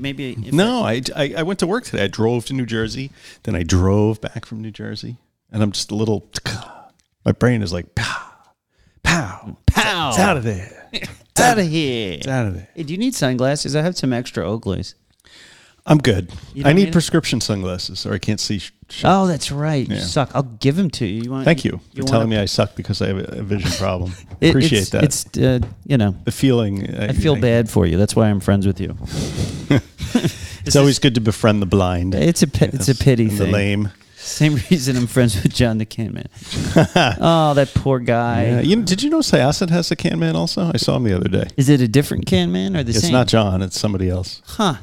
Maybe No, I, I I went to work today. I drove to New Jersey, then I drove back from New Jersey, and I'm just a little. My brain is like pow, pow, Pow! It's out of there. It's out of here. It's out of there. Hey, do you need sunglasses? I have some extra Oakleys. I'm good. You I need prescription sunglasses, or I can't see. Sh- sh- Oh, that's right. You Yeah. suck. I'll give them to you. You want? Thank you for telling me I suck because I have a, a vision problem. Appreciate that. It's uh, you know, the feeling. I feel bad for you. That's why I'm friends with you. It's always good to befriend the blind. It's a pi- it's a pity and the lame. Same reason I'm friends with John the Can Man. oh, that poor guy. Yeah, you, did you know Syosset has a can man also? I saw him the other day. Is it a different Can Man or the It's same? It's not John. It's somebody else. Huh.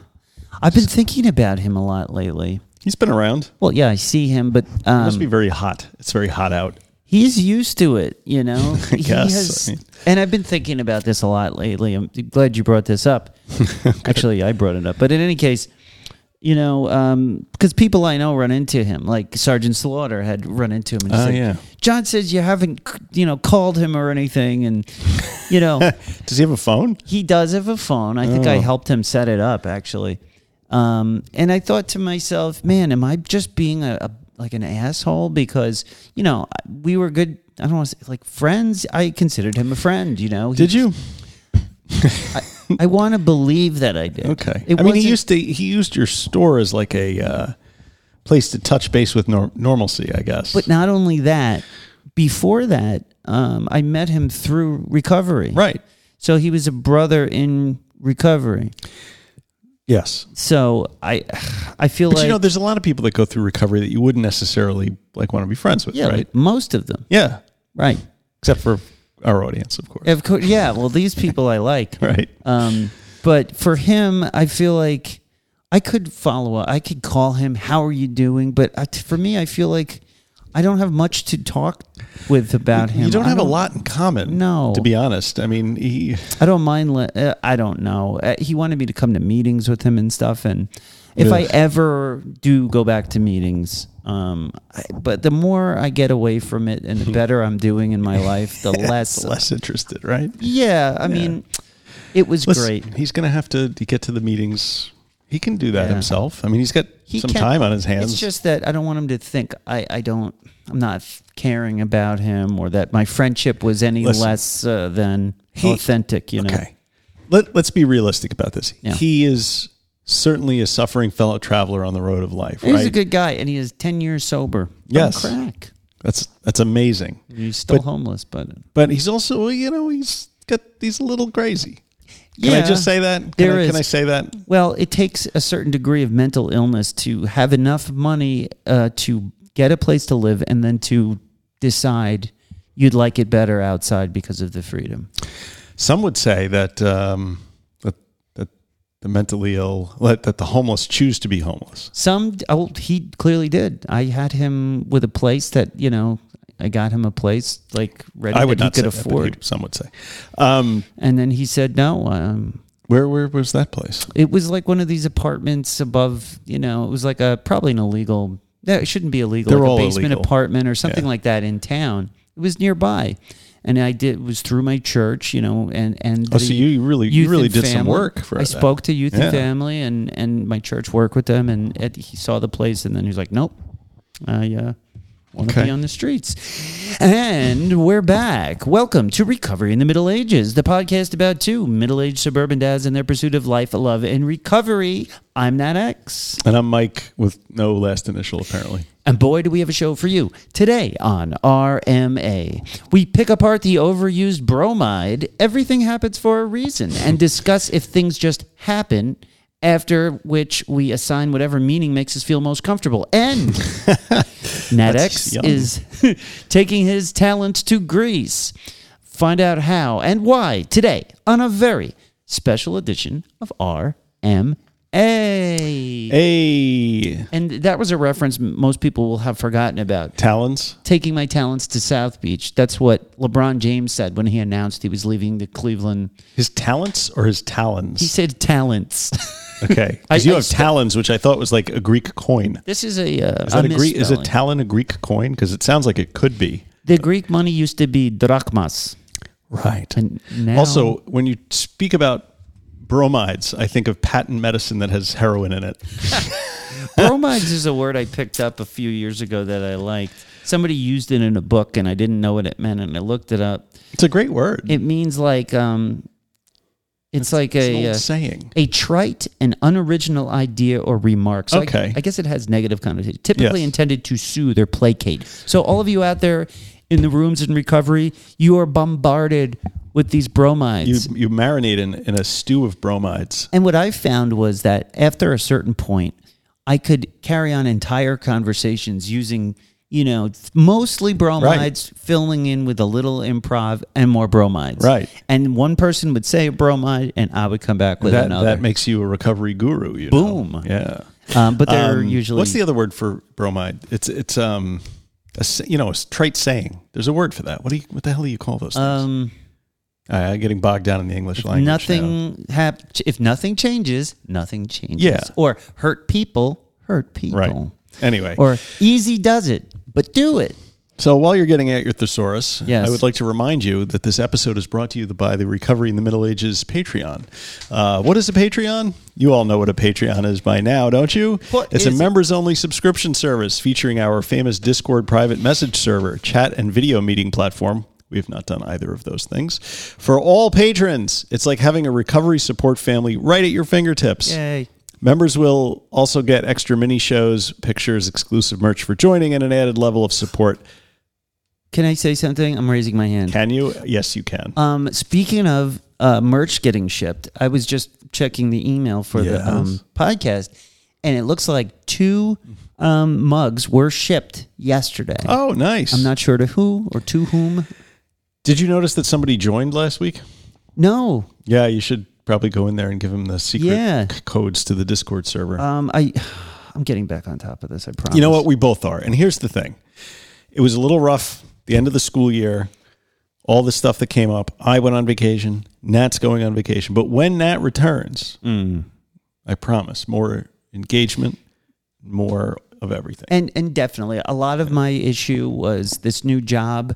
I've been thinking about him a lot lately. He's been around. Well, yeah, I see him, but It must be um, very hot. It's very hot out. he's used to it, you know. He guess. has- I mean- and I've been thinking about this a lot lately. I'm glad you brought this up. Actually, I brought it up, but in any case, you know, because people I know run into him, like Sergeant Slaughter had run into him. And Oh, said, yeah. John says you haven't, you know, called him or anything, and you know. Does he have a phone? He does have a phone. I think I Oh. helped him set it up actually. Um, and I thought to myself, man, am I just being a, a like an asshole because you know we were good. I don't want to say like friends. I considered him a friend. You know, He- Did you? I, I want to believe that I did. Okay. It I mean, he wasn't- used to. He used your store as like a uh, place to touch base with nor- normalcy. I guess. But not only that, before that, um, I met him through recovery. right. So he was a brother in recovery. Yes. So I, I feel But like you know, there's a lot of people that go through recovery that you wouldn't necessarily like want to be friends with, yeah, right? most of them, Yeah. right? Except for our audience, of course. Of course, yeah. Well, these people I like. Right. Um, but for him, I feel like I could follow up. I could call him. How are you doing? But I, for me, I feel like I don't have much to talk with about him. You don't I have a lot in common. No. To be honest, I mean, he. I don't mind. Le- uh, I don't know. Uh, he wanted me to come to meetings with him and stuff. And if I ever do go back to meetings, um, I, but the more I get away from it and the better I'm doing in my life, the less. less interested, right? Yeah, I mean, it was Listen, great. He's going to have to get to the meetings. He can do that Yeah. himself. I mean, he's got He some can- time on his hands. It's just that I don't want him to think I, I don't I'm not caring about him or that my friendship was any Listen. less uh, than He- authentic. You know. Okay. Let, let's be realistic about this. Yeah. He is certainly a suffering fellow traveler on the road of life, He's right? a good guy, and he is ten years sober. Yes. crack. that's that's amazing. He's still But- homeless, but But he's also, you know, he's got he's a little crazy. Can yeah. I just say that? Can, There I, is. can I say that? Well, it takes a certain degree of mental illness to have enough money uh, to get a place to live, and then to decide you'd like it better outside because of the freedom. Some would say that um, the mentally ill, that that the homeless choose to be homeless. Some, oh, he clearly did. I had him with a place that you know. I got him a place like ready I would that he could say that, afford, he- some would say. Um, and then he said no. Um, where where was that place? it was like one of these apartments above. You know, it was like a probably an illegal. It shouldn't be illegal. They're like all a basement illegal. apartment or something Yeah. like that in town. It was nearby, and I did it was through my church. You know, and and Oh, so you really you really did some work for I that. spoke to youth Yeah. and family, and and my church worked with them, and Ed, he saw the place, and then he was like, "Nope, I uh, want to Okay. be on the streets." And we're back. Welcome to Recovery in the Middle Ages, the podcast about two middle-aged suburban dads and their pursuit of life, love, and recovery. I'm Nat X. And I'm Mike with no last initial apparently. And boy, do we have a show for you. Today on RMA, we pick apart the overused bromide, everything happens for a reason, and discuss if things just happen, after which we assign whatever meaning makes us feel most comfortable. And young. is taking his talent to Greece. Find out how and why today on a very special edition of RMA. Hey. Hey, And that was a reference most people will have forgotten about. talons. Taking my talents to South Beach. That's what LeBron James said when he announced he was leaving the Cleveland. His talents or his talons? He said talents. okay, because you I have st- talons, which I thought was like a Greek coin. this is a, uh, Is that a, a Greek? Is a talon a Greek coin? Because it sounds like it could be. the Greek money used to be drachmas. Right. And now, Also, when you speak about bromides, I think of patent medicine that has heroin in it. bromides is a word I picked up a few years ago that I liked. Somebody used it in a book and I didn't know what it meant and I looked it up. It's a great word. It means like um it's like It's an a uh, saying. a trite and unoriginal idea or remark. So I- Okay. I, guess it has negative connotation. Typically Yes. intended to soothe or placate. So all of you out there in the rooms in recovery, you are bombarded with these bromides. you you marinate in, in a stew of bromides. and what I found was that after a certain point, I could carry on entire conversations using, you know, mostly bromides, filling in with a little improv and more bromides. Right. And one person would say a bromide, and I would come back with That another. that makes you a recovery guru. You Boom. Know? Yeah. um, but they're Um, usually What's the other word for bromide? It's it's um, a, you know, a trite saying. There's a word for that. What do you? What the hell do you call those things? um, I'm getting bogged down in the English language. nothing hap- if nothing changes, nothing changes. Yeah. Or hurt people, hurt people. Right. Anyway, Or easy does it, but do it. So while you're getting at your thesaurus, Yes. I would like to remind you that this episode is brought to you by the Recovery in the Middle Ages Patreon. Uh, what is a Patreon? You all know what a Patreon is by now, don't you? What it's a members-only subscription service featuring our famous Discord private message server, chat and video meeting platform. We have not done either of those things. For all patrons, it's like having a recovery support family right at your fingertips. Yay. Members will also get extra mini shows, pictures, exclusive merch for joining, and an added level of support Can I say something? I'm raising my hand. Can you? Yes, you can. Um, speaking of uh, merch getting shipped, I was just checking the email for Yes. the um, podcast, and it looks like two um, mugs were shipped yesterday. oh, nice. I'm not sure to who or to whom. Did you notice that somebody joined last week? No. Yeah, you should probably go in there and give them the secret Yeah. c- codes to the Discord server. Um, I, I'm getting back on top of this. I promise. you know what? We both are. And here's the thing it was a little rough the end of the school year, all the stuff that came up. I went on vacation. Nat's going on vacation. But when Nat returns, Mm. I promise more engagement, more of everything. And and definitely a lot of my issue was this new job.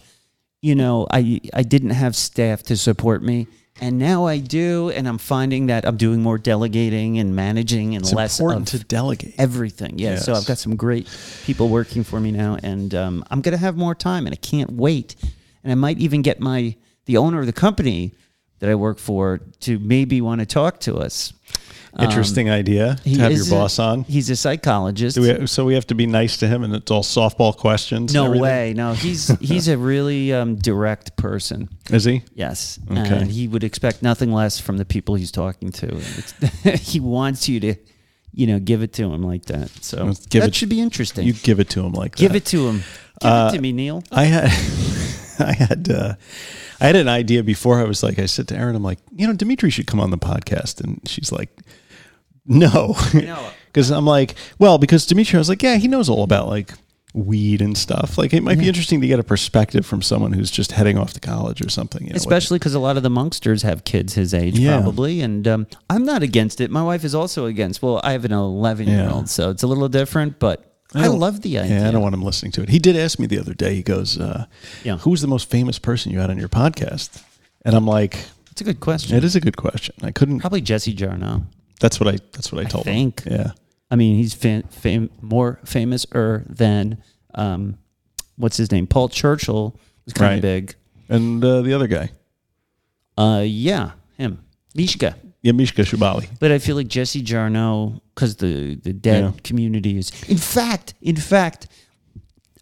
You know, I I didn't have staff to support me. And now I do, and I'm finding that I'm doing more delegating and managing and It's less important of to delegate. everything. Yeah. So I've got some great people working for me now, and um, I'm going to have more time, and I can't wait. And I might even get my the owner of the company that I work for to maybe want to talk to us. Interesting idea to have your is a- boss on. He's a psychologist. Do we, so we have to be nice to him, and it's all softball questions. no way. No, he's he's a really um, direct person. Is he? Yes, Okay. and he would expect nothing less from the people he's talking to. He wants you to, you know, give it to him like that. So Let's give that it- should be interesting. You give it to him like give that. it to him. Give Uh, it to me, Neil. I had, I had, uh, I had an idea before. I was like, I said to Erin, I'm like, you know, Dimitri should come on the podcast, and she's like, no, because I'm like, well, because Dimitri, I was like, yeah, he knows all about like weed and stuff. Like, it might be interesting to get a perspective from someone who's just heading off to college or something. You know, Especially because a lot of the monksters have kids his age, Yeah. probably. And um, I'm not against it. My wife is also against. Well, I have an 11 year Yeah. old, so it's a little different, but I, don't- love the idea. Yeah, I don't want him listening to it. He did ask me the other day. He goes, uh, Yeah. "Who's the most famous person you had on your podcast?" And I'm like, It's a good question. "It is a good question. I couldn't." Probably Jesse Jarnow. That's what I. That's what I told think. him. Yeah. I mean, he's fam- fam- more famous er than um, what's his name? Paul Churchill was kind Right. of big. And uh, the other guy, Uh, yeah, him, Mishka. yeah, Mishka Shubaly. But I feel like Jesse Jarnow, because the the dead Yeah. community is. In fact, in fact,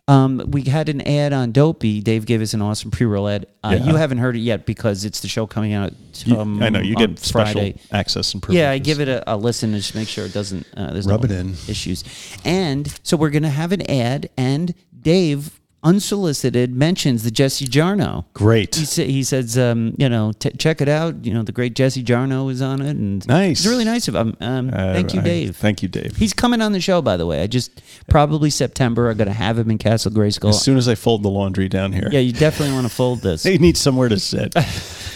um, we had an ad on Dopey. Dave gave us an awesome pre-roll ad. Uh, Yeah. You haven't heard it yet because it's the show coming out. You- Um, I know you get special Friday. access and privileges. Yeah, I give it a, a listen and just make sure it doesn't. Uh, there's Rub no it in. issues. And so we're gonna have an ad, and Dave unsolicited mentions the Jesse Jarnow. Great. He, sa- he says, um, you know, t- check it out. You know, the great Jesse Jarnow is on it, and Nice. It's really nice of him. Um, Uh, thank you, I- Dave. thank you, Dave. He's coming on the show, by the way. I just probably September. I'm gonna have him in Castle Grayskull. As soon as I fold the laundry down here, yeah, you definitely want to fold this. he needs somewhere to sit.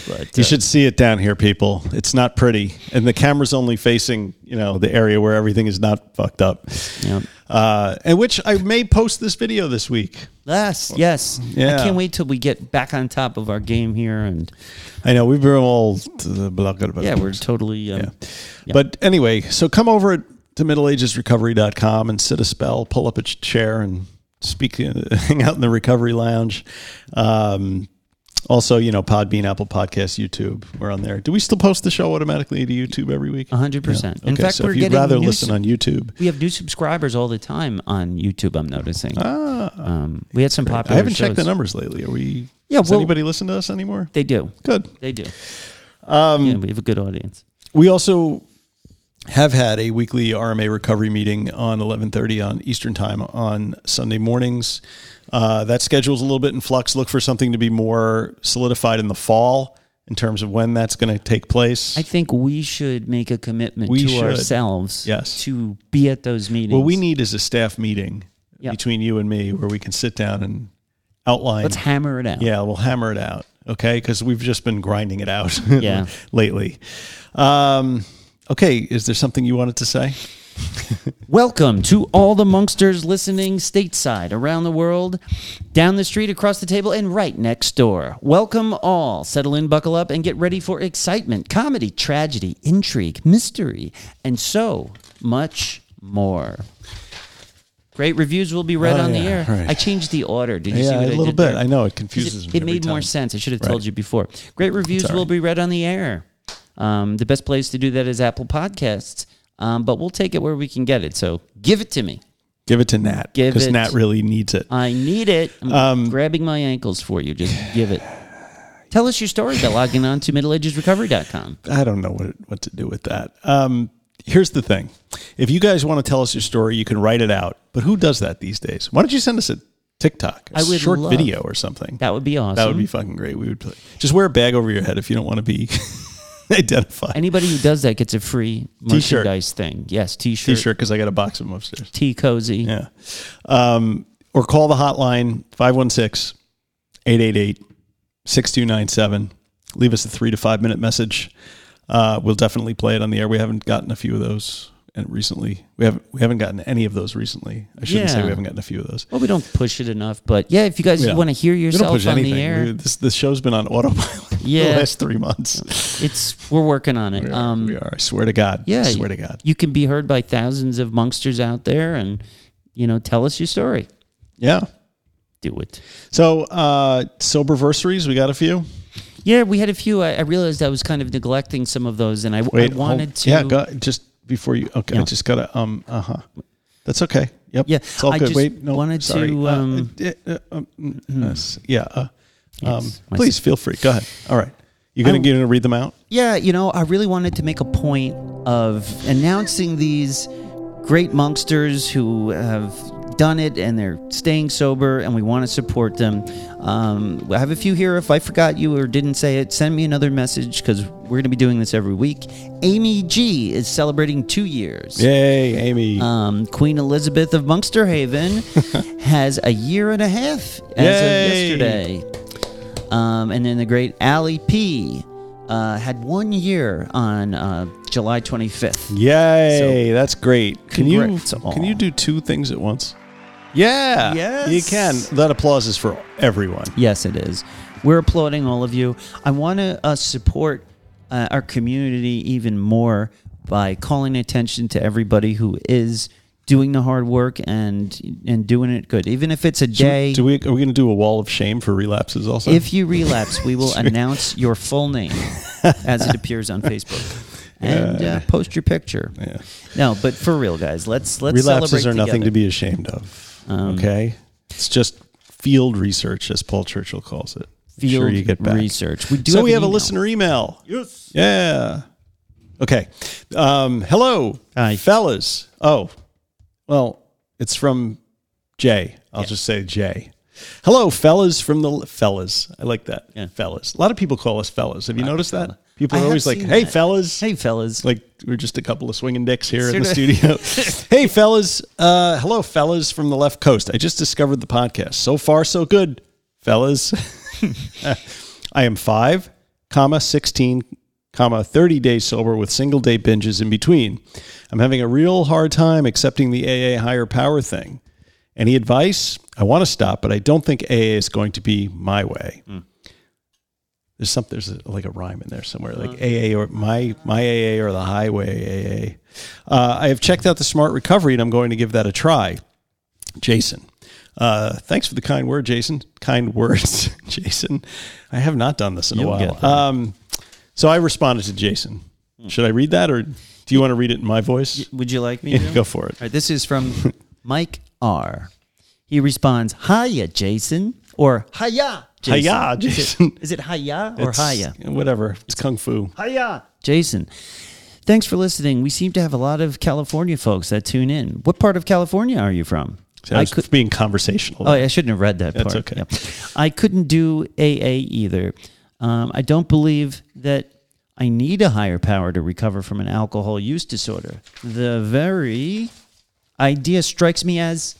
But, You uh, should see it down here, people. It's not pretty, and the camera's only facing you know the area where everything is not fucked up. Yeah. Uh, and which I may post this video this week. Yes, yes. Yeah. I can't wait till we get back on top of our game here, and I know we've been all to the blah, yeah, we're totally. Um, Yeah. Yeah. But anyway, so come over to middleagesrecovery.com and sit a spell, pull up a chair and speak, hang out in the recovery lounge. Um, also, you know, Podbean, Apple Podcasts, YouTube, we're on there. Do we still post the show automatically to YouTube every week? 100%. In Okay, fact, so we're if you'd rather listen on YouTube, We have new subscribers all the time on YouTube. I'm noticing. ah, Um, we had some popular. I haven't checked the numbers lately. Are we? Yeah, does well- anybody listen to us anymore? They do. Good. They do. Um, yeah, we have a good audience. We also have had a weekly RMA recovery meeting on 11:30 on Eastern Time on Sunday mornings. Uh, that schedule's a little bit in flux. Look for something to be more solidified in the fall in terms of when that's going to take place. I think we should make a commitment We to should. ourselves Yes. to be at those meetings. what we need is a staff meeting Yeah. between you and me where we can sit down and outline. Let's hammer it out. Yeah, we'll hammer it out. Okay, because we've just been grinding it out. Yeah. lately. Um, okay, is there something you wanted to say? Welcome to all the Monksters listening stateside, around the world, down the street, across the table, and right next door. Welcome all. Settle in, buckle up, and get ready for excitement, comedy, tragedy, intrigue, mystery, and so much more. Great reviews will be read Oh, on the air. right. I changed the order. Did you see Yeah, what a I little did bit. there? I know it confuses It, me. it made more sense. I should have Right. told you before. Great reviews will be read on the air. Um, the best place to do that is Apple Podcasts, um, but we'll take it where we can get it. So give it to me. Give it to Nat Give because it- Nat really needs it. I need it. I'm Um, grabbing my ankles for you. Just give it. Tell us your story by logging on to middleagesrecovery.com. I don't know what what to do with that. Um, here's the thing: if you guys want to tell us your story, you can write it out. But who does that these days? Why don't you send us a TikTok, a I would short love- video or something? That would be awesome. That would be fucking great. We would play. just wear a bag over your head if you don't want to be identified. Anybody who does that gets a free T-shirt. merchandise thing. Yes, t-shirt, T-shirt because I got a box of them upstairs. T cozy. Yeah. Um, or call the hotline 516 888 6297. Leave us a three to five minute message. Uh, we'll definitely play it on the air. We haven't gotten a few of those recently. We haven't we haven't gotten any of those recently. I shouldn't say we haven't gotten a few of those. Well, we don't push it enough, but yeah, if you guys Yeah. want to hear yourself on anything. the air, We- this this show's been on autopilot for Yeah. the last three months. it's we're working on it. We are, um, we are. I swear to God. yeah, I swear to God. You can be heard by thousands of monksters out there, and you know, tell us your story. Yeah. Do it. So uh soberversaries, we got a few. Yeah, we had a few. I, I realized I was kind of neglecting some of those, and I, Wait, I wanted hold- to. Yeah, go, just before you. Okay, I just gotta. Um. Uh huh. That's okay. Yep. Yeah, It's all I good. just Wait. No. wanted sorry. to, Uh, um, uh, uh, um, mm, yes, yeah. Uh, um. Yes, Please feel free. Go ahead. All right. You're gonna I- you gonna read them out? Yeah, you know, I really wanted to make a point of announcing these great monksters who have done it and they're staying sober, and we want to support them. Um, I have a few here. If I forgot you or didn't say it, send me another message because we're going to be doing this every week. Amy G is celebrating two years. Yay, Amy. Um, Queen Elizabeth of Monkster Haven has a year and a half as Yay. of yesterday. Um, and then the great Allie P uh, had one year on uh, July 25th. Yay, that's great. Can you to can you do two things at once? Yeah. Yes. You can. That applause is for everyone. Yes, it is. We're applauding all of you. I want to uh, support uh, our community even more by calling attention to everybody who is doing the hard work and and doing it good, even if it's a day. Do we are we gonna do a wall of shame for relapses also? If you relapse, we will announce your full name as it appears on Facebook and uh, post your picture. yeah. No, but for real, guys, let's let's relapses are nothing to be ashamed of. Um, okay, it's just field research, as Paul Churchill calls it. Field sure you get back. research. We do. so have we an have a listener email. Yes. Yeah. Okay. Um, hello, Hi. fellas. Oh, well, it's from Jay. I'll just say Jay. Hello, fellas from the fellas. I like that. Yeah. Fellas. A lot of people call us fellas. Have you noticed that? People are always like, "Hey, that. fellas." Hey, fellas. Like we're just a couple of swinging dicks here in the Sort studio. hey, fellas. Uh, hello, fellas from the left coast. I just discovered the podcast. So far, so good, fellas. I am five, comma sixteen, comma thirty days sober with single day binges in between. I'm having a real hard time accepting the AA higher power thing. Any advice? I want to stop, but I don't think AA is going to be my way. There's some there's a, like a rhyme in there somewhere, like AA or my my AA or the highway AA. Uh, I have checked out the Smart Recovery, and I'm going to give that a try. Jason, uh, thanks for the kind word, Jason. Kind words, Jason. I have not done this in You'll a while. Um, so I responded to Jason. Should I read that, or do you want to read it in my voice? Would you like me to? Go for it. All right, this is from Mike R. He responds, Hiya, Jason. Or Hiya, Jason. Hiya, Is it- Jason. Is it Hiya or It's- Hiya? Whatever. It's kung fu. Hiya. Jason. Thanks for listening. We seem to have a lot of California folks that tune in. What part of California are you from? I was could, being conversational. oh, I shouldn't have read that That's part. okay. I couldn't do AA either. Um, I don't believe that I need a higher power to recover from an alcohol use disorder. The very idea strikes me as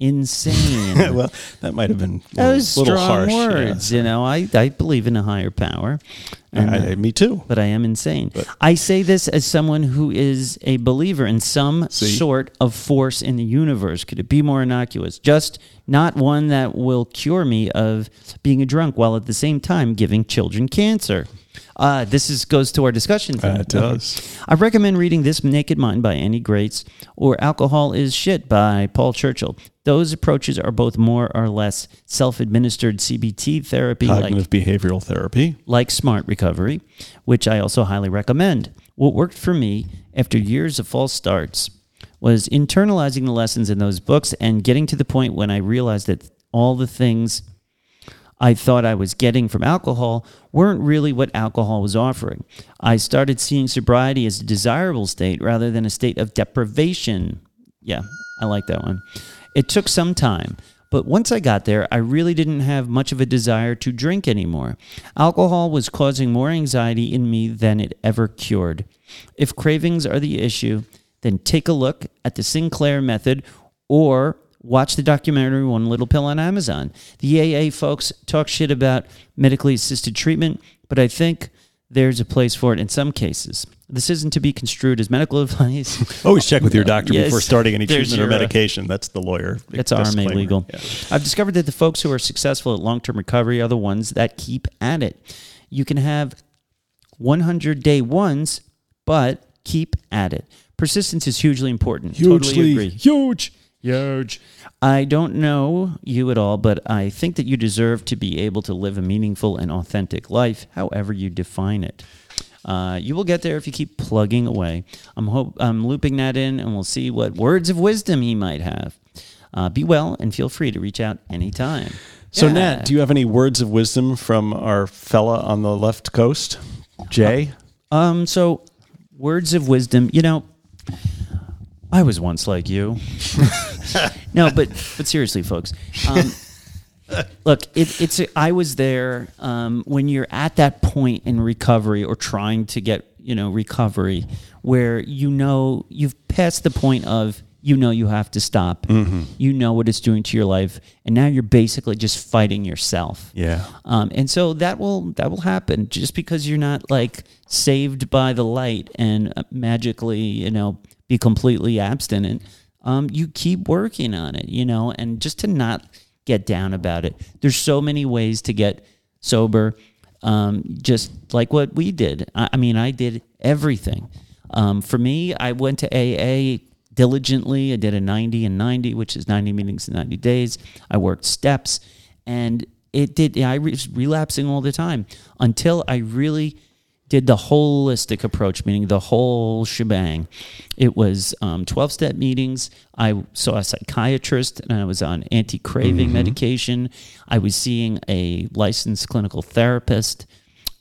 insane. well, that might have been a little, Those little strong harsh. yeah. words, you know. I, I believe in a higher power, and, I- uh, me too. but I am insane. I say this as someone who is a believer in some See? sort of force in the universe. Could it be more innocuous? Just not one that will cure me of being a drunk while at the same time giving children cancer. Uh, this is goes to our discussion. thing. Uh, it does. I recommend reading This Naked Mind by Annie Grace or Alcohol is Shit by Paul Churchill. Those approaches are both more or less self administered CBT therapy, like Cognitive behavioral therapy. like Smart Recovery, which I also highly recommend. What worked for me after years of false starts was internalizing the lessons in those books and getting to the point when I realized that all the things I thought I was getting from alcohol weren't really what alcohol was offering. I started seeing sobriety as a desirable state rather than a state of deprivation. Yeah, I like that one. It took some time, but once I got there, I really didn't have much of a desire to drink anymore. Alcohol was causing more anxiety in me than it ever cured. If cravings are the issue, then take a look at the Sinclair method or watch the documentary One Little Pill on Amazon. The AA folks talk shit about medically assisted treatment, but I think there's a place for it in some cases. This isn't to be construed as medical advice. Always check with your doctor Yes. before starting any treatment or your, uh, medication. That's the lawyer. That's RMA legal. Yeah. I've discovered that the folks who are successful at long term recovery are the ones that keep at it. You can have 100 day ones, but keep at it. Persistence is hugely important. Totally agree. huge. Huge. I don't know you at all, but I think that you deserve to be able to live a meaningful and authentic life, however you define it. Uh, you will get there if you keep plugging away. I'm hope I'm looping that in, and we'll see what words of wisdom he might have. Uh, be well, and feel free to reach out anytime. So, Yeah. Nat, do you have any words of wisdom from our fella on the left coast, Jay? Um, so words of wisdom, you know, I was once like you. no, but but seriously, folks. Um, look, it, it's a, I was there um, when you're at that point in recovery or trying to get you know recovery where you know you've passed the point of you know you have to stop. You know what it's doing to your life, and now you're basically just fighting yourself. Yeah. Um, and so that will that will happen just because you're not like saved by the light and uh, magically you know be completely abstinent. Um, you keep working on it, you know, and just to not get down about it. There's so many ways to get sober, um, just like what we did. I, I mean, I did everything. Um, for me, I went to AA diligently. I did a 90 and 90, which is 90 meetings in 90 days. I worked steps, and it did. I was relapsing all the time until I really did the holistic approach, meaning the whole shebang. It was um, 12 step meetings. I saw a psychiatrist and I was on anti craving medication. I was seeing a licensed clinical therapist.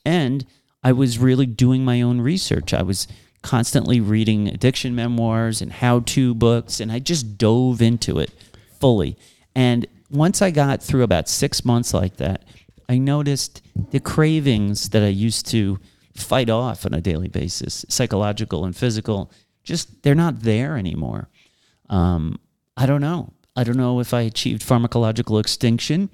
And I was really doing my own research. I was constantly reading addiction memoirs and how to books, and I just dove into it fully. And once I got through about six months like that, I noticed the cravings that I used to fight off on a daily basis, psychological and physical, just they're not there anymore. Um, I don't know. I don't know if I achieved pharmacological extinction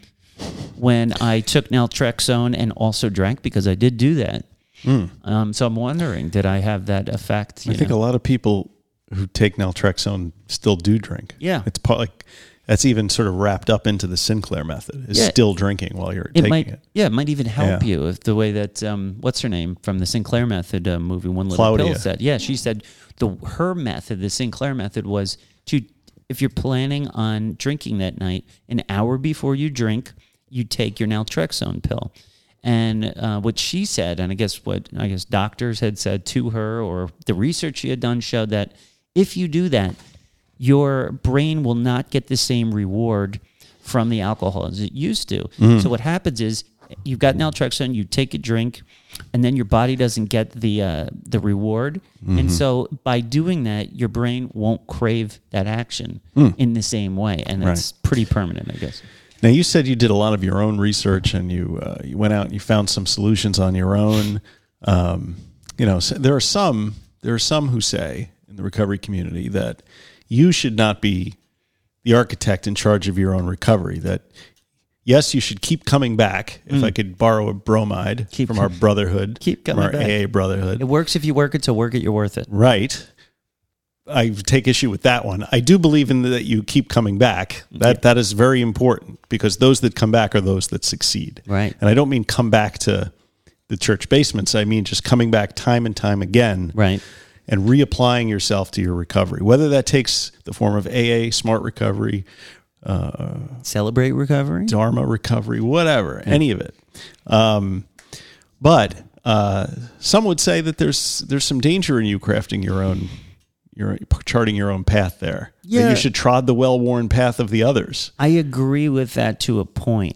when I took naltrexone and also drank because I did do that. Um, so I'm wondering, did I have that effect? I you think a lot of people who take naltrexone still do drink. Yeah. it's part like that's even sort of wrapped up into the Sinclair method. Is Yeah. still drinking while you're it taking might, it. yeah, it might even help Yeah. you if the way that um, what's her name from the Sinclair method uh, movie, One Little Claudia. Pill said. Yeah, she said the her method, the Sinclair method, was to if you're planning on drinking that night, an hour before you drink, you take your naltrexone pill. And uh, what she said, and I guess what I guess doctors had said to her, or the research she had done showed that if you do that, your brain will not get the same reward from the alcohol as it used to. So what happens is you've got naltrexone, you take a drink, and then your body doesn't get the uh, the reward, and so by doing that, your brain won't crave that action in the same way, and it's pretty permanent, I guess. Now you said you did a lot of your own research and you uh, you went out and you found some solutions on your own. Um, you know, so there are some there are some who say in the recovery community that you should not be the architect in charge of your own recovery. That yes, you should keep coming back. If I could borrow a bromide Mm. Keep from our brotherhood, keep coming our back. AA brotherhood, It works if you work it, so work it, you're worth it. right? I take issue with that one. I do believe in that you keep coming back. That that is very important because those that come back are those that succeed. Right. And I don't mean come back to the church basements. I mean just coming back time and time again. Right. And reapplying yourself to your recovery, whether that takes the form of AA, smart recovery, Celebrate recovery. Dharma recovery, whatever, any of it. Um, but uh, some would say that there's there's some danger in you crafting your own, your charting your own path there. That Yeah. you should trod the well worn path of the others. I agree with that to a point.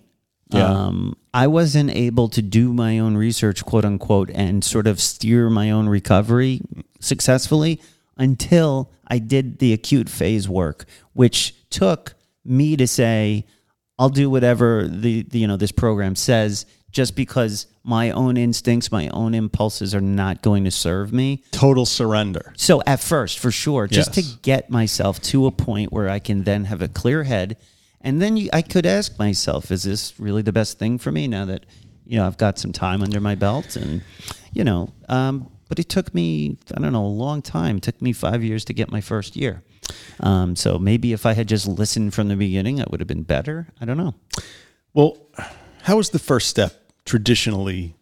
Yeah. Um, I wasn't able to do my own research, quote unquote, and sort of steer my own recovery successfully until I did the acute phase work, which took me to say, I'll do whatever the, the you know this program says, just because my own instincts, my own impulses are not going to serve me. Total surrender. So at first, for sure, just Yes. to get myself to a point where I can then have a clear head, and then you, I could ask myself, is this really the best thing for me now that you know I've got some time under my belt, and you know, um, but it took me I don't know a long time. It took me five years to get my first year. Um, so maybe if I had just listened from the beginning, it would have been better. I don't know. Well, how is the first step traditionally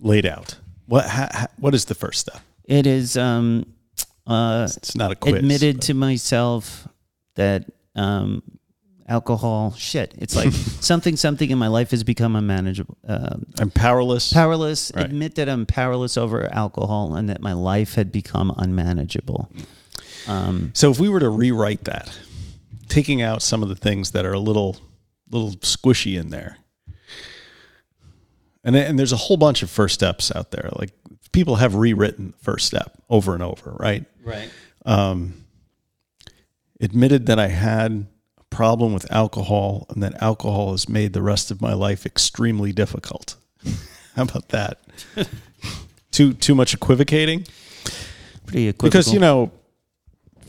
laid out? What ha, ha- what is the first step? It is um, uh, It's not a quiz. admitted to myself that um, alcohol shit. It's like something something in my life has become unmanageable. Uh, I'm powerless. powerless. Right. Admit that I'm powerless over alcohol and that my life had become unmanageable. Um, So if we were to rewrite that, taking out some of the things that are a little little squishy in there. And and there's a whole bunch of first steps out there. Like people have rewritten the first step over and over, right? right. Admitted that I had a problem with alcohol and that alcohol has made the rest of my life extremely difficult. How about that? too too much equivocating? Pretty equivocal. because you know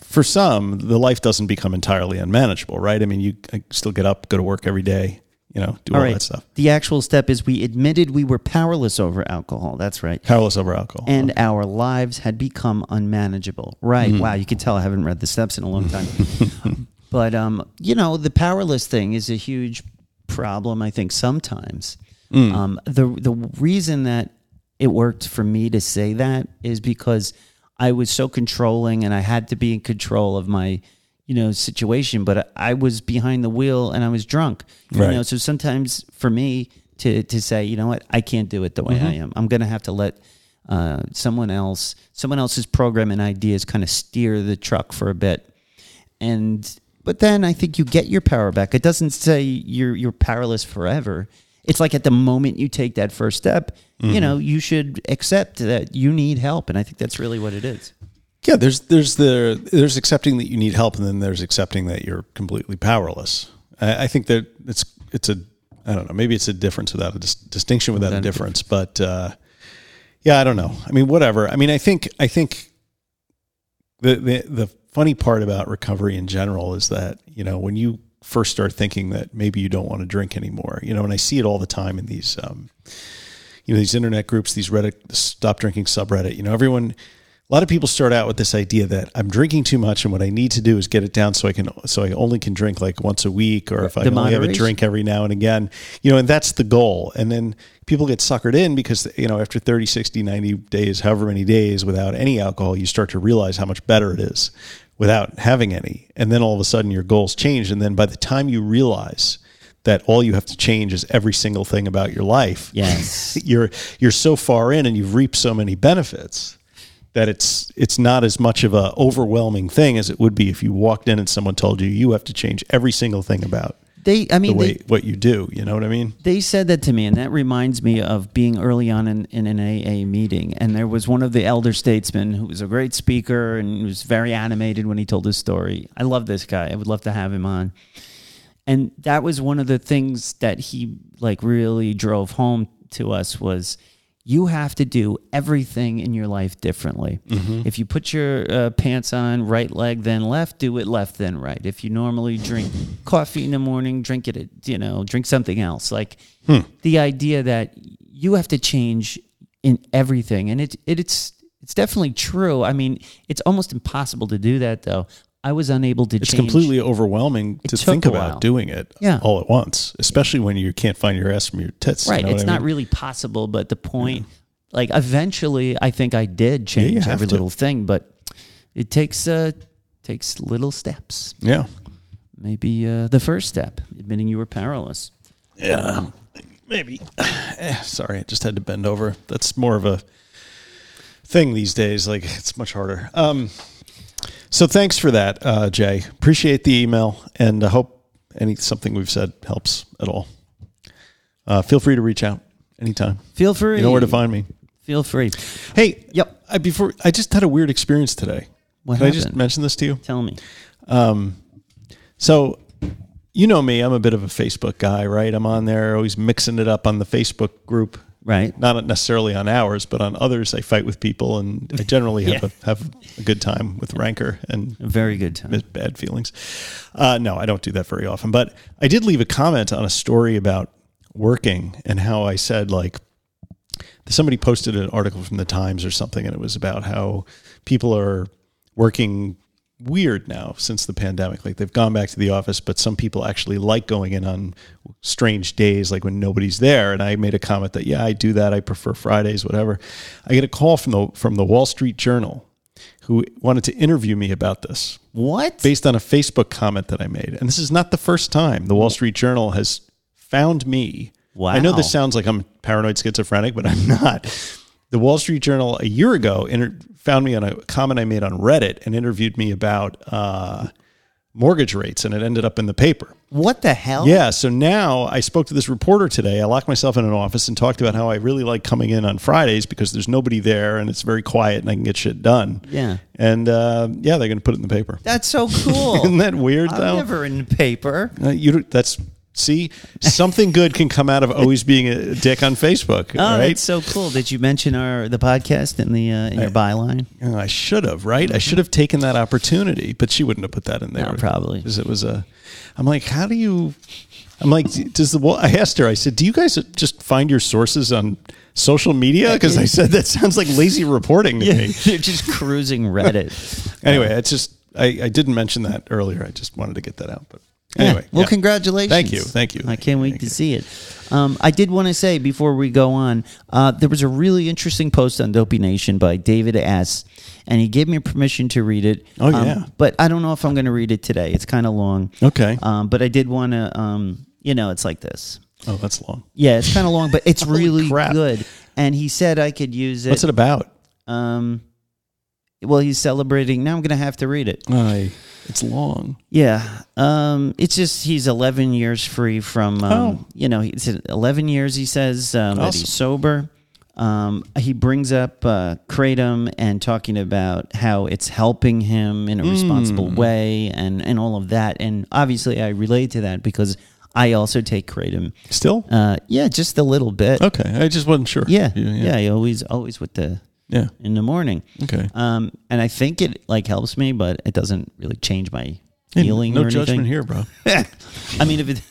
for some the life doesn't become entirely unmanageable right i mean you still get up go to work every day you know do all, All right. that stuff The actual step is we admitted we were powerless over alcohol. That's right. powerless over alcohol and our lives had become unmanageable. Right. Mm-hmm. Wow. You can tell I haven't read the steps in a long time. but, um, you know, the powerless thing is a huge problem, I think, sometimes. Mm. Um, the, the reason that it worked for me to say that is because I was so controlling and I had to be in control of my, you know, situation, but I was behind the wheel and I was drunk. You Right. know, so sometimes for me to to say, you know what, I can't do it the way I Mm-hmm. am. I'm going to have to let uh, someone else, someone else's program and ideas, kind of steer the truck for a bit. And but then I think you get your power back. It doesn't say you're you're powerless forever. It's like at the moment you take that first step, Mm-hmm. you know, you should accept that you need help, and I think that's really what it is. yeah there's there's the there's accepting that you need help and then there's accepting that you're completely powerless I, I think that it's it's a I don't know maybe it's a difference without a dis- distinction without, Without a a difference, but uh, yeah, I don't know. I mean, whatever. I mean, I think I think the the the funny part about recovery in general is that you know when you first start thinking that maybe you don't want to drink anymore, you know, and I see it all the time in these. Um, you know these internet groups, these Reddit stop drinking subreddit. You know, everyone. A lot of people start out with this idea that I'm drinking too much, and what I need to do is get it down so I can, so I only can drink like once a week, or if I The only have a drink every now and again, you know, and that's the goal. And then people get suckered in because, you know, after 30, 60, 90 days, however many days without any alcohol, you start to realize how much better it is without having any. And then all of a sudden your goals change. And then by the time you realize that all you have to change is every single thing about your life, Yes. you're you're so far in and you've reaped so many benefits that it's it's not as much of a overwhelming thing as it would be if you walked in and someone told you you have to change every single thing about They, I the mean, way they, what you do. You know what I mean? they said that to me, and that reminds me of being early on in, in an AA meeting. And there was one of the elder statesmen who was a great speaker and was very animated when he told his story. I love this guy. I would love to have him on. And that was one of the things that he like really drove home to us was you have to do everything in your life differently. If you put your uh, pants on right leg then left, do it left then right. If you normally drink coffee in the morning, drink it at, you know, drink something else. Like the idea that you have to change in everything and it, it it's it's definitely true. I mean, it's almost impossible to do that though. I was unable to It's change. completely overwhelming to took think a about doing it Yeah. all at once, especially when you can't find your ass from your tits. you Right. know what it's I not mean? really possible, but the point, like, eventually, I think I did change have every to. little thing, but it takes uh takes little steps. Yeah. Maybe uh, the first step, admitting you were powerless. Yeah. Maybe. Eh, sorry, I just had to bend over. That's more of a thing these days. Like it's much harder. Um, so thanks for that, uh, Jay. Appreciate the email, and I hope any something we've said helps at all. Uh, feel free to reach out anytime. Feel free. You know where to find me. Feel free. Hey, Yep. I, before I just had a weird experience today. What Can I just happened? mention this to you? Tell me. So, you know me, I'm a bit of a Facebook guy, right? I'm on there, always mixing it up on the Facebook group. Right. Not necessarily on ours, but on others. I fight with people, and I generally have Yeah. a, have a good time with rancor and A very good time. bad feelings. Uh, no, I don't do that very often. But I did leave a comment on a story about working and how I said like somebody posted an article from the Times or something, and it was about how people are working weird now since the pandemic. Like they've gone back to the office, but some people actually like going in on strange days, like when nobody's there. And I made a comment that yeah, I do that. I prefer Fridays, whatever. I get a call from the from the Wall Street Journal who wanted to interview me about this What? based on a Facebook comment that I made. And this is not the first time the Wall Street Journal has found me. Wow. I know this sounds like I'm paranoid schizophrenic, but I'm not. The Wall Street Journal a year ago inter- found me on a comment I made on Reddit and interviewed me about uh, mortgage rates, and it ended up in the paper. What the hell? Yeah, so now I spoke to this reporter today. I locked myself in an office and talked about how I really like coming in on Fridays because there's nobody there and it's very quiet and I can get shit done. Yeah. And uh, yeah, they're going to put it in the paper. That's so cool. Isn't that weird I'm though? never in the paper. Uh, you that's see something good can come out of always being a dick on Facebook. Oh, right? that's so cool. Did you mention our the podcast in the uh, in your byline? Oh, I should have, right? I should have taken that opportunity, but she wouldn't have put that in there. No, probably. because it was a. I'm like, how do you? I'm like, does the? Wall- I asked her. I said, do you guys just find your sources on social media? Because I said that sounds like lazy reporting to me. You're just cruising Reddit. Anyway, it's just I, I didn't mention that earlier. I just wanted to get that out. But anyway, well, yeah. congratulations. Thank you, thank you, I can't wait thank to you. see it. Um, I did want to say before we go on, uh, there was a really interesting post on Dopey Nation by David S. And he gave me permission to read it. Oh, Um, yeah. but I don't know if I'm going to read it today. It's kind of long. Okay. Um, but I did want to, um, you know, it's like this. Oh, that's long. Yeah, it's kind of long, but it's really crap. good. And he said I could use it. What's it about? Um, well, he's celebrating. Now I'm going to have to read it. I. It's long. Yeah. Um, it's just he's 11 years free from, um, Oh. you know, he's 11 years, he says, um, that he's sober. Um, he brings up uh, kratom and talking about how it's helping him in a responsible way and and all of that. And obviously, I relate to that because I also take kratom. Still? Uh, yeah, just a little bit. okay. I just wasn't sure. Yeah, yeah. yeah, I always always with the Yeah. in the morning. Okay. Um, and I think it like helps me, but it doesn't really change my Hey, feeling no or judgment anything. here, bro. I mean, if it,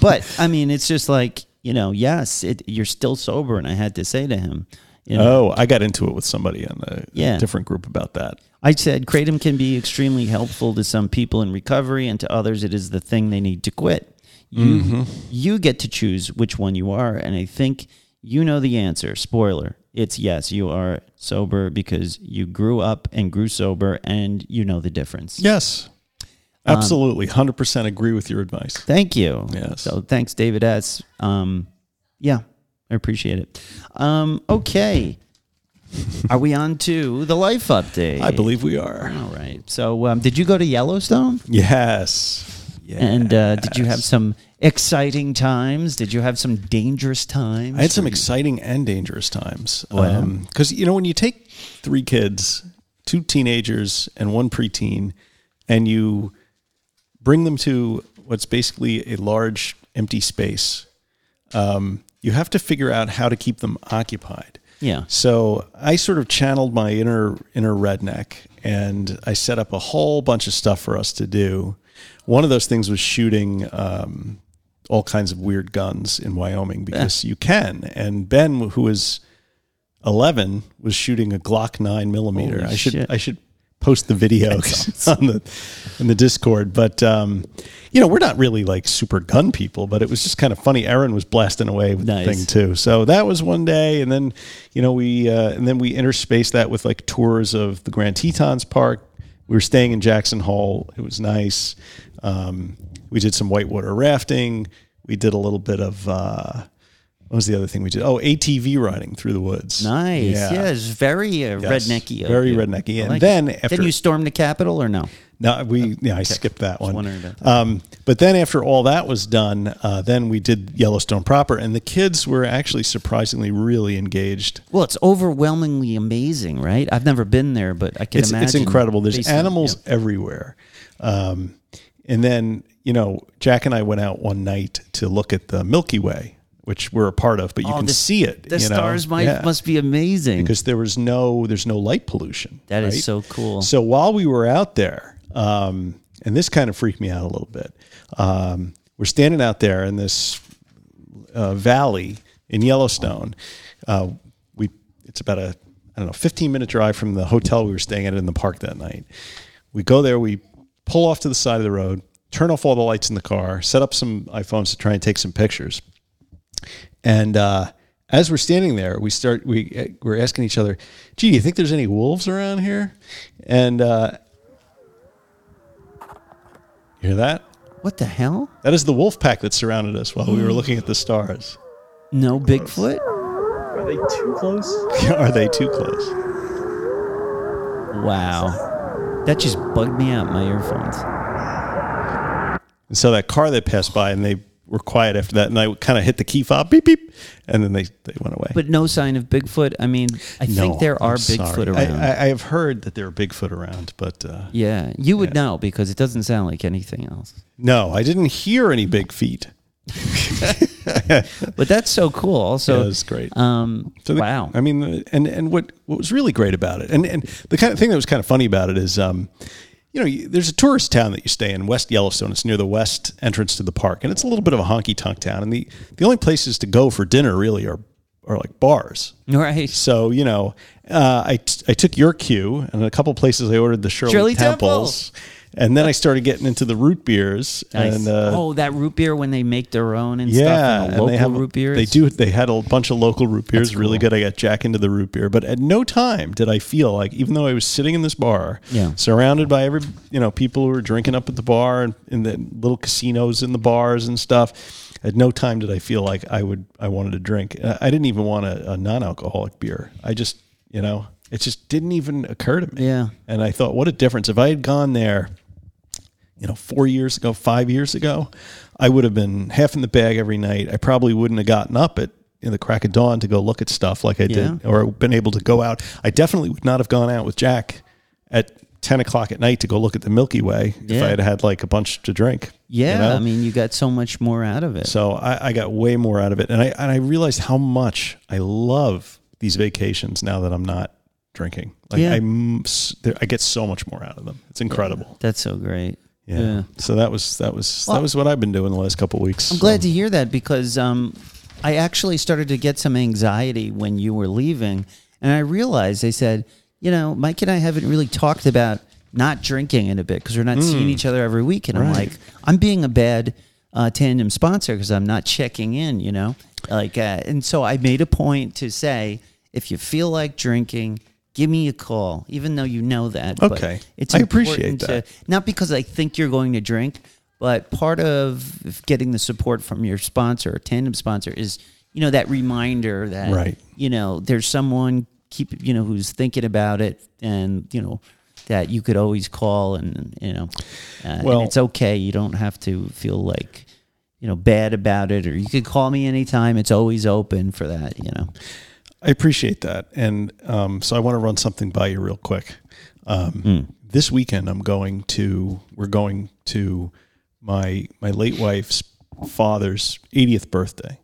but I mean, it's just like you know, yes, it, you're still sober, and I had to say to him, you know, Oh, I got into it with somebody in a Yeah. different group about that. I said kratom can be extremely helpful to some people in recovery, and to others, it is the thing they need to quit. You you get to choose which one you are, and I think you know the answer. Spoiler: It's yes, you are sober because you grew up and grew sober, and you know the difference. Yes. Um, Absolutely. 100% agree with your advice. Thank you. Yes. So thanks, David S. Um, yeah, I appreciate it. Um, okay. Are we on to the life update? I believe we are. All right. So, um, did you go to Yellowstone? Yes. Yeah. And uh, did you have some exciting times? Did you have some dangerous times? I had some exciting and dangerous times. Because, you know, when you take three kids, two teenagers and one preteen, and you bring them to what's basically a large empty space, um, you have to figure out how to keep them occupied. Yeah. So I sort of channeled my inner inner redneck, and I set up a whole bunch of stuff for us to do. One of those things was shooting um, all kinds of weird guns in Wyoming because you can. And Ben, who was eleven, was shooting a Glock nine millimeter. Holy I should shit. I should post the video on the in the Discord. But um, you know, we're not really like super gun people, but it was just kind of funny. Aaron was blasting away with Nice. the thing too. So that was one day, and then you know we uh, and then we interspaced that with like tours of the Grand Tetons Park. We were staying in Jackson Hole. It was nice. Um, we did some whitewater rafting. We did a little bit of uh, what was the other thing we did? Oh, ATV riding through the woods. Nice. Yeah, it's very uh, Yes. rednecky. Very you. rednecky. And like then it. after- then you storm the Capitol or no? No, we yeah, I skipped that one. that. Um, but then after all that was done, uh, then we did Yellowstone proper, and the kids were actually surprisingly really engaged. Well, it's overwhelmingly amazing, right? I've never been there, but I can It's imagine. it's incredible. There's animals yeah. everywhere, um, and then you know Jack and I went out one night to look at the Milky Way, which we're a part of, but you Oh, can the- see it. The you know? stars might Yeah. must be amazing. because there was no there's no light pollution. That is right? so cool. So while we were out there, um, and this kind of freaked me out a little bit, um, we're standing out there in this uh, valley in Yellowstone. Uh, we it's about a I don't know 15 minute drive from the hotel we were staying at in the park that night. We go there, we pull off to the side of the road, turn off all the lights in the car, set up some iPhones to try and take some pictures. And uh, as we're standing there, we start we we're asking each other, "Gee, do you think there's any wolves around here?" And uh, you hear that? what the hell? That is the wolf pack that surrounded us while we were looking at the stars. No Bigfoot? Are they too close? Are they too close? Wow. That just bugged me out, my earphones. And so that car that passed by, and they were quiet after that, and I kind of hit the key fob, beep beep, and then they they went away. But no sign of Bigfoot. I mean, I think there are. Bigfoot around. I, I have heard that there are Bigfoot around, but uh, yeah, you would know because it doesn't sound like anything else. no, I didn't hear any big feet. But that's so cool. Also, Yeah, it's great. Um, So the- wow. I mean, and and what what was really great about it, and and the kind of thing that was kind of funny about it is, um, you know, you, there's a tourist town that you stay in, West Yellowstone. It's near the west entrance to the park, and it's a little bit of a honky tonk town. And the the only places to go for dinner really are are like bars. right. So you know, uh, I t- I took your cue, and a couple places I ordered the Shirley, Shirley Temples, and then I started getting into the root beers. Nice. And uh, oh, that root beer when they make their own and yeah, stuff. And the and local they have root beers. They do. They had a bunch of local root beers. That's Really good. I got Jack into the root beer, but at no time did I feel like, even though I was sitting in this bar, Yeah. surrounded by every you know people who were drinking up at the bar and in the little casinos in the bars and stuff. At no time did I feel like I would. I wanted to drink. I I didn't even want a, a non-alcoholic beer. I just, you know, it just didn't even occur to me. Yeah. And I thought, what a difference if I had gone there you know, four years ago, five years ago, I would have been half in the bag every night. I probably wouldn't have gotten up at in the crack of dawn to go look at stuff like I did, or been able to go out. I definitely would not have gone out with Jack at ten o'clock at night to go look at the Milky Way if I had had like a bunch to drink. you Yeah, know? I mean, you got so much more out of it. So I, I got way more out of it, and I and I realized how much I love these vacations now that I'm not drinking. Like Yeah. I'm, I get so much more out of them. It's incredible. That's so great. Yeah. Yeah. So that was that was Well, that was what I've been doing the last couple of weeks. I'm glad to hear that because um, I actually started to get some anxiety when you were leaving, and I realized they said, you know, Mike and I haven't really talked about not drinking in a bit because we're not seeing each other every week, and I'm like, I'm being a bad uh, tandem sponsor because I'm not checking in, you know, like, uh, and so I made a point to say, if you feel like drinking. Give me a call, even though you know that. but Okay. it's I appreciate important to- that. not because I think you're going to drink, but part of getting the support from your sponsor, or tandem sponsor, is you know that reminder that Right. you know there's someone keep you know who's thinking about it, and you know that you could always call, and you know, uh, Well- and it's okay. You don't have to feel like you know bad about it, or you could call me anytime. It's always open for that. You know. I appreciate that, and um, so I want to run something by you real quick. Um, Hmm. This weekend, I'm going to. We're going to my my late wife's father's 80th birthday,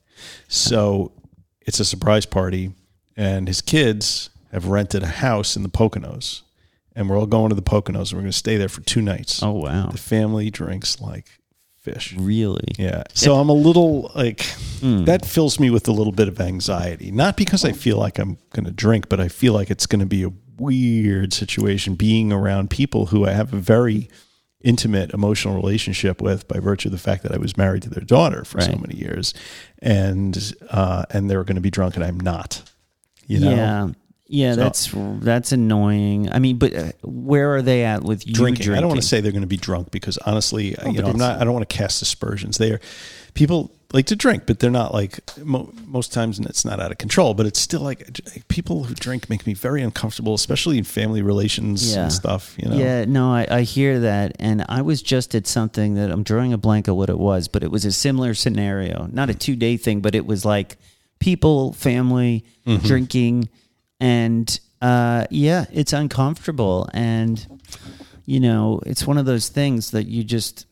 so it's a surprise party, and his kids have rented a house in the Poconos, and we're all going to the Poconos, and we're going to stay there for two nights. Oh wow! The family drinks like fish. Really? Yeah. So I'm a little like Hmm. that fills me with a little bit of anxiety. Not because I feel like I'm going to drink, but I feel like it's going to be a weird situation being around people who I have a very intimate emotional relationship with by virtue of the fact that I was married to their daughter for so many years and uh and they're going to be drunk and I'm not. You know. Yeah. Yeah, So- that's that's annoying. I mean, but uh, where are they at with you drinking. drinking? I don't want to say they're going to be drunk because honestly, Oh, you know, I'm not. I don't want to cast aspersions. They are people like to drink, but they're not like mo- most times. And it's not out of control, but it's still like people who drink make me very uncomfortable, especially in family relations Yeah. and stuff. You know, Yeah, no, I, I hear that, and I was just at something that I'm drawing a blank of what it was, but it was a similar scenario, not a two day thing, but it was like people, family, Mm-hmm. drinking, and uh, yeah, it's uncomfortable, and you know, it's one of those things that you just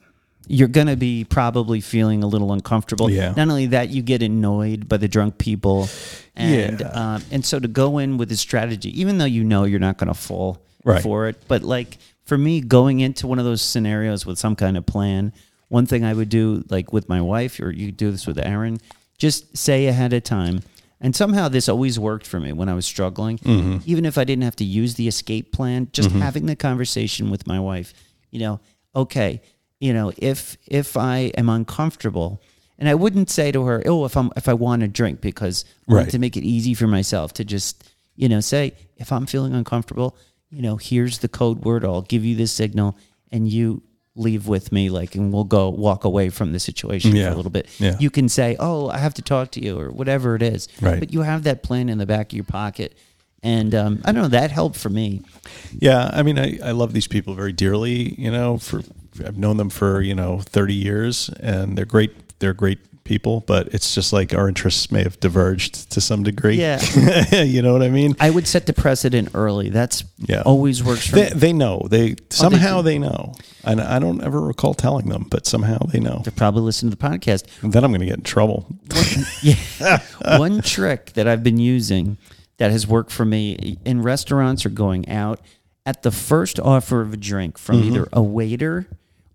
you're gonna be probably feeling a little uncomfortable. Yeah. Not only that, you get annoyed by the drunk people, and Yeah. um, and so to go in with a strategy, even though you know you're not gonna fall Right. for it, but like for me, going into one of those scenarios with some kind of plan, one thing I would do, like with my wife, or you do this with Erin, just say ahead of time. And somehow this always worked for me when I was struggling. Mm-hmm. Even if I didn't have to use the escape plan, just mm-hmm. having the conversation with my wife, you know, okay, you know, if if I am uncomfortable, and I wouldn't say to her, "Oh, if I'm if I want to drink," because I want Right. to make it easy for myself to just, you know, say if I'm feeling uncomfortable, you know, here's the code word. I'll give you this signal, and you leave with me, like, and we'll go walk away from the situation Yeah. for a little bit. Yeah. You can say, "Oh, I have to talk to you," or whatever it is. Right. But you have that plan in the back of your pocket, and um, I don't know. That helped for me. Yeah, I mean, I, I love these people very dearly. You know, for I've known them for you know thirty years, and they're great. They're great people, but it's just like our interests may have diverged to some degree. Yeah. you know what I mean? I would set the precedent early. That's Yeah. always works for They, me. they know. They somehow do. they, know, and I don't ever recall telling them, but somehow they know. They're probably listening to the podcast. And then I'm going to get in trouble. Yeah. One trick that I've been using that has worked for me in restaurants or going out at the first offer of a drink from Mm-hmm. either a waiter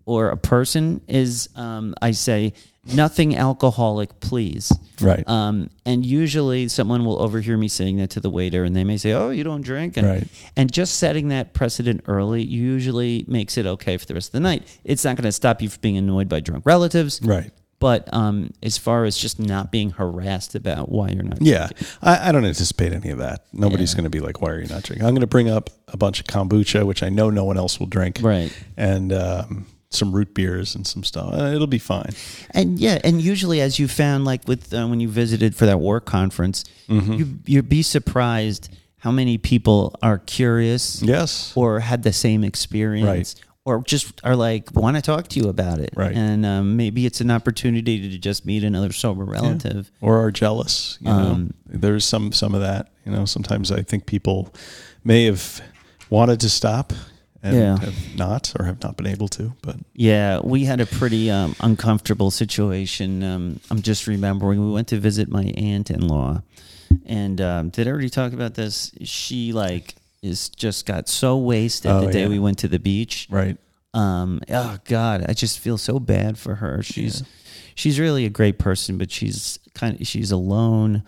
or a person is um, I say nothing alcoholic, please. Right. Um, and usually someone will overhear me saying that to the waiter and they may say, Oh, you don't drink. And, Right. and just setting that precedent early usually makes it okay for the rest of the night. It's not going to stop you from being annoyed by drunk relatives. Right. But um, as far as just not being harassed about why you're not Yeah, I, I don't anticipate any of that. Nobody's going to be like, "Why are you not drinking?" I'm going to bring up a bunch of kombucha, which I know no one else will drink, Right. And um, some root beers and some stuff. Uh, it'll be fine. And yeah, and usually, as you found, like with uh, when you visited for that work conference, Mm-hmm. you you'd be surprised how many people are curious, Yes. or had the same experience, or just are like want to talk to you about it. Right. And um, maybe it's an opportunity to just meet another sober relative. or are jealous. You know, Um, there's some some of that. You know, sometimes I think people may have wanted to stop and Yeah. have not, or have not been able to. But Yeah, we had a pretty um, uncomfortable situation. Um, I'm just remembering we went to visit my aunt in law, and um, did I already talk about this? She like is just got so wasted Oh, the day yeah. we went to the beach. right, Um, oh God, I just feel so bad for her. She's she's really a great person, but she's kind of she's alone,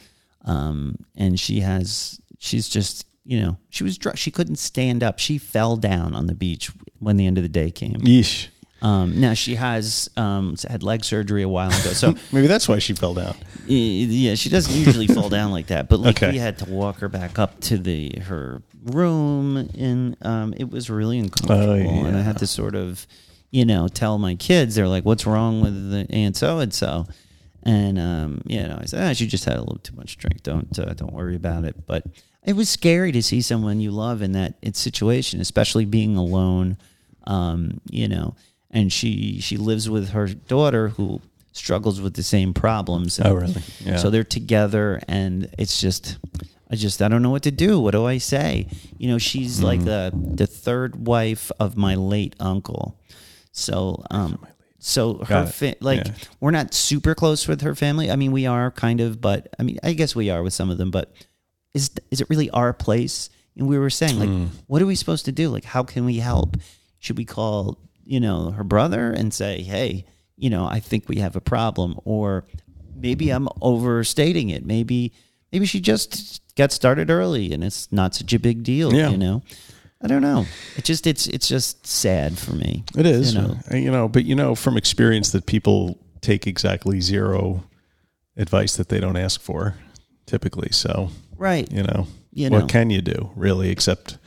um, and she has she's just you know she was dr- she couldn't stand up. She fell down on the beach when the end of the day came. yeesh. Um, now she has um, had leg surgery a while ago, so Maybe that's why she fell down. yeah, she doesn't usually fall down like that. But like Okay. we had to walk her back up to the her room, and um, it was really uncomfortable. And I had to sort of, you know, tell my kids. They're like, "What's wrong with the aunt so and so?" And um, you know, I said, ah, "She just had a little too much drink. Don't uh, don't worry about it." But it was scary to see someone you love in that situation, especially being alone. Um, you know, and she she lives with her daughter who struggles with the same problems. Oh, really? Yeah. So they're together, and it's just, I just, I don't know what to do. What do I say? You know, she's like the the third wife of my late uncle. So, um, so her Got it. fa- like Yeah. we're not super close with her family. I mean, we are kind of, but I mean, I guess we are with some of them. But is is it really our place? And we were saying, like, Hmm. what are we supposed to do? Like, how can we help? Should we call, you know, her brother and say, hey, you know, I think we have a problem, or maybe I'm overstating it. Maybe maybe she just got started early and it's not such a big deal. Yeah. You know, I don't know. It just it's it's just sad for me. It is, You know. Uh, you know, but you know from experience that people take exactly zero advice that they don't ask for, typically. So Right. you know, You what know. can you do really except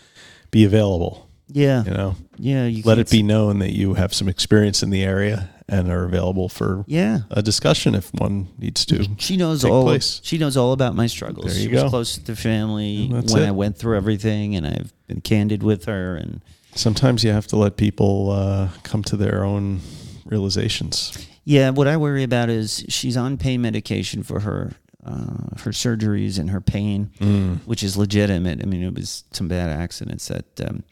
be available? Yeah. You know, Yeah. You let it be known that you have some experience in the area and are available for Yeah. a discussion if one needs to. She knows take all. place. She knows all about my struggles. There she you was go. close to the family when it. I went through everything, and I've been candid with her. And Sometimes you have to let people uh, come to their own realizations. yeah, what I worry about is she's on pain medication for her uh, her surgeries and her pain, Mm. which is legitimate. I mean, it was some bad accidents that. Um,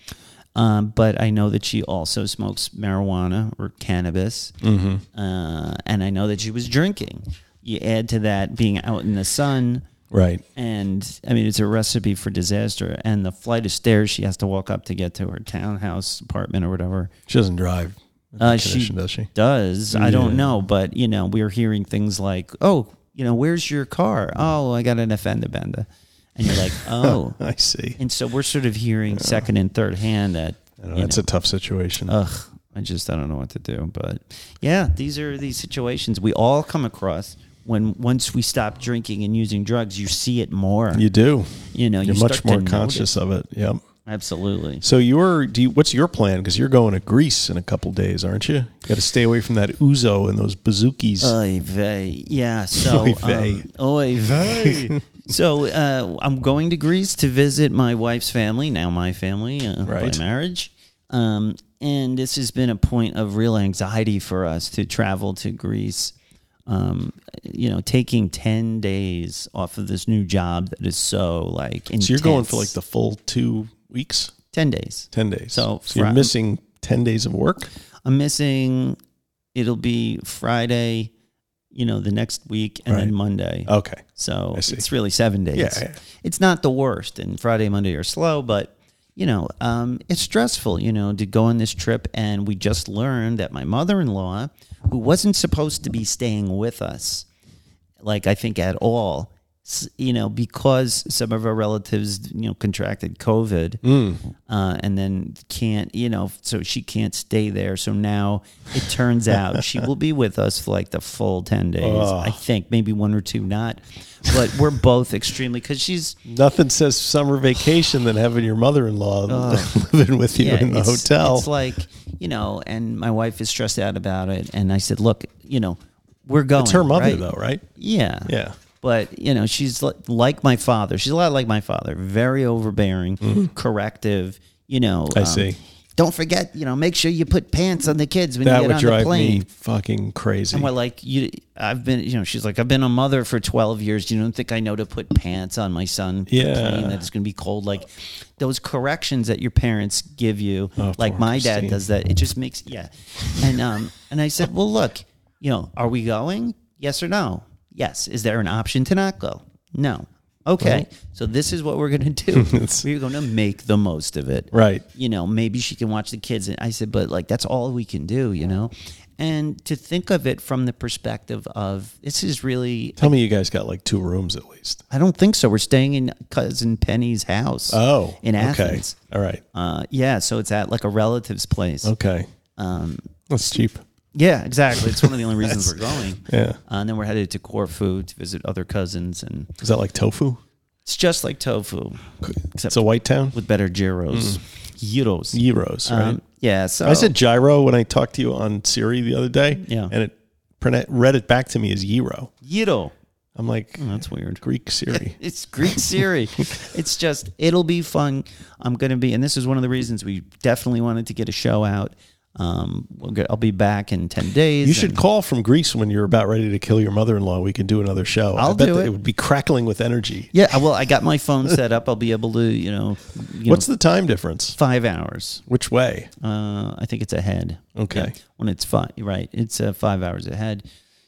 um, but I know that she also smokes marijuana or cannabis, Mm-hmm. uh, and I know that she was drinking. You add to that being out in the sun, Right. and I mean it's a recipe for disaster. And the flight of stairs she has to walk up to get to her townhouse apartment or whatever She doesn't drive. Uh, she- does she? does. I don't know, but you know we're hearing things like, "Oh, you know, where's your car? Oh, I got an fender bender," and you're like, "Oh." I see. and so we're sort of hearing second and third hand that know, that's know, a tough situation. ugh. I just I don't know what to do, but yeah, these are these situations we all come across when once we stop drinking and using drugs, you see it more. you do. You know, You're you much more notice. conscious of it. Yep. Absolutely. So you're do you, what's your plan? Because you're going to Greece in a couple days, aren't you? Got to stay away from that ouzo and those bazookies. Oy vey. Yeah. So, Oy vey. um, oy vey. so uh, I'm going to Greece to visit my wife's family, now my family uh, Right. by marriage. Um, and this has been a point of real anxiety for us to travel to Greece. Um, you know, taking 10 days off of this new job that is so like intense. so you're going for like the full two weeks, 10 days. ten days. So you're Fri- missing ten days of work. I'm missing, it'll be Friday, you know, the next week and then Monday. Okay. So it's really seven days. Yeah, yeah. It's not the worst. And Friday, Monday are slow, but you know, um, it's stressful, you know, to go on this trip. And we just learned that my mother in law, who wasn't supposed to be staying with us, like I think at all, you know, because some of our relatives, you know, contracted COVID Mm. uh, and then can't, you know, so she can't stay there. So now it turns out she will be with us for like the full 10 days. Oh. I think maybe one or two not. But we're both extremely, because she's, Nothing says summer vacation than having your mother-in-law living with you in the it's, hotel. It's like, you know, and my wife is stressed out about it. And I said, look, you know, we're going. it's her mother right? though, right? Yeah. Yeah. But, you know, she's like my father. She's a lot like my father, very overbearing, corrective, you know. I um, see. don't forget, you know, make sure you put pants on the kids when That you get on the plane. me fucking crazy. And we're like, you, I've been, you know, she's like, I've been a mother for 12 years. You don't think I know to put pants on my son? Yeah. plane, that it's going to be cold. Like those corrections that your parents give you, Oh, like my dad does that. It just makes, yeah. And, um, and I said, well, look, you know, are we going? Yes or no? Yes. Is there an option to not go? No. Okay. So this is what we're going to do. we're going to make the most of it right. you know, maybe she can watch the kids. And I said, but like, that's all we can do, you know? And to think of it from the perspective of this is really, Tell me you guys got like two rooms at least. I don't think so. We're staying in cousin Penny's house. Oh. in okay. Athens. All right. Uh, yeah. So it's at like a relative's place. Okay. Um, That's cheap. Yeah, exactly. It's one of the only reasons we're going. Yeah. Uh, and then we're headed to Corfu to visit other cousins. And Is that like tofu? it's just like tofu, except It's a white town? with better gyros. Gyros. Euros, right? Um, yeah. So I said gyro when I talked to you on Siri the other day. Yeah. And it prone- read it back to me as gyro. gyro. I'm like, Oh, that's weird. Greek Siri. It's Greek Siri. it's just it'll be fun. I'm gonna be, and this is one of the reasons we definitely wanted to get a show out. Um, we'll get, I'll be back in ten days. You should call from Greece when you're about ready to kill your mother-in-law. We can do another show. I I'll bet do it. it would be crackling with energy. Yeah, well, I got my phone set up. I'll be able to, you know, you What's know, the time difference? five hours. Which way? Uh, I think it's ahead. Okay. Yeah, when it's five, right? It's uh, five hours ahead.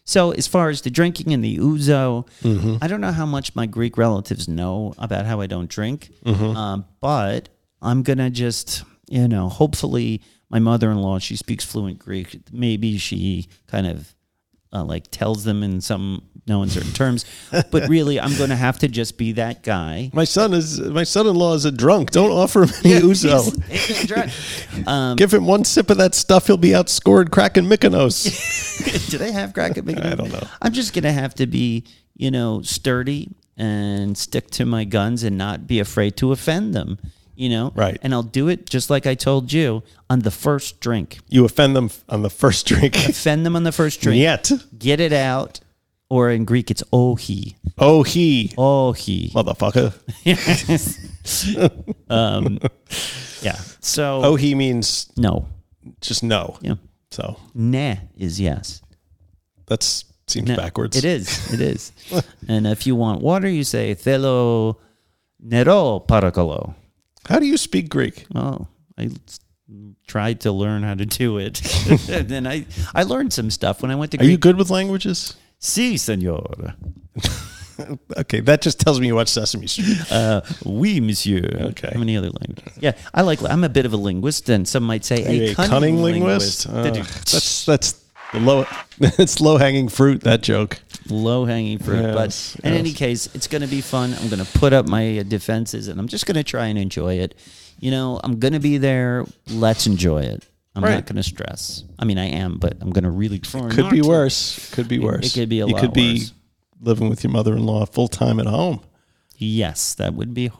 So as far as the drinking and the ouzo, Mm-hmm. I don't know how much my Greek relatives know about how I don't drink, Mm-hmm. um, but I'm gonna just, you know, hopefully my mother-in-law she speaks fluent Greek. Maybe she kind of uh, like tells them in some no uncertain terms, but really I'm gonna have to just be that guy. My son is my son-in-law is a drunk. Don't offer him any ouzo. He's- he's um, Give him one sip of that stuff, he'll be outscored cracking Mykonos. Do they have crack at I don't know. I'm just gonna have to be, you know, sturdy and stick to my guns and not be afraid to offend them. You know, Right. And I'll do it just like I told you on the first drink. You offend them on the first drink. Offend them on the first drink. Yet. Get it out, or in Greek it's ohi. Oh he Ohi. motherfucker. um, yeah. So Oh he means no. just no. Yeah. So Nah is yes. that's seems No, backwards. It is. It is. and if you want water, you say thelo nero parakalo. How do you speak Greek? Oh, I tried to learn how to do it. and then I, I learned some stuff when I went to Are you good with languages? Si, senor. Okay, that just tells me you watch Sesame Street. Uh, oui, monsieur. Okay. How many other languages? Yeah, I like. I'm a bit of a linguist, and some might say you a, cunning, linguist. Uh, that's that's the low. It's low hanging fruit. That joke. Low hanging fruit. Yes, but in yes. any case, it's going to be fun. I'm going to put up my uh, defenses, and I'm just going to try and enjoy it. You know, I'm going to be there. Let's enjoy it. I'm Right. not going to stress. I mean, I am, but I'm going to really try. Could be to. worse. Could be worse. it could be a you lot could be worse. living with your mother in law full time at home. Yes, that would be.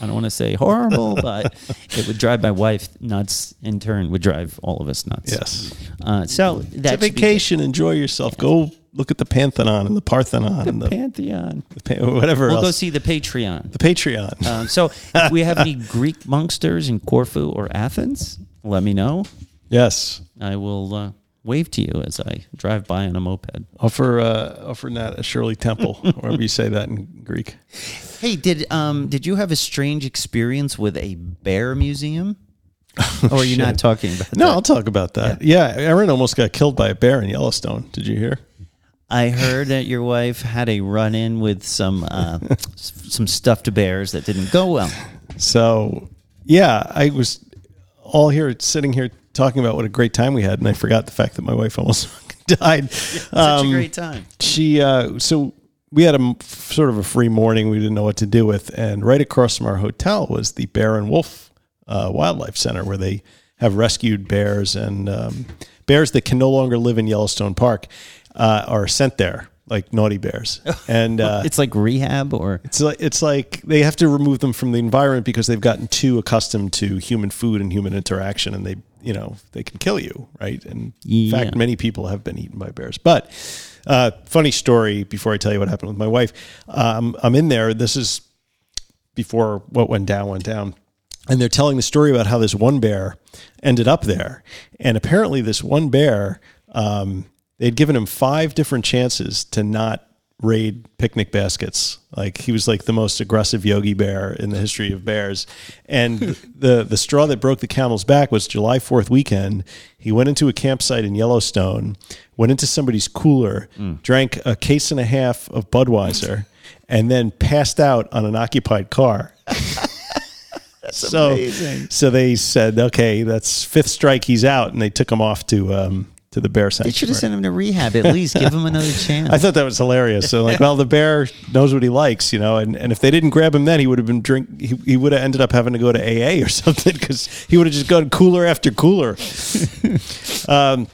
I don't want to say horrible, but it would drive my wife nuts. In turn, would drive all of us nuts. Yes. Uh, so that's vacation. Enjoy yourself. Go look at the Pantheon and the Parthenon and the, Pantheon. the pa- whatever We'll go see the Patreon. the Patreon. Um, so, if we have any Greek monksters in Corfu or Athens, let me know. yes. I will uh, wave to you as I drive by on a moped. Offer uh, offer Nat a Shirley Temple, however you say that in Greek. Hey, did um did you have a strange experience with a bear museum? or are you not talking about No, that? I'll talk about that. Yeah. Erin almost got killed by a bear in Yellowstone. Did you hear? I heard that your wife had a run in with some uh, some stuffed bears that didn't go well. So, yeah, I was all here sitting here talking about what a great time we had, and I forgot the fact that my wife almost died. Such Um, a great time. she uh, so we had a m- sort of a free morning we didn't know what to do with and right across from our hotel was the bear and wolf uh, wildlife center where they have rescued bears and um, bears that can no longer live in yellowstone park uh, are sent there like naughty bears and uh, It's like rehab or it's like it's like they have to remove them from the environment because they've gotten too accustomed to human food and human interaction, and they you know they can kill you, right? And in fact, many people have been eaten by bears. But uh, funny story. Before I tell you what happened with my wife, um, I'm in there. This is before what went down went down. and they're telling the story about how this one bear ended up there, and apparently this one bear, um, they'd given him five different chances to not raid picnic baskets. Like he was like the most aggressive Yogi Bear in the history of bears. And the the straw that broke the camel's back was July 4th weekend. He went into a campsite in Yellowstone, went into somebody's cooler, drank a case and a half of Budweiser, and then passed out on an occupied car. so, amazing. so they said, okay, that's fifth strike, he's out, and they took him off to um, to the bear They should have sent him to rehab at least. Give him another chance. I thought that was hilarious. So like, well, the bear knows what he likes, you know, and, and if they didn't grab him then, he would have been drink. He, he would have ended up having to go to AA or something because he would have just gone cooler after cooler. um,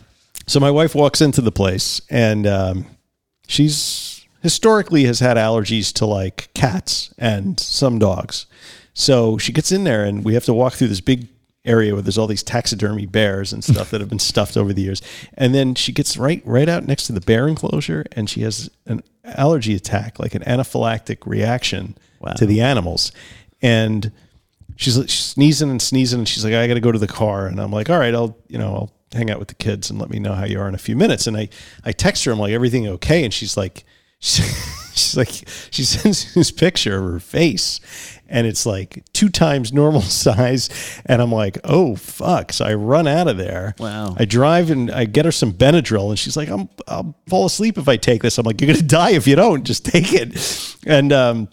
so my wife walks into the place and um, she's historically has had allergies to like cats and some dogs. So she gets in there and we have to walk through this big area where there's all these taxidermy bears and stuff that have been stuffed over the years. And then she gets right right out next to the bear enclosure and she has an allergy attack, like an anaphylactic reaction Wow. to the animals. And she's, she's sneezing and sneezing and she's like, I got to go to the car. And I'm like, all right, I'll, you know, I'll hang out with the kids and let me know how you are in a few minutes. And I, I text her, I'm like, everything okay? And she's like, she's like, she sends this picture of her face and it's like two times normal size. And I'm like, oh, fuck. So I run out of there. Wow. I drive and I get her some Benadryl and she's like, I'm, I'll fall asleep if I take this. I'm like, you're going to die if you don't. Just take it. And, um,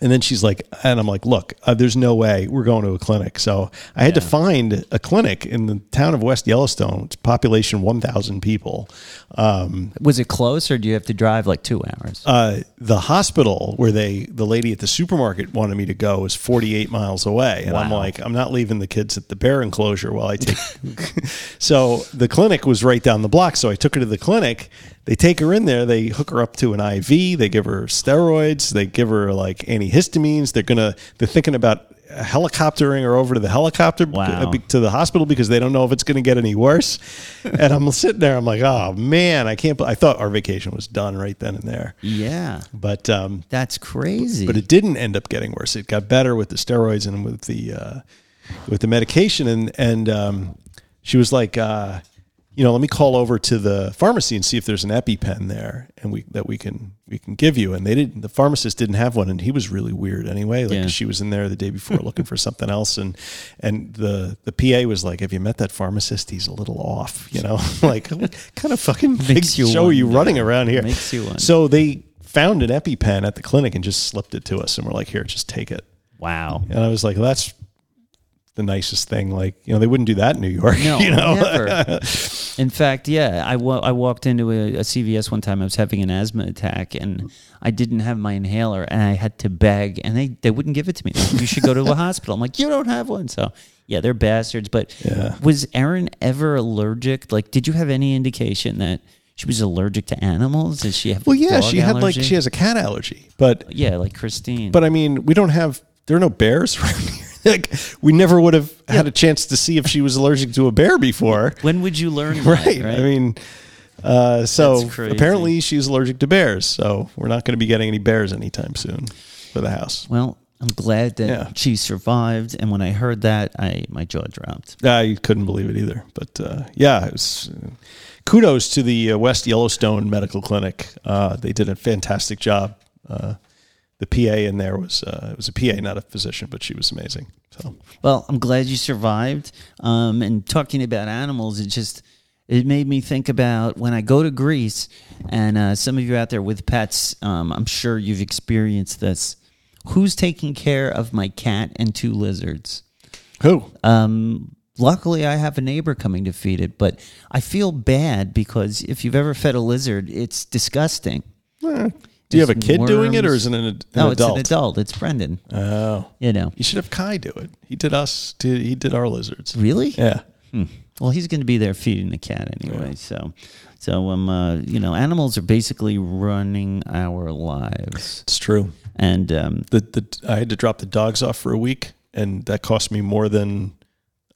and then she's like, and I'm like, look, uh, there's no way we're going to a clinic. So I had to find a clinic in the town of West Yellowstone. It's population 1,000 people. Um, Was it close, or do you have to drive like two hours? uh, the hospital where they, the lady at the supermarket wanted me to go is 48 miles away. And I'm like, I'm not leaving the kids at the bear enclosure while I take. so the clinic was right down the block. So I took her to the clinic. They take her in there. They hook her up to an IV. They give her steroids. They give her like antihistamines. They're gonna. They're thinking about helicoptering her over to the helicopter Wow. uh, to the hospital because they don't know if it's going to get any worse. and I'm sitting there. I'm like, oh man, I can't. I thought our vacation was done right then and there. yeah, But um, that's crazy. but it didn't end up getting worse. It got better with the steroids and with the uh, with the medication. And and um, she was like, uh, you know, let me call over to the pharmacy and see if there's an EpiPen there, and we that we can we can give you. And they didn't. The pharmacist didn't have one, and he was really weird anyway. Like Yeah. she was in there the day before looking for something else, and and the the PA was like, "Have you met that pharmacist? He's a little off." You know, like kind of fucking big Makes you show are you running around here? Makes you wonder. So they found an EpiPen at the clinic and just slipped it to us, and we're like, "Here, just take it." wow. And I was like, "That's the nicest thing." Like, you know, they wouldn't do that in New York. No, you know, never. In fact, yeah, I I walked into a, a CVS one time. I was having an asthma attack, and I didn't have my inhaler, and I had to beg, and they, they wouldn't give it to me. Like, you should go to a hospital. I'm like, you don't have one, so yeah, they're bastards. But Yeah. was Erin ever allergic? Like, did you have any indication that she was allergic to animals? Did she have? well, yeah, she had like she has a cat allergy, but yeah, like Christine. but I mean, we don't have there are no bears around here. Like, we never would have had a chance to see if she was allergic to a bear before. when would you learn? right. That, right? I mean, uh, so apparently she's allergic to bears. So we're not going to be getting any bears anytime soon for the house. well, I'm glad that Yeah. she survived, and when I heard that, I my jaw dropped. I couldn't believe it either. But uh, yeah, it was, uh, kudos to the uh, West Yellowstone Medical Clinic. Uh, they did a fantastic job. The PA in there was uh, it was a PA, not a physician, but she was amazing. So Well, I'm glad you survived. Um, and talking about animals, it just it made me think about when I go to Greece, and uh, some of you out there with pets, um, I'm sure you've experienced this. Who's taking care of my cat and two lizards? who? Um, luckily, I have a neighbor coming to feed it, but I feel bad because if you've ever fed a lizard, it's disgusting. Eh, do you have a kid doing it, or is it an, an no, adult? it's an adult. It's Brendan. Oh, You know, you should have Kai do it. He did us. Did, he did our lizards. really? Yeah. Hmm. Well, he's going to be there feeding the cat anyway. So, so um, uh, you know, animals are basically running our lives, It's true. and um, The the I had to drop the dogs off for a week, and that cost me more than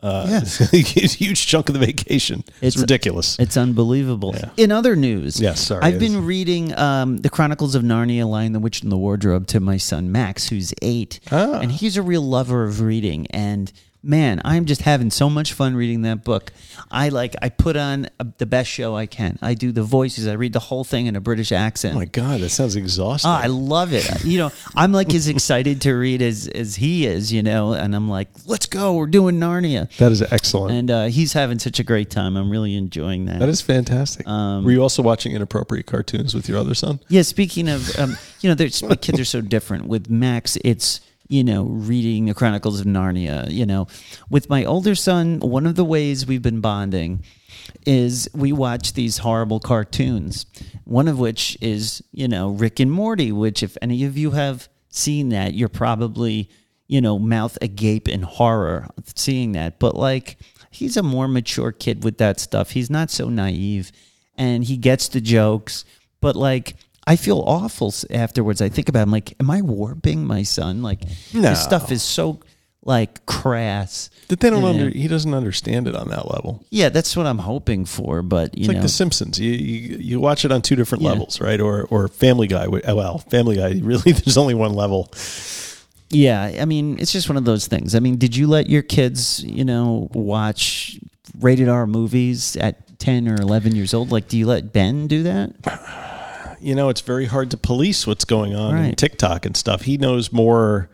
Uh, huge chunk of the vacation. It's, It's- ridiculous. It's unbelievable. In other news, Yes, sorry, I've been reading um, the Chronicles of Narnia, Lion, the Witch, and the Wardrobe to my son Max, who's eight, Ah. and he's a real lover of reading. And man, I'm just having so much fun reading that book. I like I put on uh the best show I can. I do the voices. I read the whole thing in a British accent. oh my god, that sounds exhausting. Oh, I love it. You know, I'm like as excited to read as as he is. You know, and I'm like, let's go. We're doing Narnia, that is excellent. and uh, he's having such a great time. I'm really enjoying that. that is fantastic. Um, Were you also watching inappropriate cartoons with your other son? Yeah, speaking of, um, you know, my kids are so different. With Max, it's, you know, reading the Chronicles of Narnia. You know, with my older son, one of the ways we've been bonding is we watch these horrible cartoons. One of which is, you know, Rick and Morty, which, if any of you have seen that, you're probably, you know, mouth agape in horror seeing that. But like, he's a more mature kid with that stuff. He's not so naive and he gets the jokes. But like, I feel awful afterwards. I think about, it, I'm like, am I warping my son? Like, No. his stuff is so like crass. That they don't Yeah. under. He doesn't understand it on that level. Yeah, that's what I'm hoping for. But you It's like The Simpsons. You, you you watch it on two different Yeah. levels, right? Or or Family Guy. Uh, well, Family Guy. Really, there's only one level. yeah, I mean, it's just one of those things. I mean, did you let your kids, you know, watch rated R movies at 10 or 11 years old? Like, do you let Ben do that? You know, it's very hard to police what's going on in TikTok and stuff. He knows more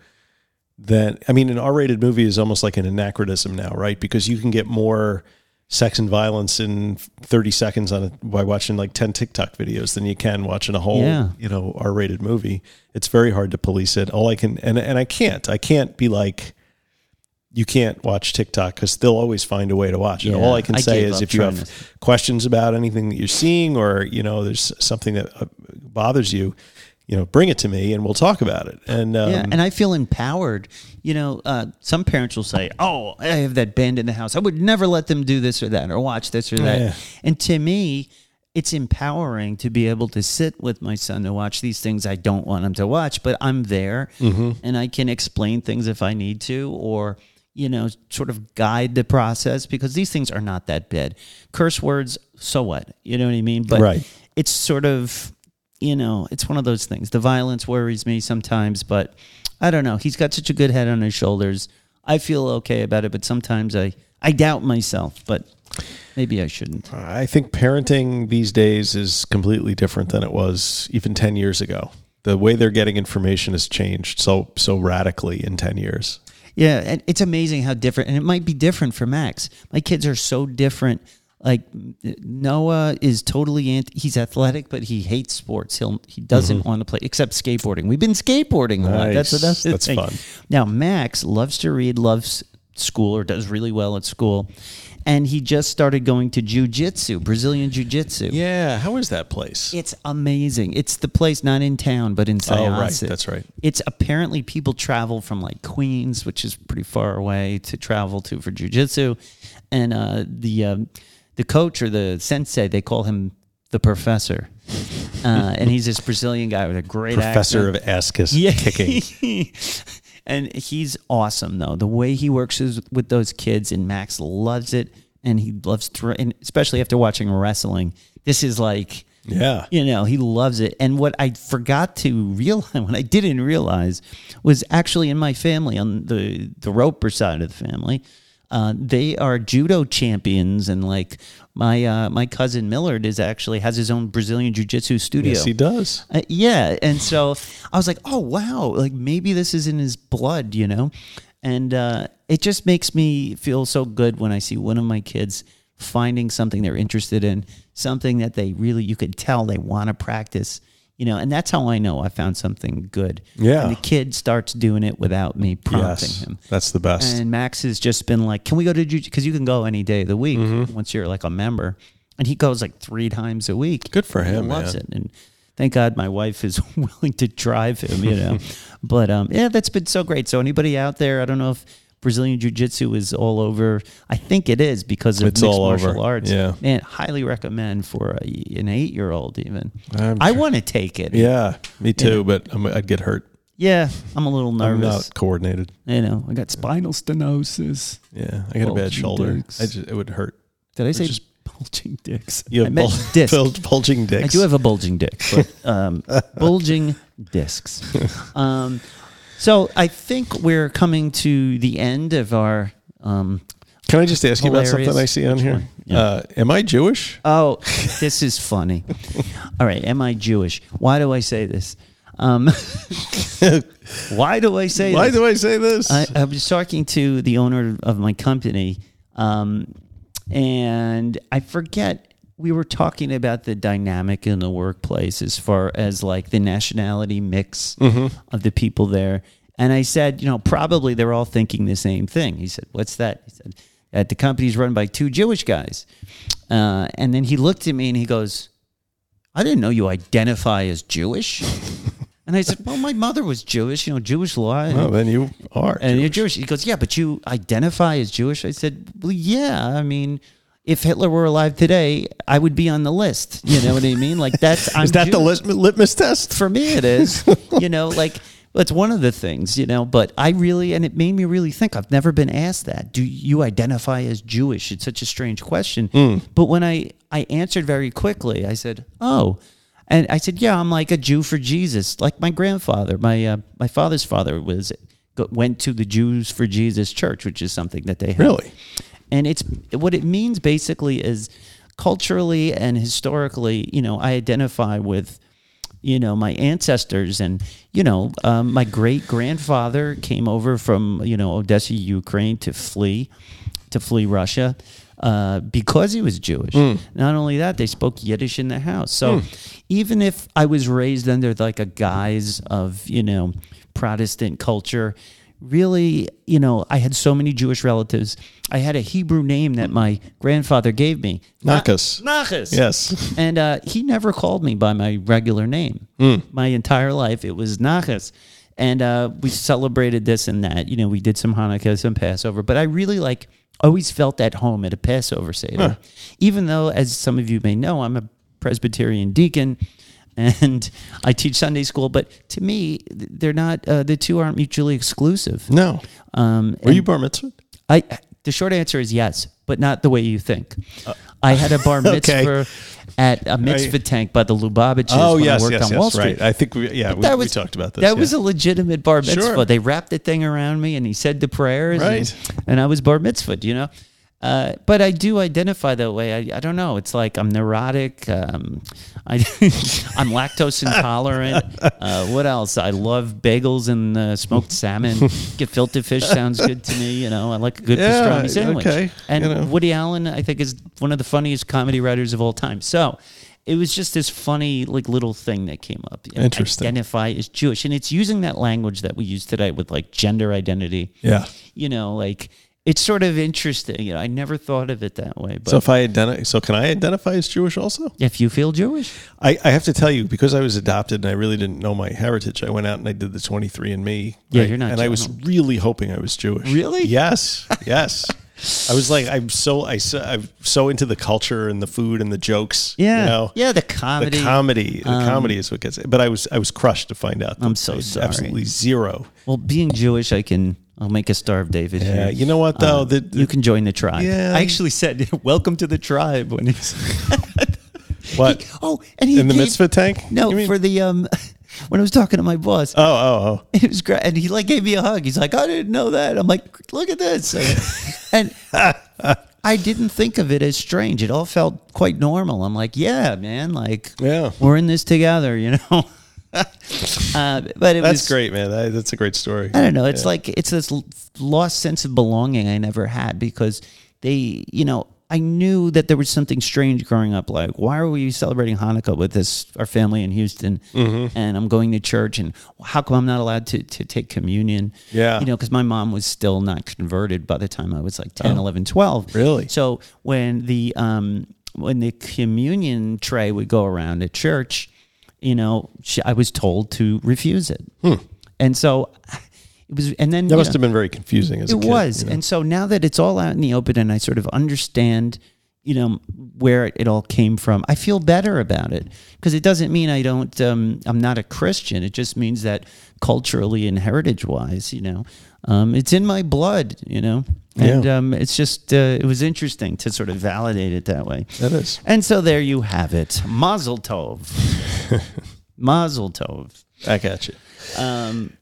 than. I mean, an R-rated movie is almost like an anachronism now, right? Because you can get more sex and violence in 30 seconds on a, by watching like 10 TikTok videos than you can watching a whole, Yeah. you know, R-rated movie. It's very hard to police it. All I can and and I can't. I can't be like you can't watch TikTok because they'll always find a way to watch it. Yeah, All I can I say is if you have questions about anything that you're seeing or you know there's something that uh, bothers you, you know, bring it to me and we'll talk about it. And um, yeah, and I feel empowered. You know, uh, some parents will say, "Oh, I have that band in the house. I would never let them do this or that or watch this or that." Yeah. And to me, it's empowering to be able to sit with my son to watch these things I don't want him to watch, but I'm there and I can explain things if I need to or you know, sort of guide the process because these things are not that bad. Curse words, so what? You know what I mean? But Right. it's sort of you know, it's one of those things. The violence worries me sometimes, but I don't know. He's got such a good head on his shoulders. I feel okay about it, but sometimes I I doubt myself, but maybe I shouldn't. I think parenting these days is completely different than it was even 10 years ago. The way they're getting information has changed so so radically in 10 years. Yeah, and it's amazing how different, and it might be different for Max. My kids are so different. Like Noah is totally anti. He's athletic, but he hates sports. He'll he doesn't mm-hmm. want to play except skateboarding. We've been skateboarding a lot. That's Nice. That's thing. fun. Now Max loves to read, loves school, or does really well at school, and he just started going to jujitsu, Brazilian jiu-jitsu. Yeah, how is that place? It's amazing. It's the place not in town, but in Oh, right. That's right. It's apparently people travel from like Queens, which is pretty far away, to travel to for jujitsu, and uh, the um, the coach or the sensei they call him the professor, uh, and he's this Brazilian guy with a great Professor accent. of kiss Yeah. kicking. and he's awesome though. The way he works is with those kids, and Max loves it, and he loves, thr and especially after watching wrestling. This is like Yeah. you know, he loves it. And what I forgot to realize, what I didn't realize, was actually in my family, on the the Roper side of the family, uh, they are judo champions, and like my uh, my cousin Millard is actually has his own Brazilian jiu jitsu studio. Yes, he does. Uh, yeah, and so I was like, "Oh wow, like maybe this is in his blood," you know, and uh, it just makes me feel so good when I see one of my kids finding something they're interested in, something that they really you could tell they want to practice, you know, and that's how I know I found something good. Yeah. and the kid starts doing it without me prompting Yes. him. That's the best. And Max has just been like, "Can we go to jiu?" Because you can go any day of the week Mm-hmm. once you're like a member, and he goes like three times a week. Good for He him, loves man. it, and thank God my wife is willing to drive him. You know, but um, yeah, that's been so great. So anybody out there, I don't know if Brazilian Jiu Jitsu is all over. I think it is because of It's mixed all martial over. arts. Yeah. man, highly recommend for a, an eight year old even. I'm I want to take it. yeah, me too, but I'm, I'd get hurt. Yeah, I'm a little I'm nervous. not coordinated. You know, I got spinal stenosis. Yeah, I got a bad shoulder. I just, it would hurt. Did I say just- bulging dicks? You have meant bul- disc. bul- bulging dicks. I do have a bulging dick, but um, bulging discs. Um, so I think we're coming to the end of our. Um, Can I just ask you about something I see on here? Yeah. Uh, am I Jewish? oh, this is funny. All right, am I Jewish? Why do I say this? Um, why do I say this? Why this? do I say this? I, I was talking to the owner of my company, um, and I forget we were talking about the dynamic in the workplace as far as like the nationality mix of the people there. And I said, you know, probably they're all thinking the same thing. He said, "What's that?" He said, "At the company's run by two Jewish guys." Uh, and then he looked at me and he goes, "I didn't know you identify as Jewish." and I said, "Well, my mother was Jewish. You know, Jewish law." and- oh, then you are. and you're Jewish. He goes, yeah, but you identify as Jewish. I said, well, yeah. I mean, if Hitler were alive today, I would be on the list. You know what I mean? Like that's I'm Is that the lit- litmus test? for me? It is. you know, like it's one of the things. You know, but I really and it made me really think. I've never been asked that. Do you identify as Jewish? It's such a strange question. But when I I answered very quickly, I said, oh. And I said, "Yeah, I'm like a Jew for Jesus, like my grandfather. My uh, my father's father was went to the Jews for Jesus church, which is something that they have. Really? And it's what it means basically is culturally and historically, you know, I identify with, you know, my ancestors and, you know, um, my great grandfather came over from, you know, Odessa, Ukraine to flee, to flee Russia. Uh, because he was Jewish. Not only that, they spoke Yiddish in the house. So even if I was raised under like a guise of, you know, Protestant culture, really, you know, I had so many Jewish relatives. I had a Hebrew name that my grandfather gave me. Nachas. Nachas. Yes. And uh, he never called me by my regular name. My entire life, it was Nachas. And uh, we celebrated this and that. You know, we did some Hanukkah, some Passover. But I really like always felt at home at a Passover Seder. Even though, as some of you may know, I'm a Presbyterian deacon and I teach Sunday school. But to me, they're not, uh, the two aren't mutually exclusive. No. Um, Were you bar mitzvah? I the short answer is yes, but not the way you think. I had a bar mitzvah Okay. at a mitzvah tank by the Lubavitchers Oh, when yes, I worked yes, on yes. Wall Street. Right. I think we, yeah, we, That we was talked about this. That yeah. was a legitimate bar mitzvah. Sure. They wrapped the thing around me, and he said the prayers, and- Right. and, I was bar mitzvahed. You know, uh, but I do identify that way. I, I don't know. It's like I'm neurotic. Um, I, I'm lactose intolerant. Uh, what else? I love bagels and uh, smoked salmon. Gefilte fish sounds good to me. You know, I like a good Yeah, pastrami sandwich. okay, And you know. Woody Allen, I think, is one of the funniest comedy writers of all time. So. It was just this funny, like little thing that came up. Interesting. Identify as Jewish, and it's using that language that we use today with like gender identity yeah. you know, like it's sort of interesting. You know, I never thought of it that way. But So if I identify, so can I identify as Jewish also? if you feel Jewish, I, I have to tell you because I was adopted and I really didn't know my heritage. I went out and I did the 23 and Me. Yeah, you're not And I was really hoping I was Jewish. Really? Yes. Yes. I was like, I'm so I so, I'm so into the culture and the food and the jokes. yeah, You know? yeah, the comedy, The comedy. comedy, the Um, comedy is what gets. It. But I was, I was crushed to find out. I'm so sorry. Absolutely zero. well, being Jewish, I can. I'll make a star of David. Yeah, here. you know what though? Uh, the, the- you can join the tribe. Yeah. I actually said, "Welcome to the tribe." When he's what oh, and he in the gave- mitzvah tank? No, for the um, when I was talking to my boss, oh oh oh. it was great, and he like gave me a hug. He's like, "I didn't know that." I'm like, "Look at this," and I didn't think of it as strange. It all felt quite normal. I'm like, "Yeah, man, like, Yeah. we're in this together," you know. uh, but it That's was great, man. That, that's a great story. I don't know. It's Yeah. like it's this lost sense of belonging I never had because they, you know, I knew that there was something strange growing up. Like, why are we celebrating Hanukkah with this our family in Houston? Mm-hmm. And I'm going to church, and how come I'm not allowed to to take communion? Yeah. you know, because my mom was still not converted by the time I was like 10, 11, 12. Oh. Really? So when the um when the communion tray would go around at church, you know, she, I was told to refuse it, and so it was. And then Hmm. That must know, have been very confusing as a it kid. was, you know? and so now that it's all out in the open, and I sort of understand, you know, where it all came from, I feel better about it because it doesn't mean I don't. Um, I'm not a Christian. It just means that culturally and heritage wise, you know, um, it's in my blood. You know, and Yeah. um, it's just uh, it was interesting to sort of validate it that way. That is. And so there you have it, Mazel Tov, Mazel Tov. Back at you. Um,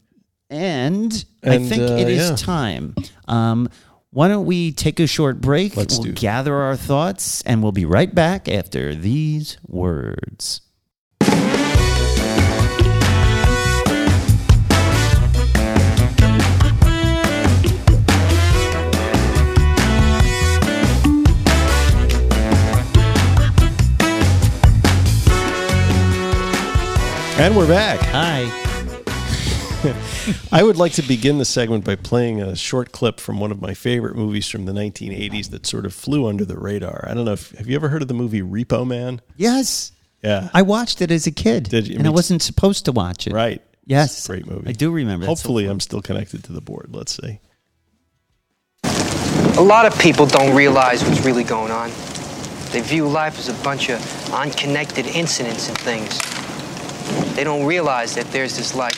and, I think uh, it is yeah. time. Um, why don't we take a short break? Let's we'll do gather our thoughts, and we'll be right back after these words. And we're back. Hi. I would like to begin the segment by playing a short clip from one of my favorite movies from the 1980s that sort of flew under the radar. I don't know if have you ever heard of the movie Repo Man? Yes, Yeah. I watched it as a kid, Did you? and I wasn't supposed to watch it. right. Yes, Great movie. I do remember. that. Hopefully I'm still connected to the board. Let's see. A lot of people don't realize what's really going on. They view life as a bunch of unconnected incidents and things. They don't realize that there's this like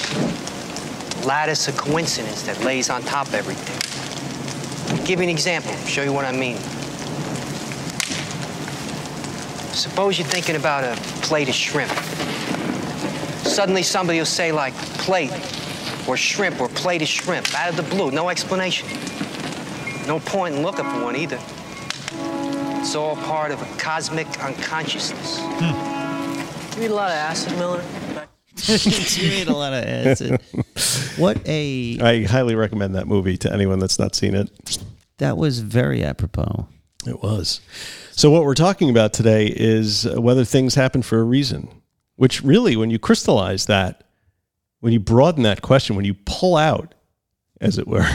lattice of coincidence that lays on top of everything. I'll give you an example, show you what I mean. Suppose you're thinking about a plate of shrimp. Suddenly somebody will say like plate or shrimp or plate of shrimp out of the blue, no explanation. No point in looking for one either. It's all part of a cosmic unconsciousness. Hmm. You eat a lot of acid, Miller? you made a lot of acid. what a I highly recommend that movie to anyone that's not seen it. that was very apropos. It was. So, what we're talking about today is whether things happen for a reason, which really, when you crystallize that, when you broaden that question, when you pull out, as it were,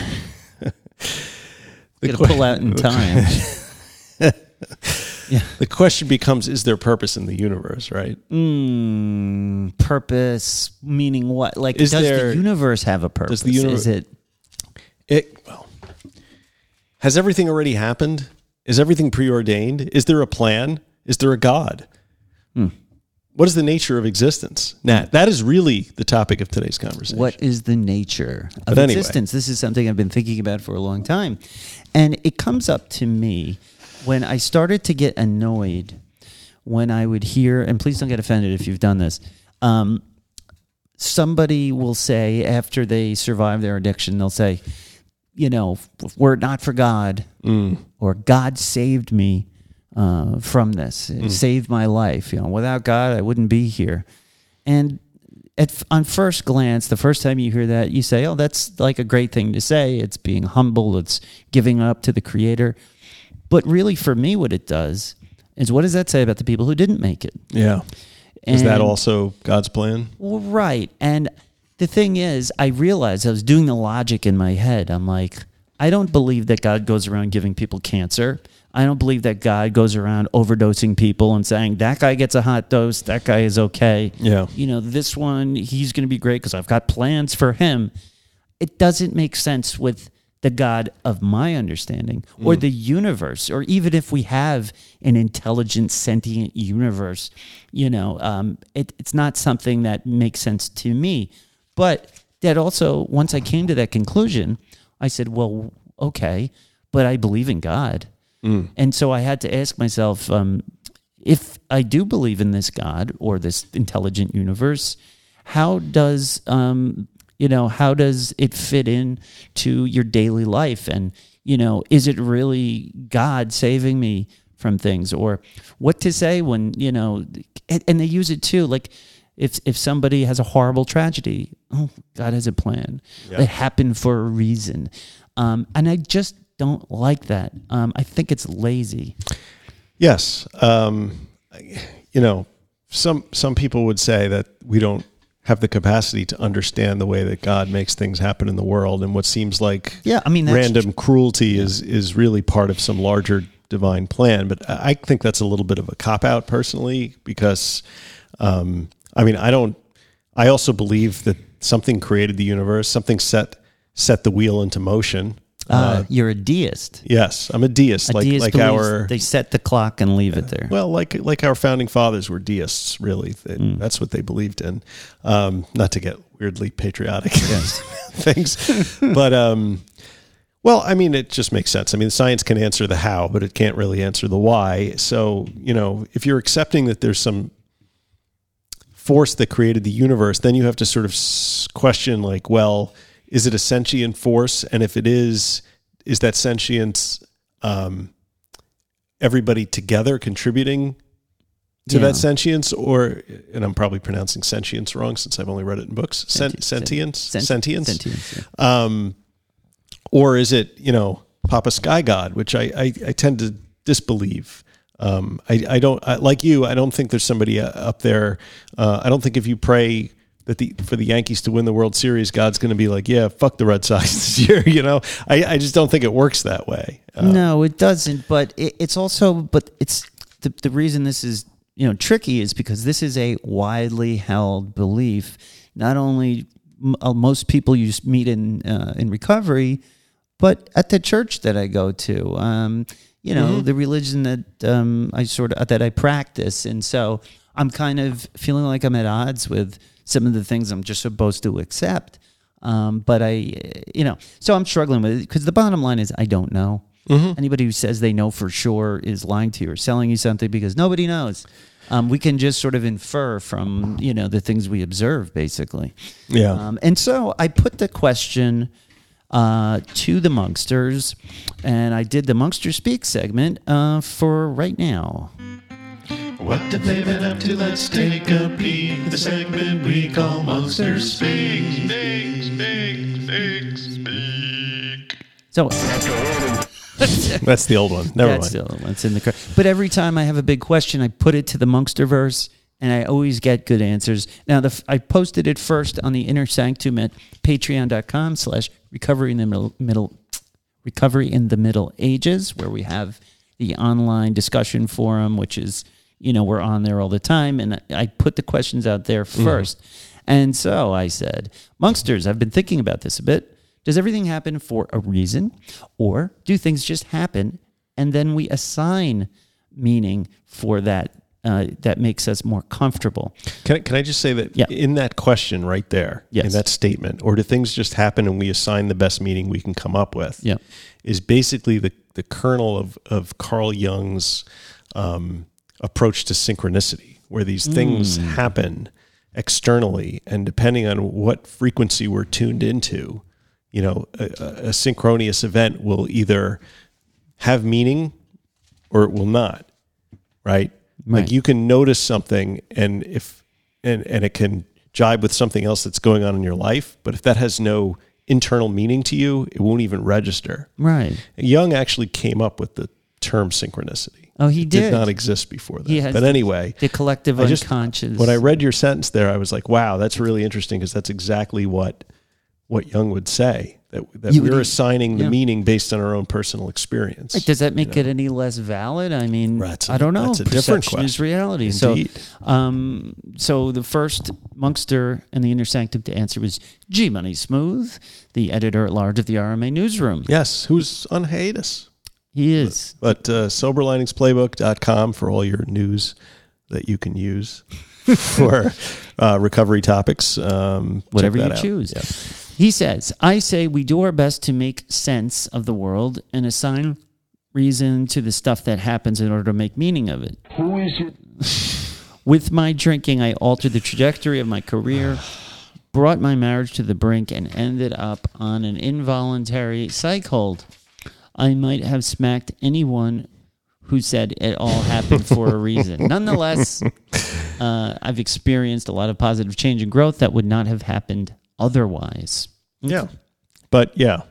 the que- pull out in time. the question becomes is there purpose in the universe, right? Mm, purpose meaning what? Like, Is does there- the universe have a purpose? Does the univer- Is it? It, well, has everything already happened? Is everything preordained? Is there a plan? Is there a God? Hmm. What is the nature of existence? Nat, that is really the topic of today's conversation. What is the nature of anyway. existence? This is something I've been thinking about for a long time. And it comes up to me when I started to get annoyed when I would hear, and please don't get offended if you've done this. Um, somebody will say after they survive their addiction, they'll say, you know, were it not for God, or God saved me uh, from this, It saved my life. You know, without God, I wouldn't be here. And at on first glance, the first time you hear that, you say, "Oh, that's like a great thing to say. It's being humble. It's giving up to the Creator." But really, for me, what it does is, what does that say about the people who didn't make it? Yeah. Is that also God's plan? Well, right. And the thing is, I realized I was doing the logic in my head. I'm like, I don't believe that God goes around giving people cancer. I don't believe that God goes around overdosing people and saying that guy gets a hot dose, that guy is okay. Yeah. You know, this one, he's going to be great because I've got plans for him. It doesn't make sense with the God of my understanding or the universe, or even if we have an intelligent, sentient universe, you know, um, it, it's not something that makes sense to me. But that also, once I came to that conclusion, I said, well, okay, but I believe in God. And so I had to ask myself, um, if I do believe in this God or this intelligent universe, how does um, you know how does it fit in to your daily life? And you know, is it really God saving me from things, or what to say when you know? And, and they use it too, like. If, if somebody has a horrible tragedy, oh, God has a plan. It happened for a reason. Um, and I just don't like that. Um, I think it's lazy. Yes. Um, you know, some some people would say that we don't have the capacity to understand the way that God makes things happen in the world, and what seems like Yeah, I mean, random cruelty is is really part of some larger divine plan. But I I think that's a little bit of a cop out, personally, because um, I mean, I don't. I also believe that something created the universe, something set set the wheel into motion. Uh, you're a deist. Yes, I'm a deist, A like deist like believes our they set the clock and leave it there. well, like like our founding fathers were deists. Really, They- Hmm. that's what they believed in. Um, not to get weirdly patriotic things, but um, well, I mean, it just makes sense. I mean, science can answer the how, but it can't really answer the why. So, you know, if you're accepting that there's some force that created the universe, then you have to sort of question, like, well, is it a sentient force? And if it is, is that sentience um, everybody together contributing to Yeah. that sentience, or and I'm probably pronouncing sentience wrong since I've only read it in books. Sen- sentience, Sent- sentience, Sentience. yeah. um, or is it you know Papa Sky God, which I I, I tend to disbelieve. Um, I I don't I, like you. I don't think there's somebody uh, up there. Uh, I don't think if you pray that the for the Yankees to win the World Series, God's going to be like, yeah, fuck the Red Sox this year. You know, I I just don't think it works that way. Uh, no, it doesn't. But it, it's also, but it's the the reason this is you know tricky is because this is a widely held belief. Not only m- uh, most people you meet in uh, in recovery, but at the church that I go to, um, you know, the religion that um, I sort of that I practice, and so I'm kind of feeling like I'm at odds with some of the things I'm just supposed to accept. Um, but I, you know, so I'm struggling with it because the bottom line is I don't know. Anybody who says they know for sure is lying to you or selling you something because nobody knows. Um, we can just sort of infer from you know the things we observe, basically. Yeah. Um, and so I put the question uh, to the Monksters, and I did the Monkster Speak segment uh, for right now. What have they been up to? Let's take a peek. The segment we call Monkster Speak. Speak, speak, speak, speak. So That's the old one. Never that's mind. the that's in the. cr- But every time I have a big question, I put it to the Monksterverse, and I always get good answers. Now, the, f- I posted it first on the Inner Sanctum at patreon.com slash recovery in the middle, middle recovery in the middle ages where we have the online discussion forum which is you know we're on there all the time and i put the questions out there 1st and so i said monksters i've been thinking about this a bit does everything happen for a reason or do things just happen and then we assign meaning for that uh, that makes us more comfortable Can I, can I just say that Yeah. in that question right there, Yes. in that statement, or do things just happen and we assign the best meaning we can come up with? Yeah. is basically the the kernel of of Carl Jung's um, approach to synchronicity, where these things mm. happen externally, and depending on what frequency we're tuned into, you know, a, a synchronous event will either have meaning or it will not, right? Right. Like you can notice something, and if and and it can jibe with something else that's going on in your life, but if that has no internal meaning to you, it won't even register. right Jung actually came up with the term synchronicity. Oh, he It did. did not exist before that. But anyway, the collective I just- unconscious when I read your sentence there, I was like, "Wow, that's really interesting," because that's exactly what what Jung would say that that You we're assigning the yeah. meaning based on our own personal experience. Like, does that make it any less valid? I mean, a- I don't know. that's a different Perception is reality. Indeed. So, um, so the first Monkster and the Inner Sanctum to answer was G Money Smooth, the editor at large of the RMA Newsroom. yes, who's on hiatus? He is. But uh, soberliningsplaybook.com for all your news that you can use for uh, recovery topics. Um, Whatever you out. choose. Yeah. He says, I say we do our best to make sense of the world and assign reason to the stuff that happens in order to make meaning of it. Who is it? With my drinking, I altered the trajectory of my career, brought my marriage to the brink, and ended up on an involuntary psych hold. I might have smacked anyone who said it all happened for a reason. Nonetheless, uh, I've experienced a lot of positive change and growth that would not have happened otherwise. Yeah. But yeah,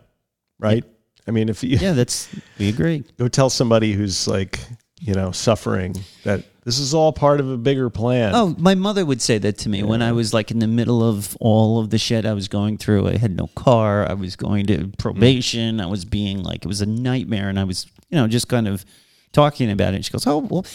right? I mean, if you Yeah, that's we agree. go tell somebody who's like, you know, suffering that this is all part of a bigger plan. Oh, my mother would say that to me when I was like in the middle of all of the shit I was going through. I had no car. I was going to probation. I was being like, it was a nightmare. And I was, you know, just kind of talking about it. She goes, Oh, well,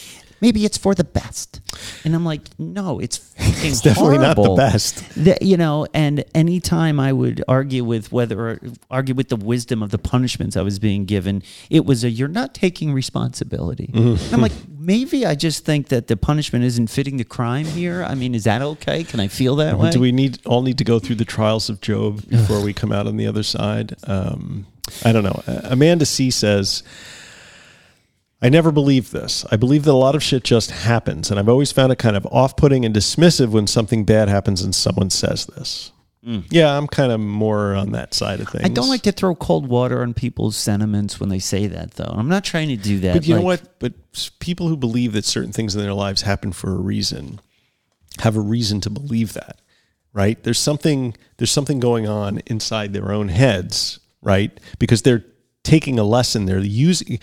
maybe it's for the best. And I'm like, no, it's fucking It's definitely not the best. You know, and anytime I would argue with whether argue with the wisdom of the punishments I was being given, it was a you're not taking responsibility. Mm-hmm. I'm like, maybe I just think that the punishment isn't fitting the crime here. I mean, is that okay? Can I feel that way? Do we need all need to go through the trials of Job before we come out on the other side? Um, I don't know. Uh, Amanda C says, I never believed this. I believe that a lot of shit just happens, and I've always found it kind of off putting and dismissive when something bad happens and someone says this. Hmm. Yeah, I'm kind of more on that side of things. I don't like to throw cold water on people's sentiments when they say that, though. I'm not trying to do that. But you know what? But people who believe that certain things in their lives happen for a reason have a reason to believe that, right? There's something there's something going on inside their own heads, right? Because they're taking a lesson. They're using.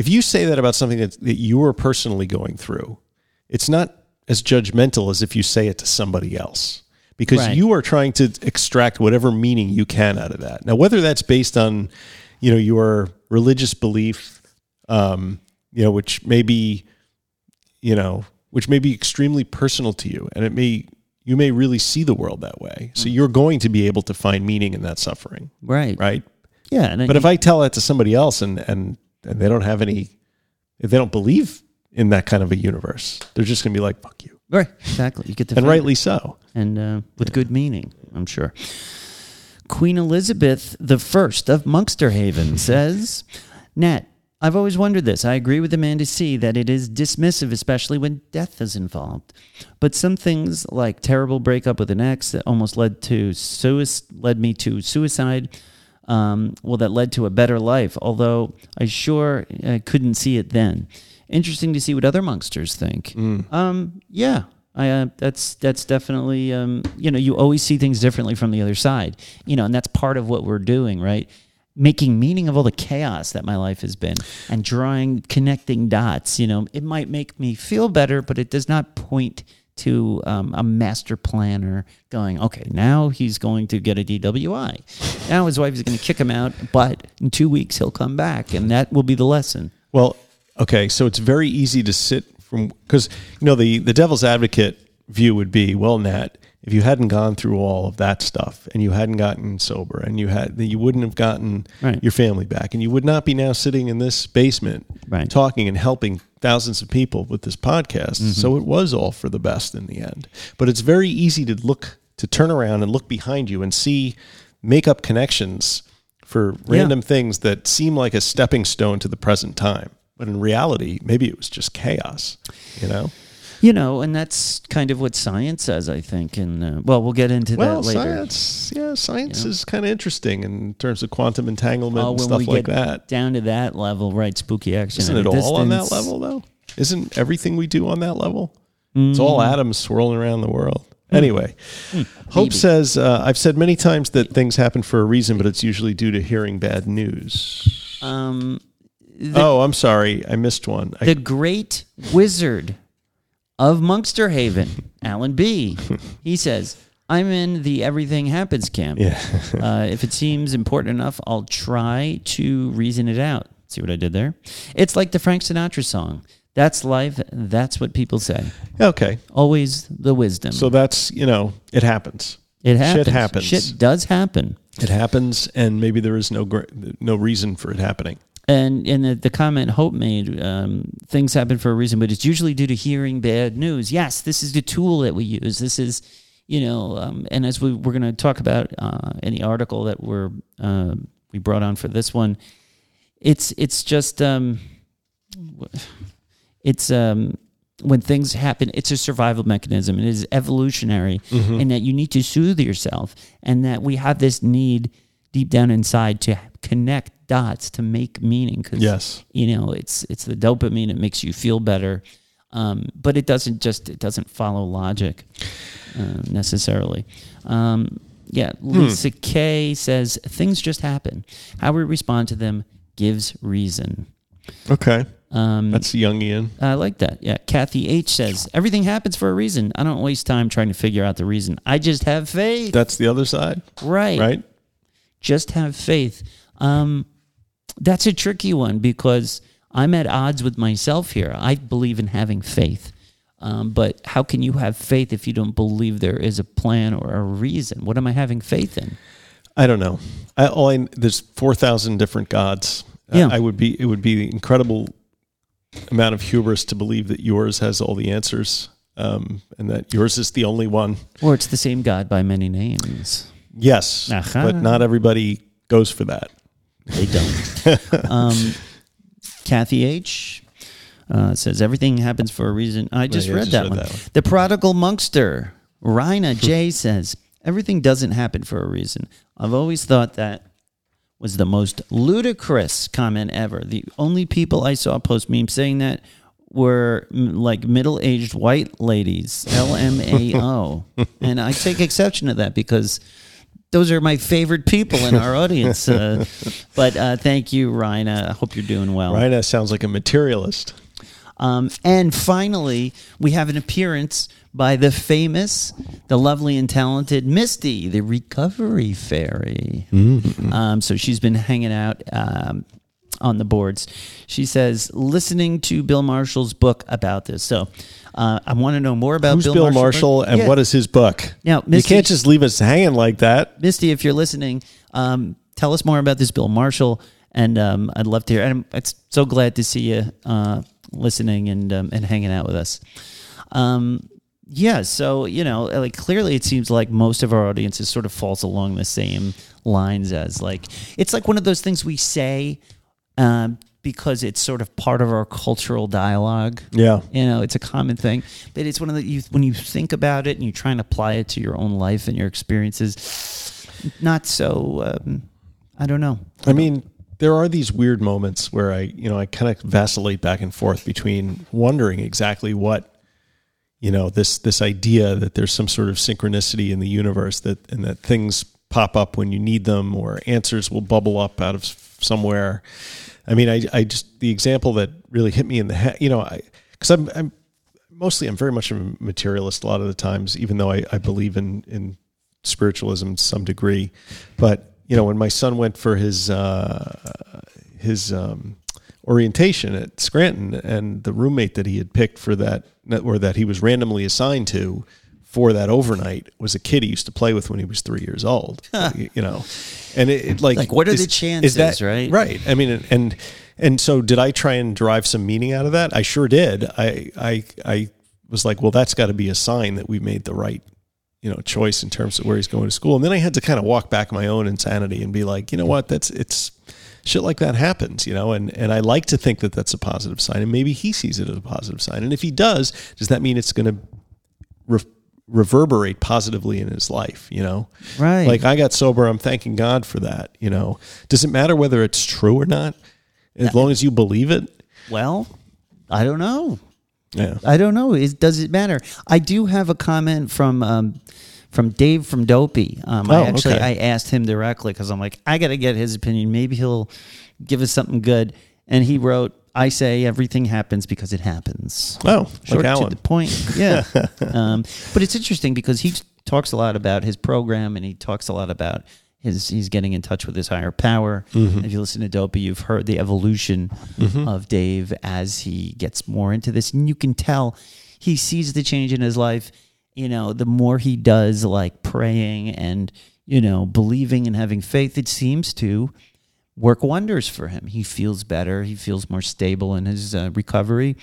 If you say that about something that, that you are personally going through, it's not as judgmental as if you say it to somebody else. Because Right. you are trying to extract whatever meaning you can out of that. Now, whether that's based on, you know, your religious belief, um, you know, which may be, you know, which may be extremely personal to you, and it may you may really see the world that way. So you're going to be able to find meaning in that suffering, right, right? Yeah, and But if I tell that to somebody else and and and they don't have any, they don't believe in that kind of a universe, they're just going to be like, "Fuck you," right, exactly, you get the and rightly so. and uh, with good meaning, I'm sure. Queen Elizabeth the First of Monkster Haven says, Nat, I've always wondered this. I agree with Amanda C that it is dismissive, especially when death is involved. But some things like terrible breakup with an ex that almost led to suicide, led me to suicide. Um, well, that led to a better life. Although I sure uh, couldn't see it then. Interesting to see what other monksters think. Um, yeah, I, uh, that's that's definitely um, you know you always see things differently from the other side. You know, and that's part of what we're doing, right? Making meaning of all the chaos that my life has been, and drawing connecting dots. You know, it might make me feel better, but it does not point to um, a master planner going, okay, now he's going to get a DWI. Now his wife is going to kick him out, but in two weeks he'll come back, and that will be the lesson. Well, okay, so it's very easy to sit from because you know the the devil's advocate view would be, well, Nat, if you hadn't gone through all of that stuff and you hadn't gotten sober and you had you wouldn't have gotten Right. your family back and you would not be now sitting in this basement Right. talking and helping thousands of people with this podcast. So mm-hmm. it was all for the best in the end. But it's very easy to look to turn around and look behind you and see make up connections for random things that seem like a stepping stone to the present time. But in reality, maybe it was just chaos, you know? You know, and that's kind of what science says, I think. And uh, well, we'll get into Well, that later. science, yeah, science You know? is kind of interesting in terms of quantum entanglement Oh, and stuff we like get that. down to that level, right? Spooky action. Isn't it all on that level, though? Isn't everything we do on that level? It's all atoms swirling around the world. Anyway, Hope says, uh, I've said many times that things happen for a reason, but it's usually due to hearing bad news. Um, oh, I'm sorry. I missed one. I, the great wizard of Monkster Haven, Alan B. He says, "I'm in the Everything Happens camp. yeah. uh, if it seems important enough, I'll try to reason it out. See what I did there? It's like the Frank Sinatra song. That's life. That's what people say. okay. Always the wisdom. So that's, you know, it happens. it happens. Shit happens. Shit does happen. It happens, and maybe there is no gr- no reason for it happening. And and the, the comment Hope made, um, things happen for a reason, but it's usually due to hearing bad news. Yes, this is the tool that we use. This is, you know, um, and as we we're going to talk about uh, in the article that we're uh, we brought on for this one, it's it's just um, it's um when things happen it's a survival mechanism it is evolutionary and that you need to soothe yourself and that we have this need deep down inside to connect dots to make meaning because Yes. you know it's it's the dopamine it makes you feel better um, but it doesn't just it doesn't follow logic uh, necessarily um, yeah lisa k says things just happen how we respond to them gives reason Okay. um, That's Jungian. I like that. Yeah. Kathy H says, everything happens for a reason. I don't waste time trying to figure out the reason. I just have faith. That's the other side, right. right? Just have faith. Um, that's a tricky one because I'm at odds with myself here. I believe in having faith. Um, but how can you have faith if you don't believe there is a plan or a reason? What am I having faith in? I don't know. I, all I, there's four thousand different gods. Yeah. I would be. It would be incredible amount of hubris to believe that yours has all the answers, um, and that yours is the only one. Or it's the same God by many names. Yes, Aha. but not everybody goes for that. They don't. um, Kathy H. Uh, says everything happens for a reason. I just yeah, read, just that, read one. that one. The prodigal monkster, Rhina J says everything doesn't happen for a reason. I've always thought that was the most ludicrous comment ever. The only people I saw post memes saying that were mm, like middle-aged white ladies, LMAO, and I take exception to that because those are my favorite people in our audience. Uh, but uh, thank you, Rhina. I hope you're doing well. Rhina sounds like a materialist. Um, and finally, we have an appearance by the famous, the lovely and talented Misty, the recovery fairy. Um, so she's been hanging out um, on the boards. She says, listening to Bill Marshall's book about this. So uh, I want to know more about Who's Bill, Bill, Marshall, and Yeah. what is his book? Now, you can't just leave us hanging like that. Misty, if you're listening, um, tell us more about this Bill Marshall, and um, I'd love to hear. And I'm it's so glad to see you uh, listening and um, and hanging out with us. Um, yeah, so you know, like clearly, it seems like most of our audiences sort of falls along the same lines as like it's like one of those things we say um, because it's sort of part of our cultural dialogue. Yeah. You know, it's a common thing, but it's one of the you when you think about it and you try and apply it to your own life and your experiences, not so. Um, I don't know. I mean, there are these weird moments where I, you know, I kind of vacillate back and forth between wondering exactly what, you know, this this idea that there's some sort of synchronicity in the universe that and that things pop up when you need them or answers will bubble up out of somewhere. I mean, I I just the example that really hit me in the head, you know, I because I'm I'm mostly I'm very much a materialist a lot of the times, even though I, I believe in in spiritualism to some degree. But you know, when my son went for his uh, his um, orientation at Scranton, and the roommate that he had picked for that, or that he was randomly assigned to for that overnight, was a kid he used to play with when he was three years old. you, know, and it, it like Like, what are the is chances, that, right? Right. I mean, and and so did I try and derive some meaning out of that? I sure did. I I I was like, well, that's got to be a sign that we made the right you know choice in terms of where he's going to school and then i had to kind of walk back my own insanity and be like you know what that's it's shit like that happens you know and and i like to think that that's a positive sign and maybe he sees it as a positive sign and if he does does that mean it's going to re- reverberate positively in his life you know Right. like i got sober i'm thanking god for that you know does it matter whether it's true or not as long as you believe it Well, I don't know. yeah I don't know. Is does it matter? I do have a comment from um, from Dave from Dopey. Um, I Oh, actually okay. I asked him directly because I'm like, I got to get his opinion. Maybe he'll give us something good. And he wrote, "I say everything happens because it happens." oh Short like to the point. Yeah. um, but it's interesting because he talks a lot about his program and he talks a lot about his he's getting in touch with his higher power. Mm-hmm. If you listen to Dopey, you've heard the evolution of Dave as he gets more into this, and you can tell he sees the change in his life. You know, the more he does like praying and you know believing and having faith, it seems to work wonders for him. He feels better. He feels more stable in his uh, recovery.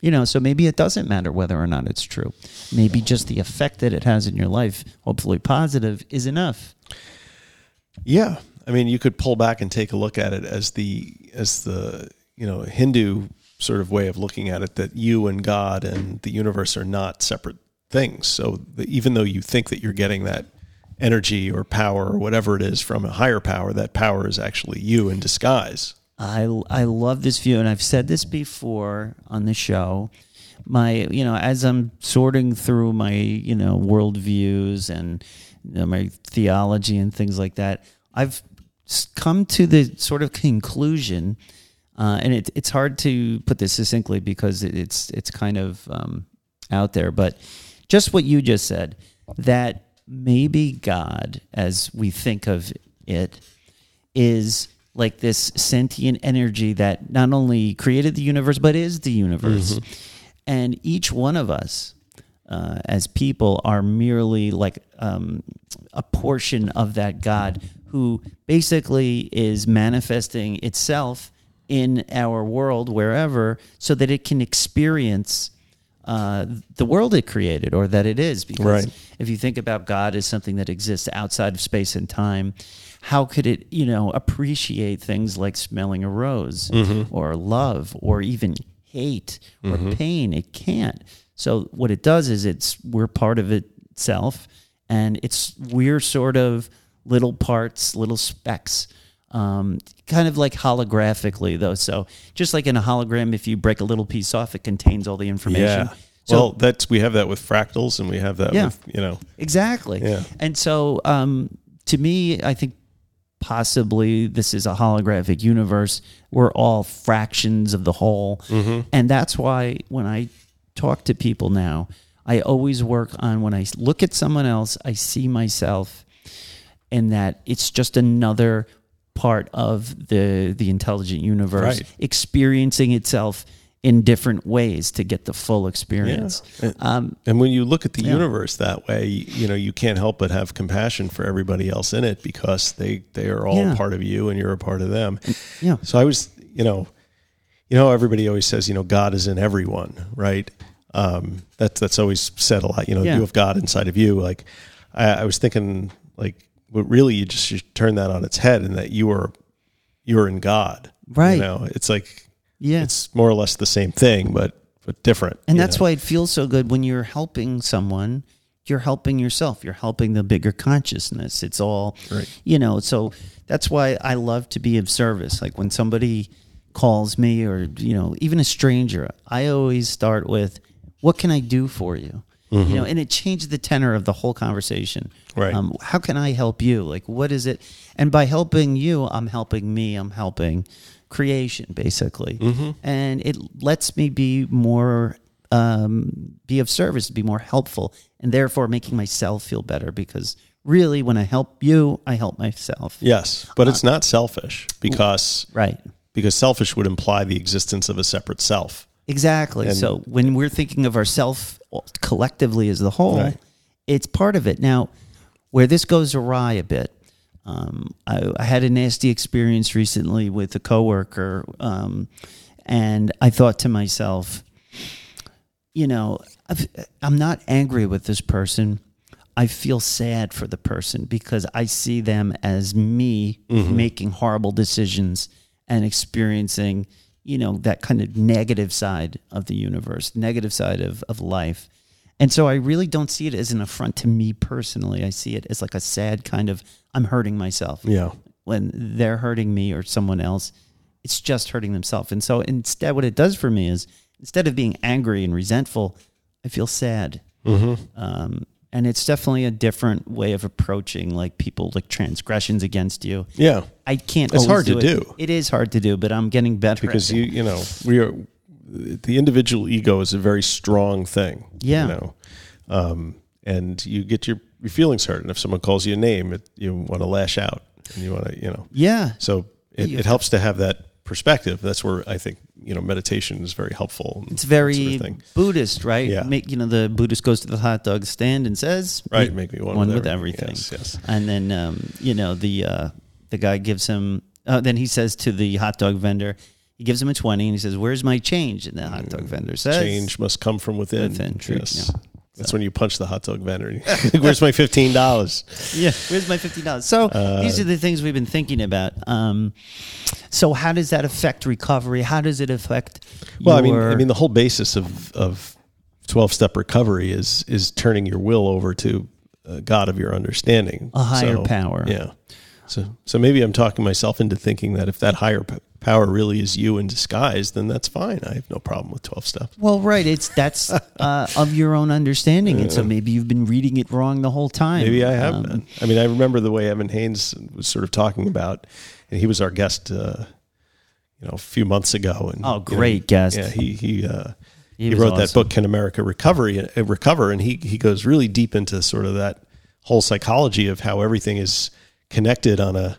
You know, so maybe it doesn't matter whether or not it's true. Maybe just the effect that it has in your life, hopefully positive, is enough. Yeah, I mean, you could pull back and take a look at it as the as the you know Hindu sort of way of looking at it that you and God and the universe are not separate things. So the, even though you think that you're getting that energy or power or whatever it is from a higher power, that power is actually you in disguise. I I love this view, and I've said this before on the show. My, you know, as I'm sorting through my, you know, worldviews and you know, my theology and things like that, I've come to the sort of conclusion, uh, and it, it's hard to put this succinctly because it, it's it's kind of um, out there, but just what you just said that maybe God, as we think of it, is like this sentient energy that not only created the universe but is the universe. And each one of us, uh, as people, are merely like um, a portion of that God who basically is manifesting itself in our world wherever, so that it can experience uh, the world it created or that it is. Because Right. if you think about God as something that exists outside of space and time, how could it, you know, appreciate things like smelling a rose or love or even hate or pain? It can't. So what it does is it's we're part of itself, and it's we're sort of little parts, little specks. Um, kind of like holographically though. So just like in a hologram, if you break a little piece off, it contains all the information. Yeah. So well, that's we have that with fractals, and we have that Yeah. with you know. Exactly. Yeah. And so, um, to me, I think possibly this is a holographic universe. We're all fractions of the whole. And that's why when I talk to people now, I always work on when I look at someone else, I see myself and that it's just another part of the the intelligent universe Right. experiencing itself in different ways to get the full experience. And- Um, And when you look at the Yeah. universe that way, you know, you can't help but have compassion for everybody else in it because they they are all Yeah. part of you and you're a part of them. yeah. So I was, you know, you know, everybody always says, you know, God is in everyone, right? Um, that's that's always said a lot. You know, Yeah. you have God inside of you. Like, I, I was thinking, like, but really, you just should turn that on its head, and that you are you're in God, Right. You know, it's like Yeah. it's more or less the same thing, but but different. And that's know? why it feels so good when you're helping someone. You're helping yourself. You're helping the bigger consciousness. It's all, Right. you know. So that's why I love to be of service. Like when somebody calls me, or you know, even a stranger, I always start with, "What can I do for you?" You know, and it changed the tenor of the whole conversation. Mm-hmm. Right. Um, how can I help you? Like, what is it? And by helping you, I'm helping me. I'm helping creation, basically. Mm-hmm. And it lets me be more, um, be of service, be more helpful, and therefore making myself feel better. Because really, when I help you, I help myself. yes, but it's not selfish because Right. because selfish would imply the existence of a separate self. Exactly. And- so when we're thinking of ourselves collectively as the whole, Right. it's part of it. Now, where this goes awry a bit, um, I, I had a nasty experience recently with a coworker, um, and I thought to myself, you know, I've, I'm not angry with this person. I feel sad for the person because I see them as me making horrible decisions and experiencing, you know, that kind of negative side of the universe, negative side of, of life. And so I really don't see it as an affront to me personally. I see it as like a sad kind of, I'm hurting myself Yeah. when they're hurting me or someone else, it's just hurting themselves. And so instead, what it does for me is instead of being angry and resentful, I feel sad. Um, and it's definitely a different way of approaching like people like transgressions against you. Yeah. I can't. It's always hard to it. do. It is hard to do, but I'm getting better because at it. you you know we are the individual ego is a very strong thing Yeah. you know um, and you get your, your feelings hurt and if someone calls you a name it, you want to lash out and you want to you know Yeah. so it, it helps to have that perspective that's where i think you know meditation is very helpful It's very sort of. Buddhist, right? Yeah. Make, you know, the Buddhist goes to the hot dog stand and says, Right, make me one with with everything." everything." Yes, yes. And then, um, you know, the uh, the guy gives him. Uh, then he says to the hot dog vendor, he gives him a twenty, and he says, "Where's my change?" And the hot dog vendor says, change must come from within, Within, true, yes yeah. That's when you punch the hot dog vendor where's my $15 Yeah, where's my fifty dollars? So Uh, these are the things we've been thinking about. Um, so how does that affect recovery? How does it affect? Well, I mean, I mean, the whole basis of of twelve step recovery is is turning your will over to a God of your understanding, A higher power. Yeah. So so maybe I'm talking myself into thinking that if that higher power really is you in disguise, then that's fine. I have no problem with twelve step. Well, right. It's that's uh, of your own understanding, and so maybe you've been reading it wrong the whole time. Maybe I have Um, been. I mean, I remember the way Evan Haynes was sort of talking about, and he was our guest, uh, you know, a few months ago. And Oh, you know, great guest. Yeah, he he uh, He he, wrote that book, Can America Recovery uh, Recover? And he he goes really deep into sort of that whole psychology of how everything is connected on a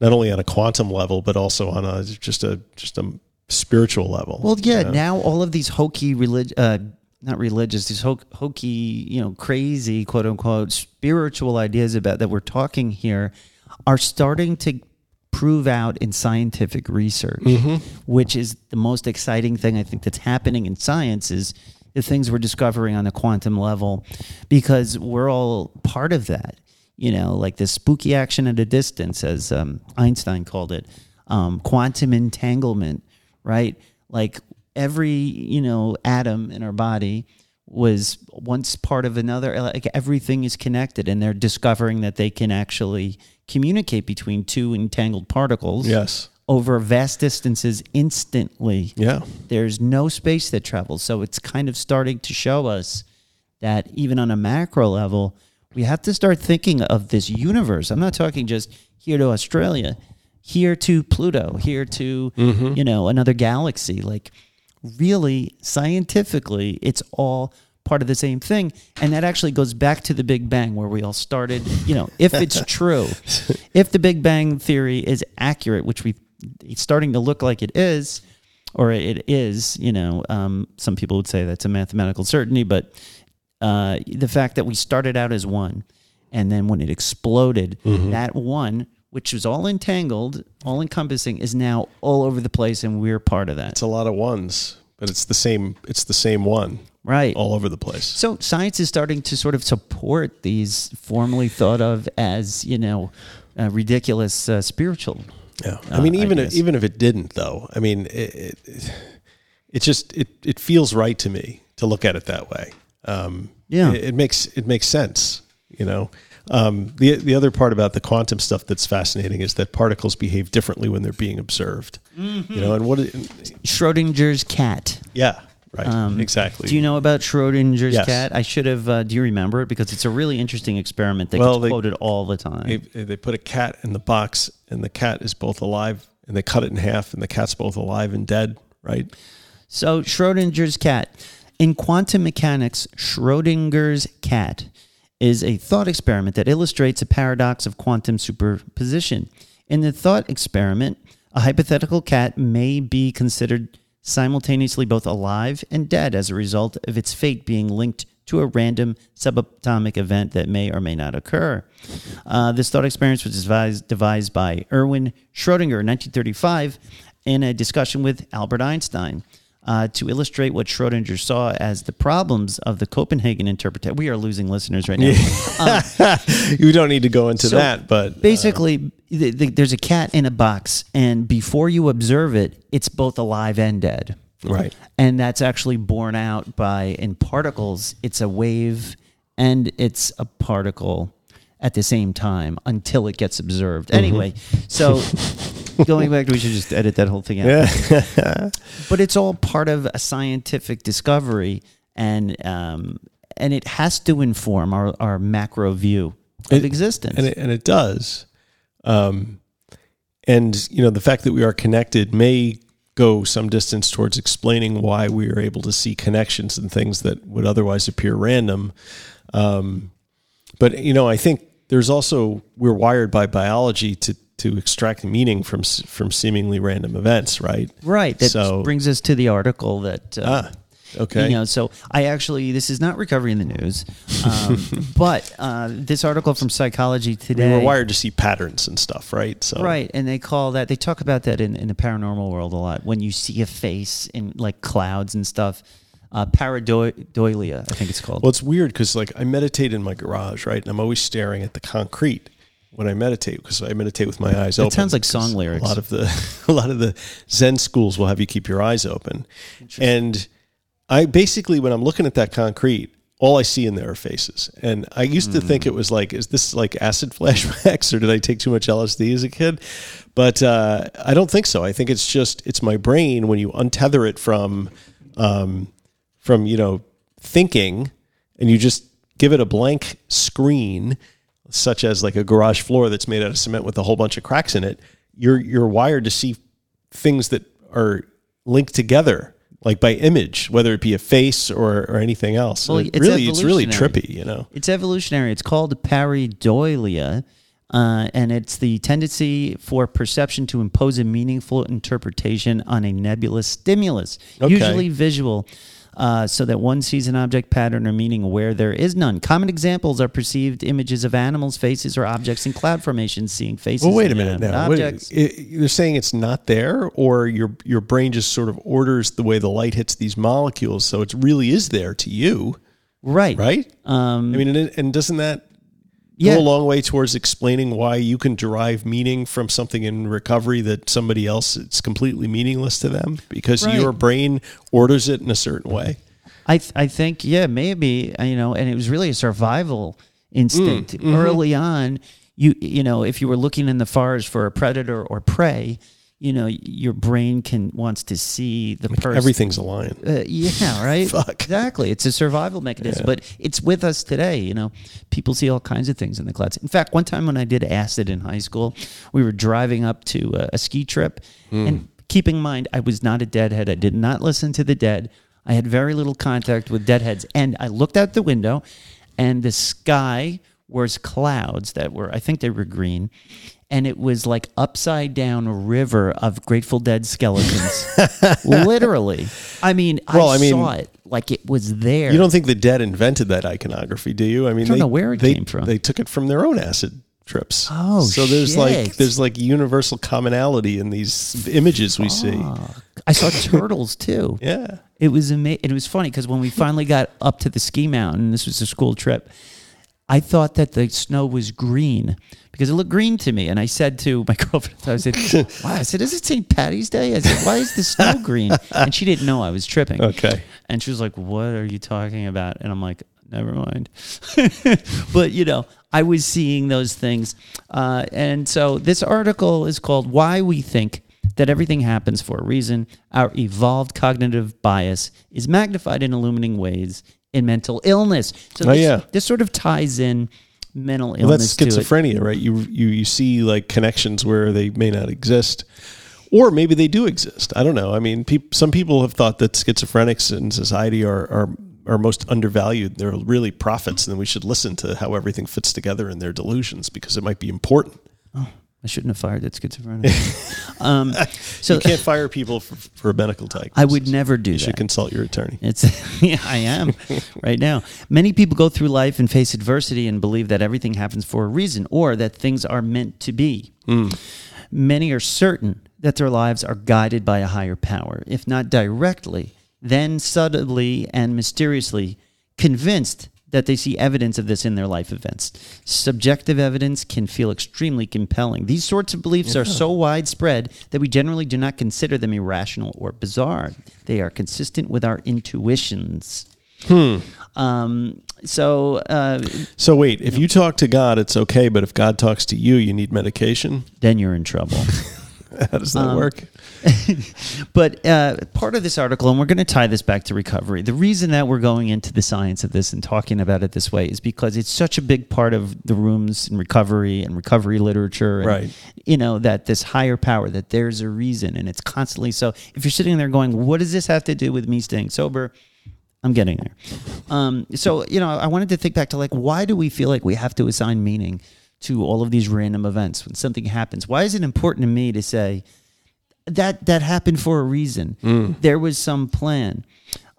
not only on a quantum level, but also on a just a just a spiritual level. Well, yeah. you know? Now all of these hokey relig- uh, not religious, these ho- hokey, you know, crazy quote unquote spiritual ideas about that we're talking here are starting to prove out in scientific research, which is the most exciting thing I think that's happening in science is the things we're discovering on a quantum level because we're all part of that. You know, like this spooky action at a distance, as um, Einstein called it, um, quantum entanglement, right? Like every you know atom in our body was once part of another like everything is connected and they're discovering that they can actually communicate between two entangled particles Yes. over vast distances instantly Yeah. there's no space that travels so it's kind of starting to show us that even on a macro level we have to start thinking of this universe. I'm not talking just here to australia here to pluto here to you know another galaxy. Like really scientifically it's all part of the same thing. And that actually goes back to the big bang where we all started you know if it's true if the big bang theory is accurate which we it's starting to look like it is or it is you know um, some people would say that's a mathematical certainty but uh, the fact that we started out as one and then when it exploded that one which was all entangled all encompassing is now all over the place and we're part of that It's a lot of ones, but it's the same. It's the same one right all over the place. So science is starting to sort of support these formerly thought of as you know uh, ridiculous uh, spiritual. Yeah, I mean, Uh, even ideas. even if it didn't, though, I mean, it, it, it just it it feels right to me to look at it that way. Um, Yeah. it, it makes it makes sense. You know, um, the the other part about the quantum stuff that's fascinating is that particles behave differently when they're being observed. Mm-hmm. You know, and what? It, Schrodinger's cat. yeah, right, Um, exactly. Do you know about Schrodinger's Yes. cat? I should have. Uh, do you remember it? Because it's a really interesting experiment that Well, gets they- quoted all the time. They, they put a cat in the box, and the cat is both alive, and they cut it in half, and the cat's both alive and dead. Right? So Schrodinger's cat. In quantum mechanics, Schrodinger's cat is a thought experiment that illustrates a paradox of quantum superposition. In the thought experiment, a hypothetical cat may be considered simultaneously both alive and dead as a result of its fate being linked to a random subatomic event that may or may not occur. Uh, this thought experiment was devised, devised by Erwin Schrödinger in 1935 in a discussion with Albert Einstein. Uh, to illustrate what Schrodinger saw as the problems of the Copenhagen interpretation. We are losing listeners right now. you don't need to go into So, that, but Basically, the, the, there's a cat in a box, and before you observe it, it's both alive and dead. Right. And that's actually borne out by in particles, it's a wave and it's a particle at the same time until it gets observed. Anyway, so going back we should just edit that whole thing out. Yeah. but it's all part of a scientific discovery, and um, and it has to inform our, our macro view of It- existence. and it, and it does. Um, and you know the fact that we are connected may go some distance towards explaining why we are able to see connections and things that would otherwise appear random. Um, but you know, I think there's also we're wired by biology to to extract meaning from from seemingly random events, right? right. That So- brings us to the article that. Uh, Ah, okay. You know, so I actually this is not recovery in the news, um, but uh, this article from Psychology Today. we were wired to see patterns and stuff, right? So Right, and they call that they talk about that in, in the paranormal world a lot. When you see a face in like clouds and stuff, uh, pareidolia, I think it's called. Well, it's weird because like I meditate in my garage, right, and I'm always staring at the concrete when I meditate because I meditate with my eyes open. It sounds like song lyrics. A lot of the a lot of the Zen schools will have you keep your eyes open, and I basically when I'm looking at that concrete. All I see in there are faces, and I used to think it was like, is this like acid flashbacks, or did I take too much LSD as a kid? But uh, I don't think so. I think it's just it's my brain when you untether it from um, from you know thinking and you just give it a blank screen such as like a garage floor that's made out of cement with a whole bunch of cracks in it you're you're wired to see things that are linked together like by image whether it be a face or or anything else Well, it's really it's really trippy you know It's evolutionary. It's called pareidolia. Uh, and it's the tendency for perception to impose a meaningful interpretation on a nebulous stimulus, Okay. usually visual, uh, so that one sees an object pattern or meaning where there is none. Common examples are perceived images of animals, faces, or objects in cloud formations, seeing faces. Well, wait a minute now. Wait, Objects. i- you're saying it's not there, or your your brain just sort of orders the way the light hits these molecules, so it really is there to you, right. right? Um, I mean, and, and doesn't that Yeah. go a long way towards explaining why you can derive meaning from something in recovery that somebody else it's completely meaningless to them because Right. your brain orders it in a certain way. I th- I think yeah maybe uh, you know and it was really a survival instinct early on you you know if you were looking in the forest for a predator or prey you know your brain can wants to see the person Everything's a lion. uh, yeah, right. Fuck. Exactly. It's a survival mechanism, but it's with us today. You know, people see all kinds of things in the clouds. In fact, one time when I did acid in high school, we were driving up to a, a ski trip, and keeping in mind, I was not a deadhead. I did not listen to the dead. I had very little contact with deadheads, and I looked out the window, and the sky was clouds that were, I think they were green. And it was like upside down river of Grateful Dead skeletons, literally. I mean, Well, I, I mean- saw it like it was there. You don't think the dead invented that iconography, do you? I mean, don't they, know where it they, came from. They took it from their own acid trips. Oh, so there's like there's like universal commonality in these images we see. I saw turtles too. Yeah. It was amazing. It was funny because when we finally got up to the ski mountain, this was a school trip. I thought that the snow was green because it looked green to me. And I said to my girlfriend, I said, "Wow!" I said, "Is it St. Patty's Day?" I said, "Why is the snow green?" And she didn't know I was tripping. Okay. And she was like, "What are you talking about?" And I'm like, "Never mind." but you know, I was seeing those things, uh, and so this article is called "Why We Think." That everything happens for a reason. Our evolved cognitive bias is magnified in illuminating ways in mental illness. So Oh, this, yeah. this sort of ties in mental Well, that's illness to it. schizophrenia, right? You you you see like connections where they may not exist, or maybe they do exist. I don't know. I mean, peop, some people have thought that schizophrenics in society are are are most undervalued. They're really prophets, and we should listen to how everything fits together in their delusions because it might be important. I shouldn't have fired that schizophrenic. um, so you can't fire people for, for a medical diagnosis. I would never do You that. You should consult your attorney. It's yeah, I am right now. Many people go through life and face adversity and believe that everything happens for a reason or that things are meant to be. Many are certain that their lives are guided by a higher power, if not directly, then subtly and mysteriously convinced that they see evidence of this in their life events. Subjective evidence can feel extremely compelling. These sorts of beliefs are so widespread that we generally do not consider them irrational or bizarre. They are consistent with our intuitions. Um, so, uh, So wait, if you talk to God, it's okay, but if God talks to you, you need medication. then you're in trouble. How does Um, that work? But uh, part of this article, and we're going to tie this back to recovery. The reason that we're going into the science of this and talking about it this way is because it's such a big part of the rooms in recovery and recovery literature. And, Right. You know, that this higher power, that there's a reason, and it's constantly so. If you're sitting there going, what does this have to do with me staying sober? I'm getting there. Um, so, you know, I wanted to think back to like, why do we feel like we have to assign meaning to all of these random events when something happens? Why is it important to me to say, that that happened for a reason. There was some plan,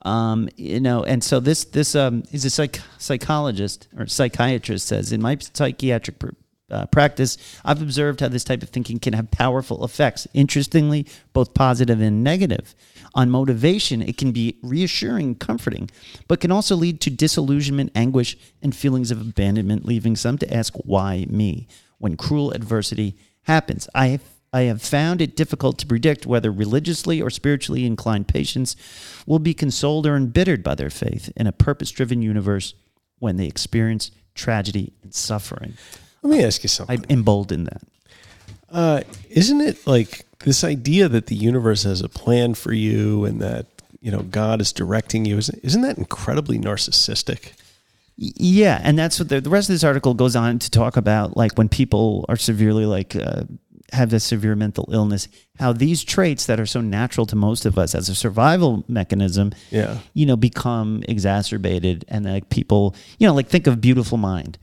um, you know. And so this this um, is a psych- psychologist or psychiatrist says in my psychiatric pr- uh, practice, I've observed how this type of thinking can have powerful effects. Interestingly, both positive and negative. On motivation, it can be reassuring, comforting, but can also lead to disillusionment, anguish, and feelings of abandonment, leaving some to ask, "Why me?" When cruel adversity happens, I have I have found it difficult to predict whether religiously or spiritually inclined patients will be consoled or embittered by their faith in a purpose driven universe when they experience tragedy and suffering. Let me ask you something. I embolden that. Uh, isn't it like this idea that the universe has a plan for you and that you know God is directing you? Isn't, isn't that incredibly narcissistic? Yeah, and that's what the, the rest of this article goes on to talk about, like when people are severely like uh, have this severe mental illness, how these traits that are so natural to most of us as a survival mechanism, Yeah. you know, become exacerbated, and like people, you know, like think of Beautiful Mind.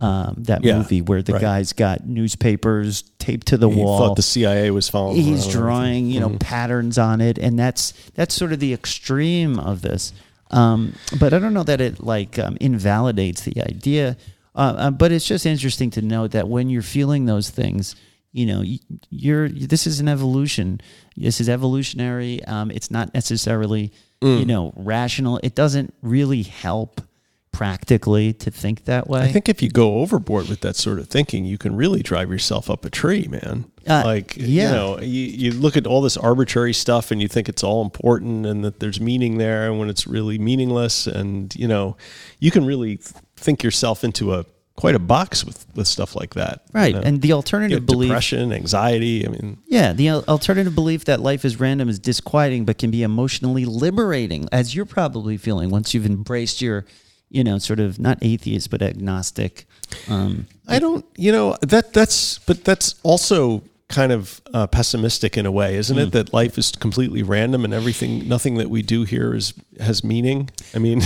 Um, that Yeah, movie where the right. guy's got newspapers taped to the He wall. thought the CIA was following. He's around and everything. drawing, you know, Mm-hmm. patterns on it, and that's that's sort of the extreme of this. Um, but I don't know that it like um, invalidates the idea. Uh, uh, but it's just interesting to note that when you're feeling those things, you know, you're this is an evolution. This is evolutionary. Um, it's not necessarily, Mm. you know, rational. It doesn't really help practically to think that way. I think if you go overboard with that sort of thinking, you can really drive yourself up a tree, man. Uh, like, yeah. you know, you, you look at all this arbitrary stuff and you think it's all important and that there's meaning there, and when it's really meaningless, and you know, you can really think yourself into a quite a box with with stuff like that. you right. know? And the You alternative belief depression, anxiety. I mean, Yeah, the alternative belief that life is random is disquieting, but can be emotionally liberating, as you're probably feeling once you've embraced your, you know, sort of not atheist but agnostic. Um, I don't, you know, that that's, but that's also kind of uh, pessimistic in a way, isn't Hmm. it? That life is completely random and everything, nothing that we do here is has meaning. I mean,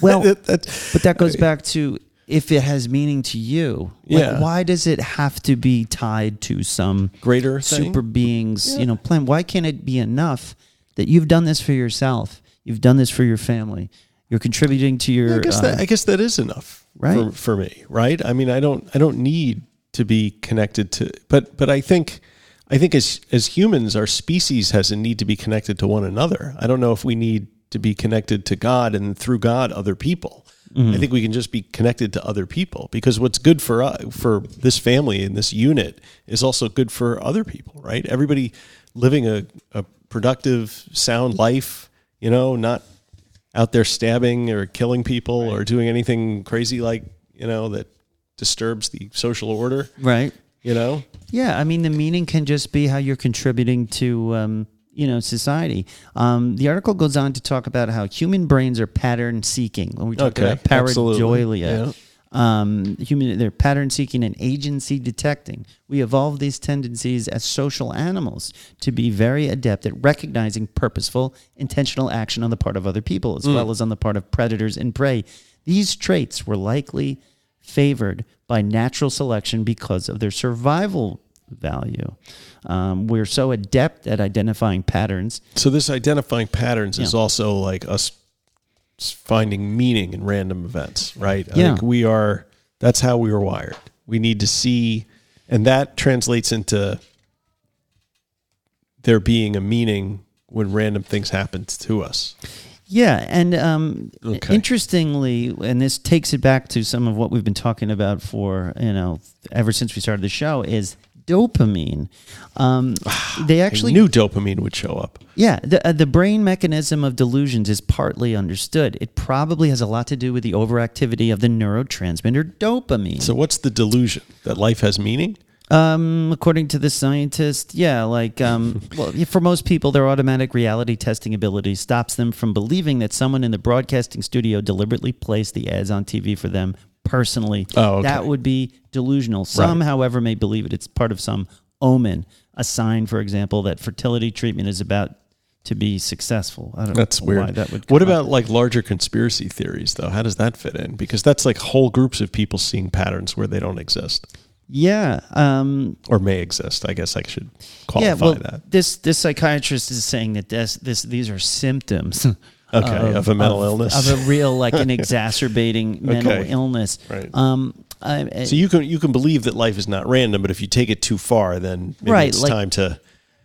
Well, that, that, but that goes back to if it has meaning to you. Like, Yeah. Why does it have to be tied to some Greater thing? super beings? You know, plan. Why can't it be enough that you've done this for yourself? You've done this for your family. You're contributing to your. I guess uh, that I guess that is enough, Right. For, for me, right? I mean, I don't I don't need to be connected to, but but I think I think as as humans, our species has a need to be connected to one another. I don't know if we need to be connected to God and through God other people. I think we can just be connected to other people because what's good for uh, for this family and this unit is also good for other people, right? Everybody living a, a productive, sound life, you know, not out there stabbing or killing people or doing anything crazy like you know that disturbs the social order right. you know Yeah, I mean the meaning can just be how you're contributing to um, you know society. Um, the article goes on to talk about how human brains are pattern seeking. When we talk Okay, about pareidolia, um, human they're pattern seeking and agency detecting. We evolved these tendencies as social animals to be very adept at recognizing purposeful, intentional action on the part of other people, as well as on the part of predators and prey. These traits were likely favored by natural selection because of their survival value. Um, we're so adept at identifying patterns. so this identifying patterns is also like us finding meaning in random events right i Yeah. think we are that's how we were wired we need to see and that translates into there being a meaning when random things happen to us Yeah, and um, Okay. interestingly, and this takes it back to some of what we've been talking about for you know ever since we started the show is dopamine. Um, they actually I knew dopamine would show up Yeah, the uh, the brain mechanism of delusions is partly understood. It probably has a lot to do with the overactivity of the neurotransmitter dopamine. so what's the delusion that life has meaning Um, according to the scientist, yeah, like um, well, for most people, their automatic reality testing ability stops them from believing that someone in the broadcasting studio deliberately placed the ads on TV for them personally. Oh, okay. That would be delusional. Some, however, may believe it. It's part of some omen, a sign, for example, that fertility treatment is about to be successful. I don't That's know weird. why that would. what come up. about like larger conspiracy theories, though? How does that fit in? Because that's like whole groups of people seeing patterns where they don't exist Yeah. Um, or may exist. I guess I should qualify yeah. Well, that. this this psychiatrist is saying that this, this these are symptoms. Okay, of a mental illness. of a real like an exacerbating mental Okay. illness. Right. Um. I, So you can you can believe that life is not random, but if you take it too far, then maybe Right, it's like- time to.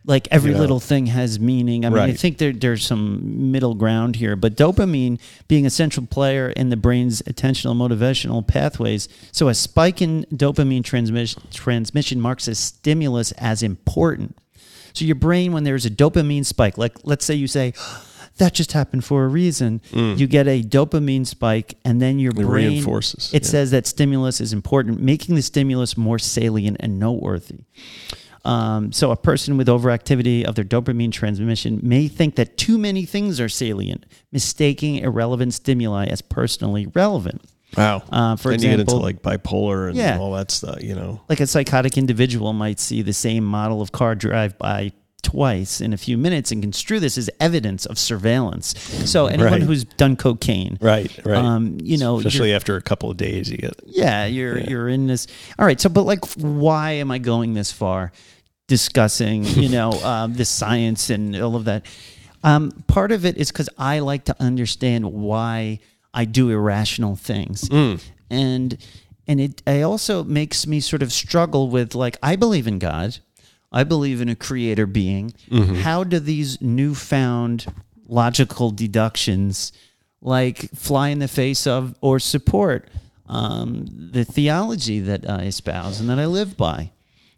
like every you know. little thing has meaning. I mean, I think there, there's some middle ground here, but dopamine being a central player in the brain's attentional motivational pathways, so a spike in dopamine transmission transmission marks a stimulus as important. So your brain, when there's a dopamine spike, like let's say you say. That just happened for a reason. You get a dopamine spike, and then your Mm. It brain reinforces, It yeah. says that stimulus is important, making the stimulus more salient and noteworthy. Um, so a person with overactivity of their dopamine transmission may think that too many things are salient, mistaking irrelevant stimuli as personally relevant. Wow. Uh, for then you get into example- like bipolar and Yeah. all that stuff. You know. Like a psychotic individual might see the same model of car drive by twice in a few minutes and construe this as evidence of surveillance. So anyone Right. who's done cocaine, Right, right. Um, you know, especially after a couple of days, you get yeah, you're you're in this. All right, so but like, why am I going this far, discussing you know um, the science and all of that? Um, part of it is because I like to understand why I do irrational things, and and it, it also makes me sort of struggle with like I believe in God, I believe in a creator being. How do these newfound logical deductions like fly in the face of or support um, the theology that I espouse and that I live by.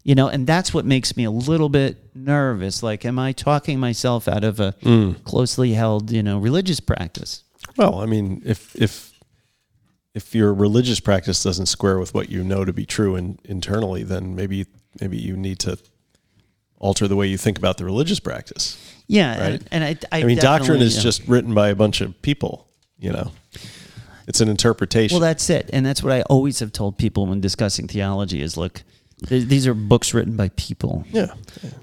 You know, and that's what makes me a little bit nervous. Like, am I talking myself out of a closely held, you know, religious practice? Well, I mean, if if if your religious practice doesn't square with what you know to be true in, internally, then maybe maybe you need to alter the way you think about the religious practice. Yeah, Right. and, and I, I, I, mean, doctrine is yeah. just written by a bunch of people. You know, it's an interpretation. Well, that's it, and that's what I always have told people when discussing theology: is look, th- these are books written by people. yeah,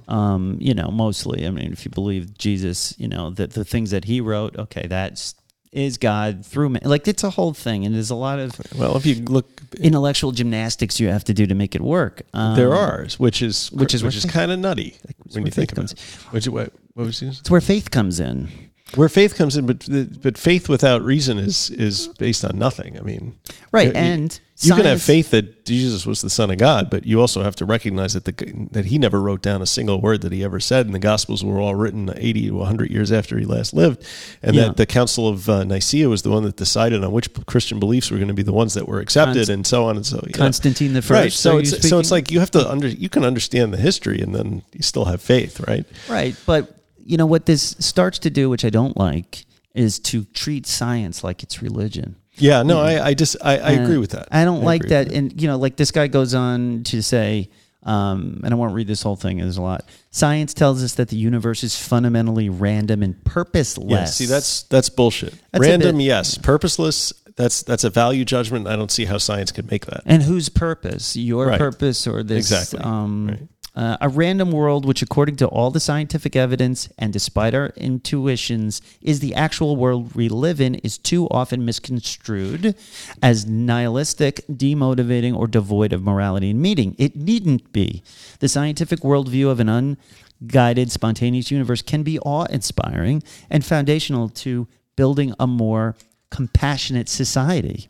um, you know, mostly. I mean, if you believe Jesus, you know, that the things that he wrote, okay, that's is God through man. Like it's a whole thing, and there's a lot of well, if you look, intellectual gymnastics you have to do to make it work. Um, there are, which is which is which is kind of nutty when you think about it. Which what, what was you? It's where faith comes in. Where faith comes in, but but faith without reason is is based on nothing. I mean, Right, you- and you can have faith that Jesus was the Son of God, but you also have to recognize that the that he never wrote down a single word that he ever said, and the Gospels were all written eighty to hundred years after he last lived, and Yeah. that the Council of uh, Nicaea was the one that decided on which Christian beliefs were going to be the ones that were accepted, Const- and so on and so. you know. Constantine the First. Right. So it's so it's like you have to under you can understand the history, and then you still have faith, right? Right, but you know what this starts to do, which I don't like, is to treat science like it's religion. Yeah. No, I I just I, I agree with that. I don't like agree with that. And you know, like this guy goes on to say, um, and I won't read this whole thing. There's a lot. Science tells us that the universe is fundamentally random and purposeless. Yeah, see, that's that's bullshit. That's Random, bit- yes. Purposeless, that's that's a value judgment. I don't see how science could make that. and whose purpose? Your Right. purpose or this? Exactly. Um, Right. Uh, a random world, which, according to all the scientific evidence and despite our intuitions, is the actual world we live in, is too often misconstrued as nihilistic, demotivating, or devoid of morality and meaning. It needn't be. The scientific worldview of an unguided, spontaneous universe can be awe inspiring and foundational to building a more compassionate society.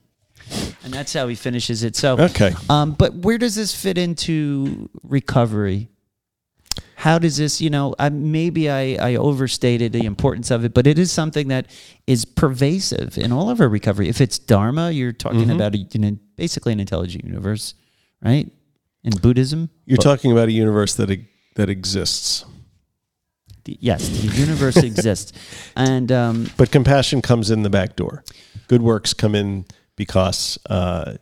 And that's how he finishes it. So, Okay. um, but where does this fit into recovery? How does this, you know, I, maybe I, I overstated the importance of it, but it is something that is pervasive in all of our recovery. If it's Dharma, you're talking Mm-hmm. about a, you know, basically an intelligent universe, right? In Buddhism, You're talking about a universe that that exists, the, yes, the universe exists, and um, but compassion comes in the back door. Good works come in because uh,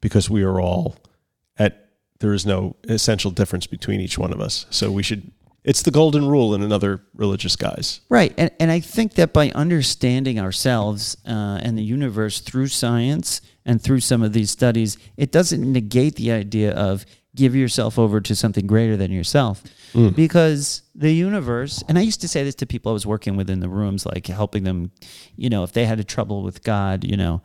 because we are all at there is no essential difference between each one of us. So we should. It's the golden rule in another religious guise. Right. And, and I think that by understanding ourselves uh, and the universe through science and through some of these studies, it doesn't negate the idea of give yourself over to something greater than yourself. Because the universe, and I used to say this to people I was working with in the rooms, like helping them, you know, if they had a trouble with God, you know,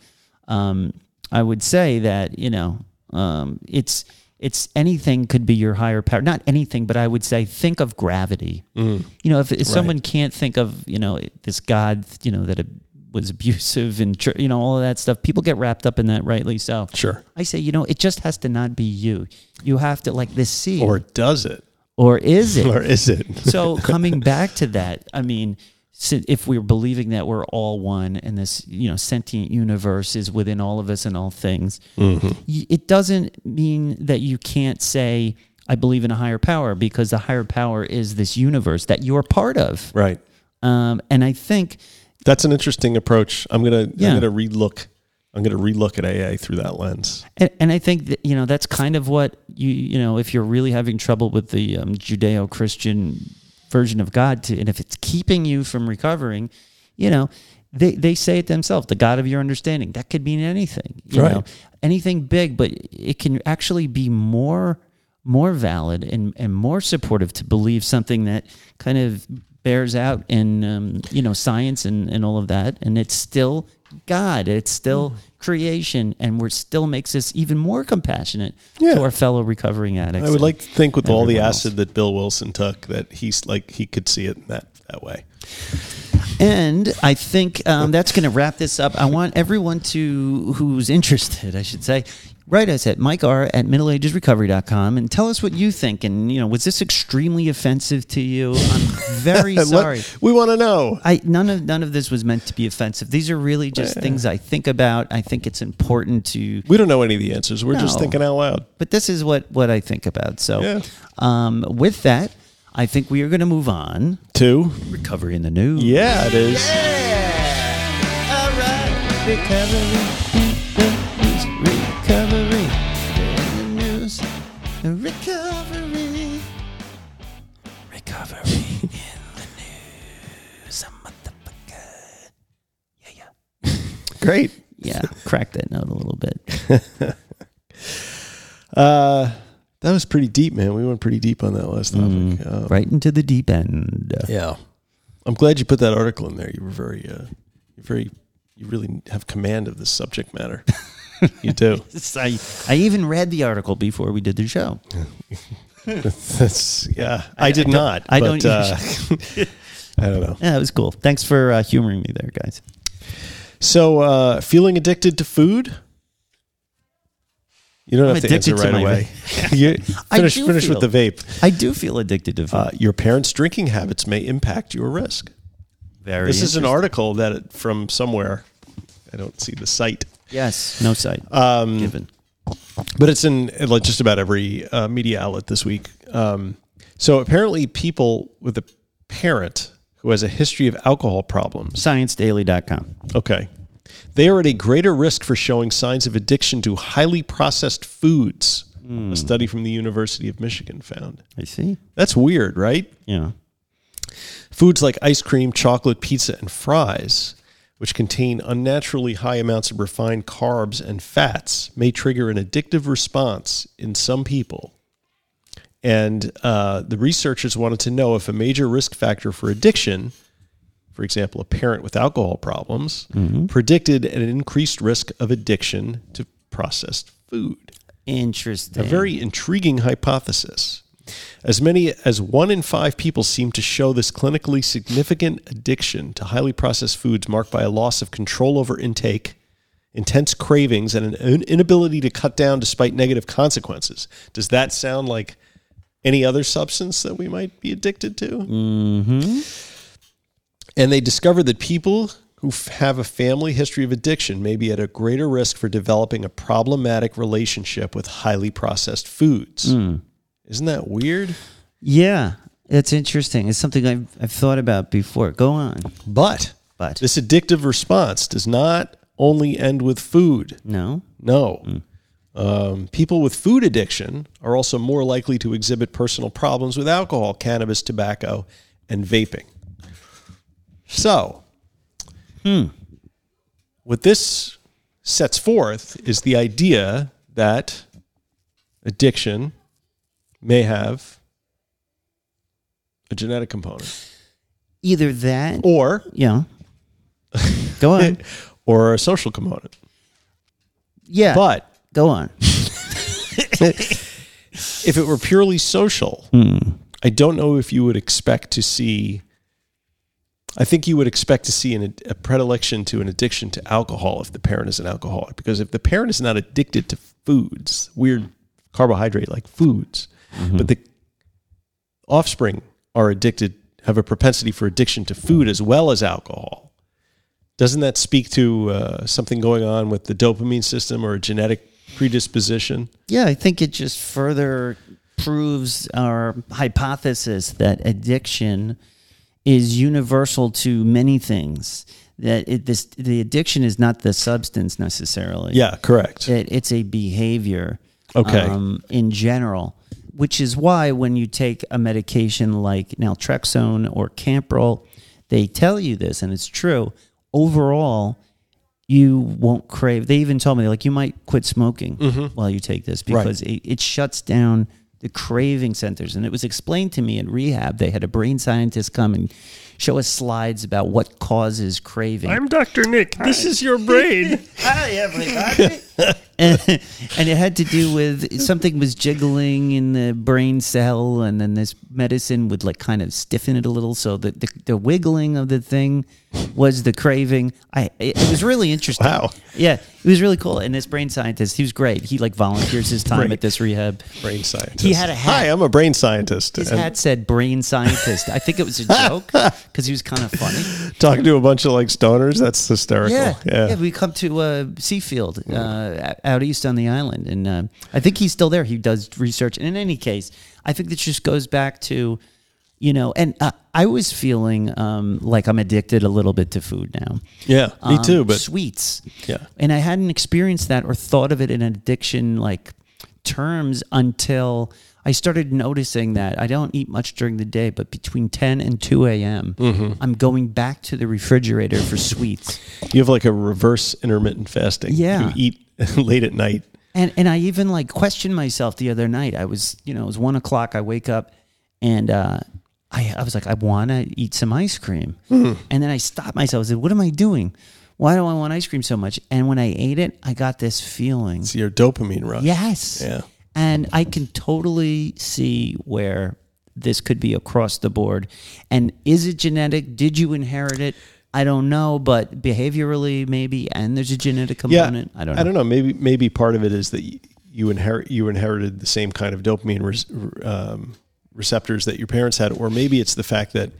um, I would say that, you know, um, it's it's anything could be your higher power. Not anything, but I would say think of gravity. You know, if, if someone can't think of you know this God, you know that it was abusive and you know all of that stuff, people get wrapped up in that, rightly so. Sure. I say, you know, it just has to not be you. You have to like this seed, Or does it? or is it? Or is it? so coming back to that, I mean, if we're believing that we're all one and this, you know, sentient universe is within all of us and all things, y- it doesn't mean that you can't say, I believe in a higher power because the higher power is this universe that you're part of. right. Um, and I think, That's an interesting approach. I'm gonna Yeah. I'm gonna relook. I'm gonna relook at AA through that lens. and, and I think that, you know, that's kind of what you, you know, if you're really having trouble with the um, Judeo Christian version of God, to, and if it's keeping you from recovering, you know, they, they say it themselves, the God of your understanding. That could mean anything, you Right. know, anything big, but it can actually be more more valid and, and more supportive to believe something that kind of bears out in um, you know science and, and all of that and it's still god it's still hmm. creation and we're still makes us even more compassionate Yeah. to our fellow recovering addicts I would like to think with all the everyone else. acid that Bill Wilson took that he's like he could see it that that way. And I think um, that's going to wrap this up. I want everyone to who's interested, I should say, write us at Mike R at middleagesrecovery.com and tell us what you think. And, you know, was this extremely offensive to you? I'm very sorry. we want to know. I none of none of this was meant to be offensive. These are really just things I think about. I think it's important to We don't know any of the answers. We're just thinking out loud. but this is what what I think about. So Yeah. um, with that, I think we are going to move on. to Recovery in the news. Yeah, it is. All right. Recovery. Recovery. In the news. Recovery. Recovery in the news. A motherfucker. Yeah, yeah. Great. Yeah, crack that note a little bit. Uh, that was pretty deep, man. We went pretty deep on that last topic. Uh, Right into the deep end. Yeah. I'm glad you put that article in there. You were very, uh, you're very, you really have command of this subject matter. you do. I, I even read the article before we did the show. That's yeah. I, did not. I but, don't Uh, I don't know. Yeah, it was cool. Thanks for uh, humoring me there, guys. So, uh, feeling addicted to food? You don't I'm have to answer to right away. you I finish finish with the vape. I do feel addicted to food. Uh, your parents' drinking habits may impact your risk. Very. This is an article that it, from somewhere. I don't see the site, Yes, no site um, given. but it's in like just about every uh, media outlet this week. Um, so apparently, people with a parent who has a history of alcohol problems ScienceDaily.com. Okay. They are at a greater risk for showing signs of addiction to highly processed foods. A study from the University of Michigan found. I see. That's weird, right? Yeah. Foods like ice cream, chocolate, pizza, and fries, which contain unnaturally high amounts of refined carbs and fats, may trigger an addictive response in some people. And uh, the researchers wanted to know if a major risk factor for addiction, for example, a parent with alcohol problems, predicted an increased risk of addiction to processed food. Interesting. A very intriguing hypothesis. As many as one in five people seem to show this clinically significant addiction to highly processed foods marked by a loss of control over intake, intense cravings, and an inability to cut down despite negative consequences. Does that sound like any other substance that we might be addicted to? Mm-hmm. And they discovered that people who have a family history of addiction may be at a greater risk for developing a problematic relationship with highly processed foods. Isn't that weird? yeah, it's interesting. It's something I've, I've thought about before. Go on. But But this addictive response does not only end with food. no. No. Um, people with food addiction are also more likely to exhibit personal problems with alcohol, cannabis, tobacco, and vaping. So, hmm. what this sets forth is the idea that addiction may have a genetic component Either that. or yeah. Go on. or a social component. Yeah. But go on. if it were purely social, hmm. I don't know if you would expect to see. I think you would expect to see an, a predilection to an addiction to alcohol if the parent is an alcoholic. Because if the parent is not addicted to foods, weird carbohydrate like foods, but the offspring are addicted, have a propensity for addiction to food as well as alcohol. Doesn't that speak to uh, something going on with the dopamine system or a genetic predisposition? Yeah, I think it just further proves our hypothesis that addiction is universal to many things. That it, this the addiction is not the substance necessarily. Yeah, correct. It, it's a behavior. Okay. Um, in general, which is why when you take a medication like naltrexone or Campral, they tell you this, and it's true. Overall, you won't crave. They even told me like you might quit smoking while you take this because it, it shuts down the craving centers. And it was explained to me in rehab. They had a brain scientist come and show us slides about what causes craving. I'm Dr. Nick. This is your brain. Hi, everybody. and, and it had to do with something was jiggling in the brain cell, and then this medicine would like kind of stiffen it a little, so that the, the wiggling of the thing was the craving. I it, it was really interesting. Wow. Yeah, it was really cool. And this brain scientist, he was great. He like volunteers his time Brain- at this rehab. Brain scientist. He had a hat. Hi, I'm a brain scientist. His And hat said "brain scientist." I think it was a joke because he was kind of funny. Talking to a bunch of like stoners. That's hysterical. Yeah, Yeah. yeah. we come to uh, Seafield uh, out east on the island, and uh, I think he's still there. He does research, and in any case, I think this just goes back to, you know, and uh, I was feeling um, like I'm addicted a little bit to food now. Yeah, me Um, too. But sweets, Yeah. and I hadn't experienced that or thought of it in addiction like terms until. I started noticing that I don't eat much during the day, but between 10 and 2 a.m., Mm-hmm. I'm going back to the refrigerator for sweets. you have like a reverse intermittent fasting. Yeah. You eat late at night. And and I even like questioned myself the other night. I was, you know, it was one o'clock. I wake up and uh, I I was like, I want to eat some ice cream. Hmm. And then I stopped myself. I said, What am I doing? Why do I want ice cream so much? And when I ate it, I got this feeling. It's your dopamine rush. Yes. Yeah. And I can totally see where this could be across the board. And is it genetic? Did you inherit it? I don't know, but behaviorally maybe, and there's a genetic component. I don't know. I don't know. Maybe maybe part of it is that you inherit you inherited the same kind of dopamine res, um, receptors that your parents had, or maybe it's the fact that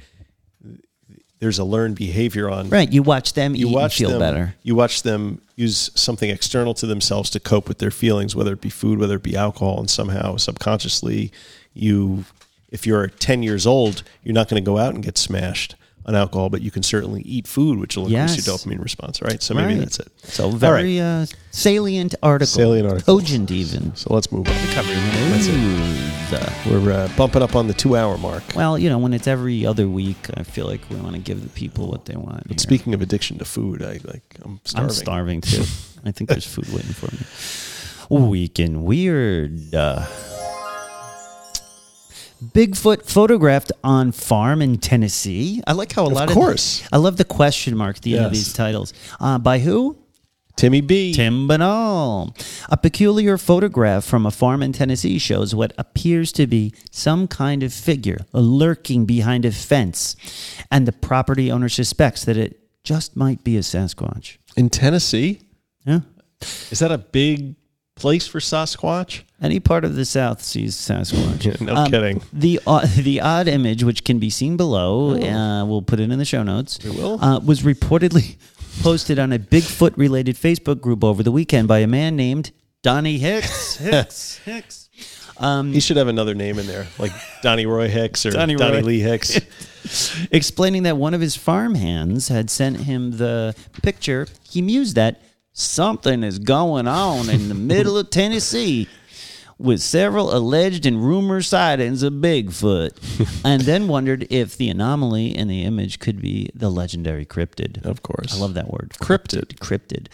there's a learned behavior on. Right. You watch them You eat watch feel them. better. You watch them use something external to themselves to cope with their feelings, whether it be food, whether it be alcohol, and somehow subconsciously, you, if you're 10 years old, you're not going to go out and get smashed on alcohol, but you can certainly eat food, which will increase Yes. your dopamine response. Right. So maybe Right. that's it. So All right. very uh, salient article. Salient article. Cogent even. So let's move on. That's We're uh, bumping up on the two hour mark. Well, you know, when it's every other week, I feel like we want to give the people what they want. here. Speaking of addiction to food, I like I'm starving. I'm starving too. I think there's food waiting for me. Week in Weird. Uh, Bigfoot photographed on farm in Tennessee. I like how a lot of course. I love the question mark at the end of these titles. Uh, by who? Timmy B. Tim Binnall. A peculiar photograph from a farm in Tennessee shows what appears to be some kind of figure lurking behind a fence, and the property owner suspects that it just might be a Sasquatch. in Tennessee. Yeah. Is that a big place for Sasquatch? Any part of the South sees Sasquatch. no kidding. The uh, the odd image, which can be seen below, uh, we'll put it in the show notes. We will. Uh, was reportedly posted on a Bigfoot related Facebook group over the weekend by a man named Donnie Hicks. Hicks. Hicks. Um, He should have another name in there, like Donnie Roy Hicks or Donnie Donnie, Roy. Lee Hicks. explaining that one of his farm hands had sent him the picture. He mused that something is going on in the middle of Tennessee with several alleged and rumored sightings of Bigfoot, and then wondered if the anomaly in the image could be the legendary cryptid. Of course. I love that word. Cryptid. Cryptid.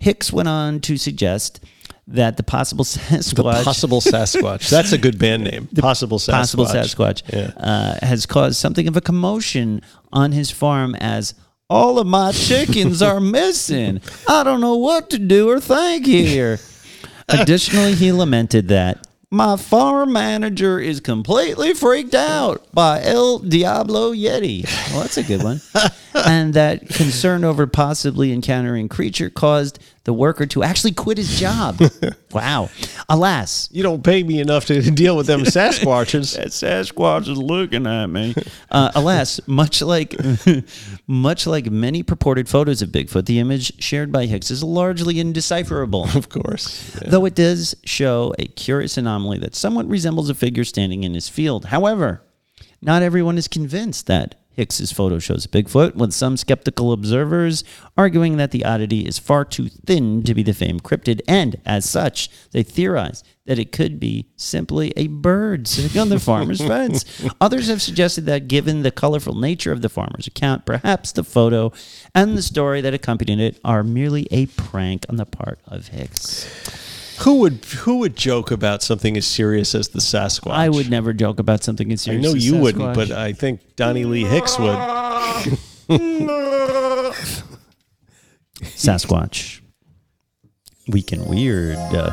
Hicks went on to suggest that the possible Sasquatch, The Possible Sasquatch. That's a good band name. Possible Sasquatch. possible Sasquatch Yeah. uh, has caused something of a commotion on his farm as all of my chickens are missing. I don't know what to do or think here. Additionally, he lamented that my farm manager is completely freaked out by El Diablo Yeti. Well, that's a good one. and that concern over possibly encountering creature caused the worker to actually quit his job. wow. Alas, You don't pay me enough to deal with them Sasquatches. that Sasquatch is looking at me. Uh, alas, much like much like many purported photos of Bigfoot, the image shared by Hicks is largely indecipherable. of course. Yeah. Though it does show a curious anomaly that somewhat resembles a figure standing in his field. However, not everyone is convinced that Hicks's photo shows a Bigfoot, with some skeptical observers arguing that the oddity is far too thin to be the famed cryptid, and as such, they theorize that it could be simply a bird sitting on the farmer's fence. Others have suggested that given the colorful nature of the farmer's account, perhaps the photo and the story that accompanied it are merely a prank on the part of Hicks. Who would who would joke about something as serious as the Sasquatch? I would never joke about something as serious. I know as you wouldn't, but I think Donnie Lee Hicks would. Sasquatch. Week in Weird. Uh,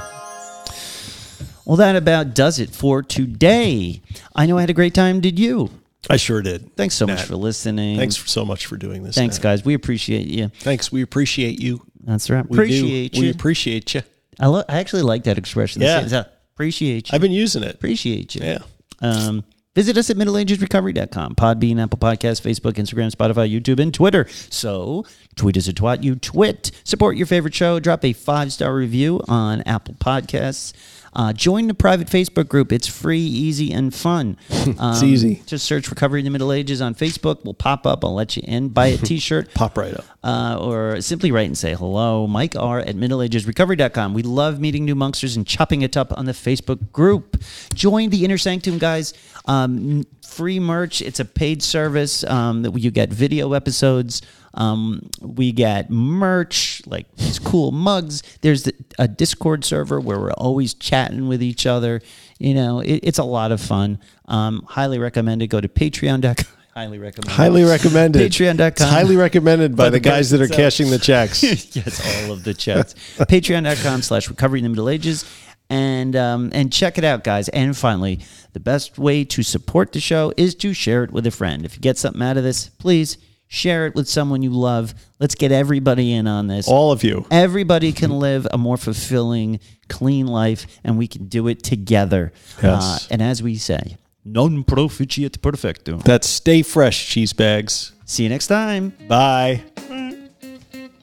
well, that about does it for today. I know I had a great time. Did you? I sure did. Thanks so much for listening. Thanks so much for doing this. Thanks, Nat. guys. We appreciate you. Thanks. We appreciate you. That's right. We do. appreciate We you. appreciate you. I, lo- I actually like that expression. Yeah. It's, uh, appreciate you. I've been using it. appreciate you. Yeah. Um, visit us at middleagesrecovery.com, Podbean, Apple Podcasts, Facebook, Instagram, Spotify, YouTube, and Twitter. So tweet us at twat you twit. Support your favorite show. Drop a five star review on Apple Podcasts. Uh, join the private Facebook group. It's free, easy, and fun. Um, easy. Just search Recovery in the Middle Ages on Facebook. We'll pop up. I'll let you in. Buy a t shirt Pop right up. uh, or simply write and say hello. Mike R at middleagesrecovery.com. We love meeting new monksters and chopping it up on the Facebook group. Join the Inner Sanctum, guys. Um, free merch. It's a paid service um, that you get video episodes. Um, we get merch, like these cool mugs. There's the, a Discord server where we're always chatting with each other. You know, it, it's a lot of fun. Um, highly recommended. Go to patreon.com. Highly recommend. Highly recommended. Patreon.com. It's highly recommended by, By the the guys that are guys cashing the checks. yes, all of the checks. Patreon.com slash recovery in the Middle Ages. And um, and check it out, guys. And finally, the best way to support the show is to share it with a friend. If you get something out of this, please share it with someone you love. Let's get everybody in on this. All of you. Everybody can live a more fulfilling, clean life, and we can do it together. Uh, and as we say, non proficiat perfecto. That's stay fresh, cheese bags. See you next time. Bye.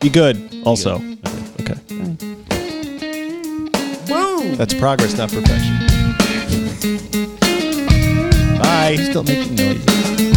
Be good. Also. Okay. That's progress, not perfection. Bye. Still making noises.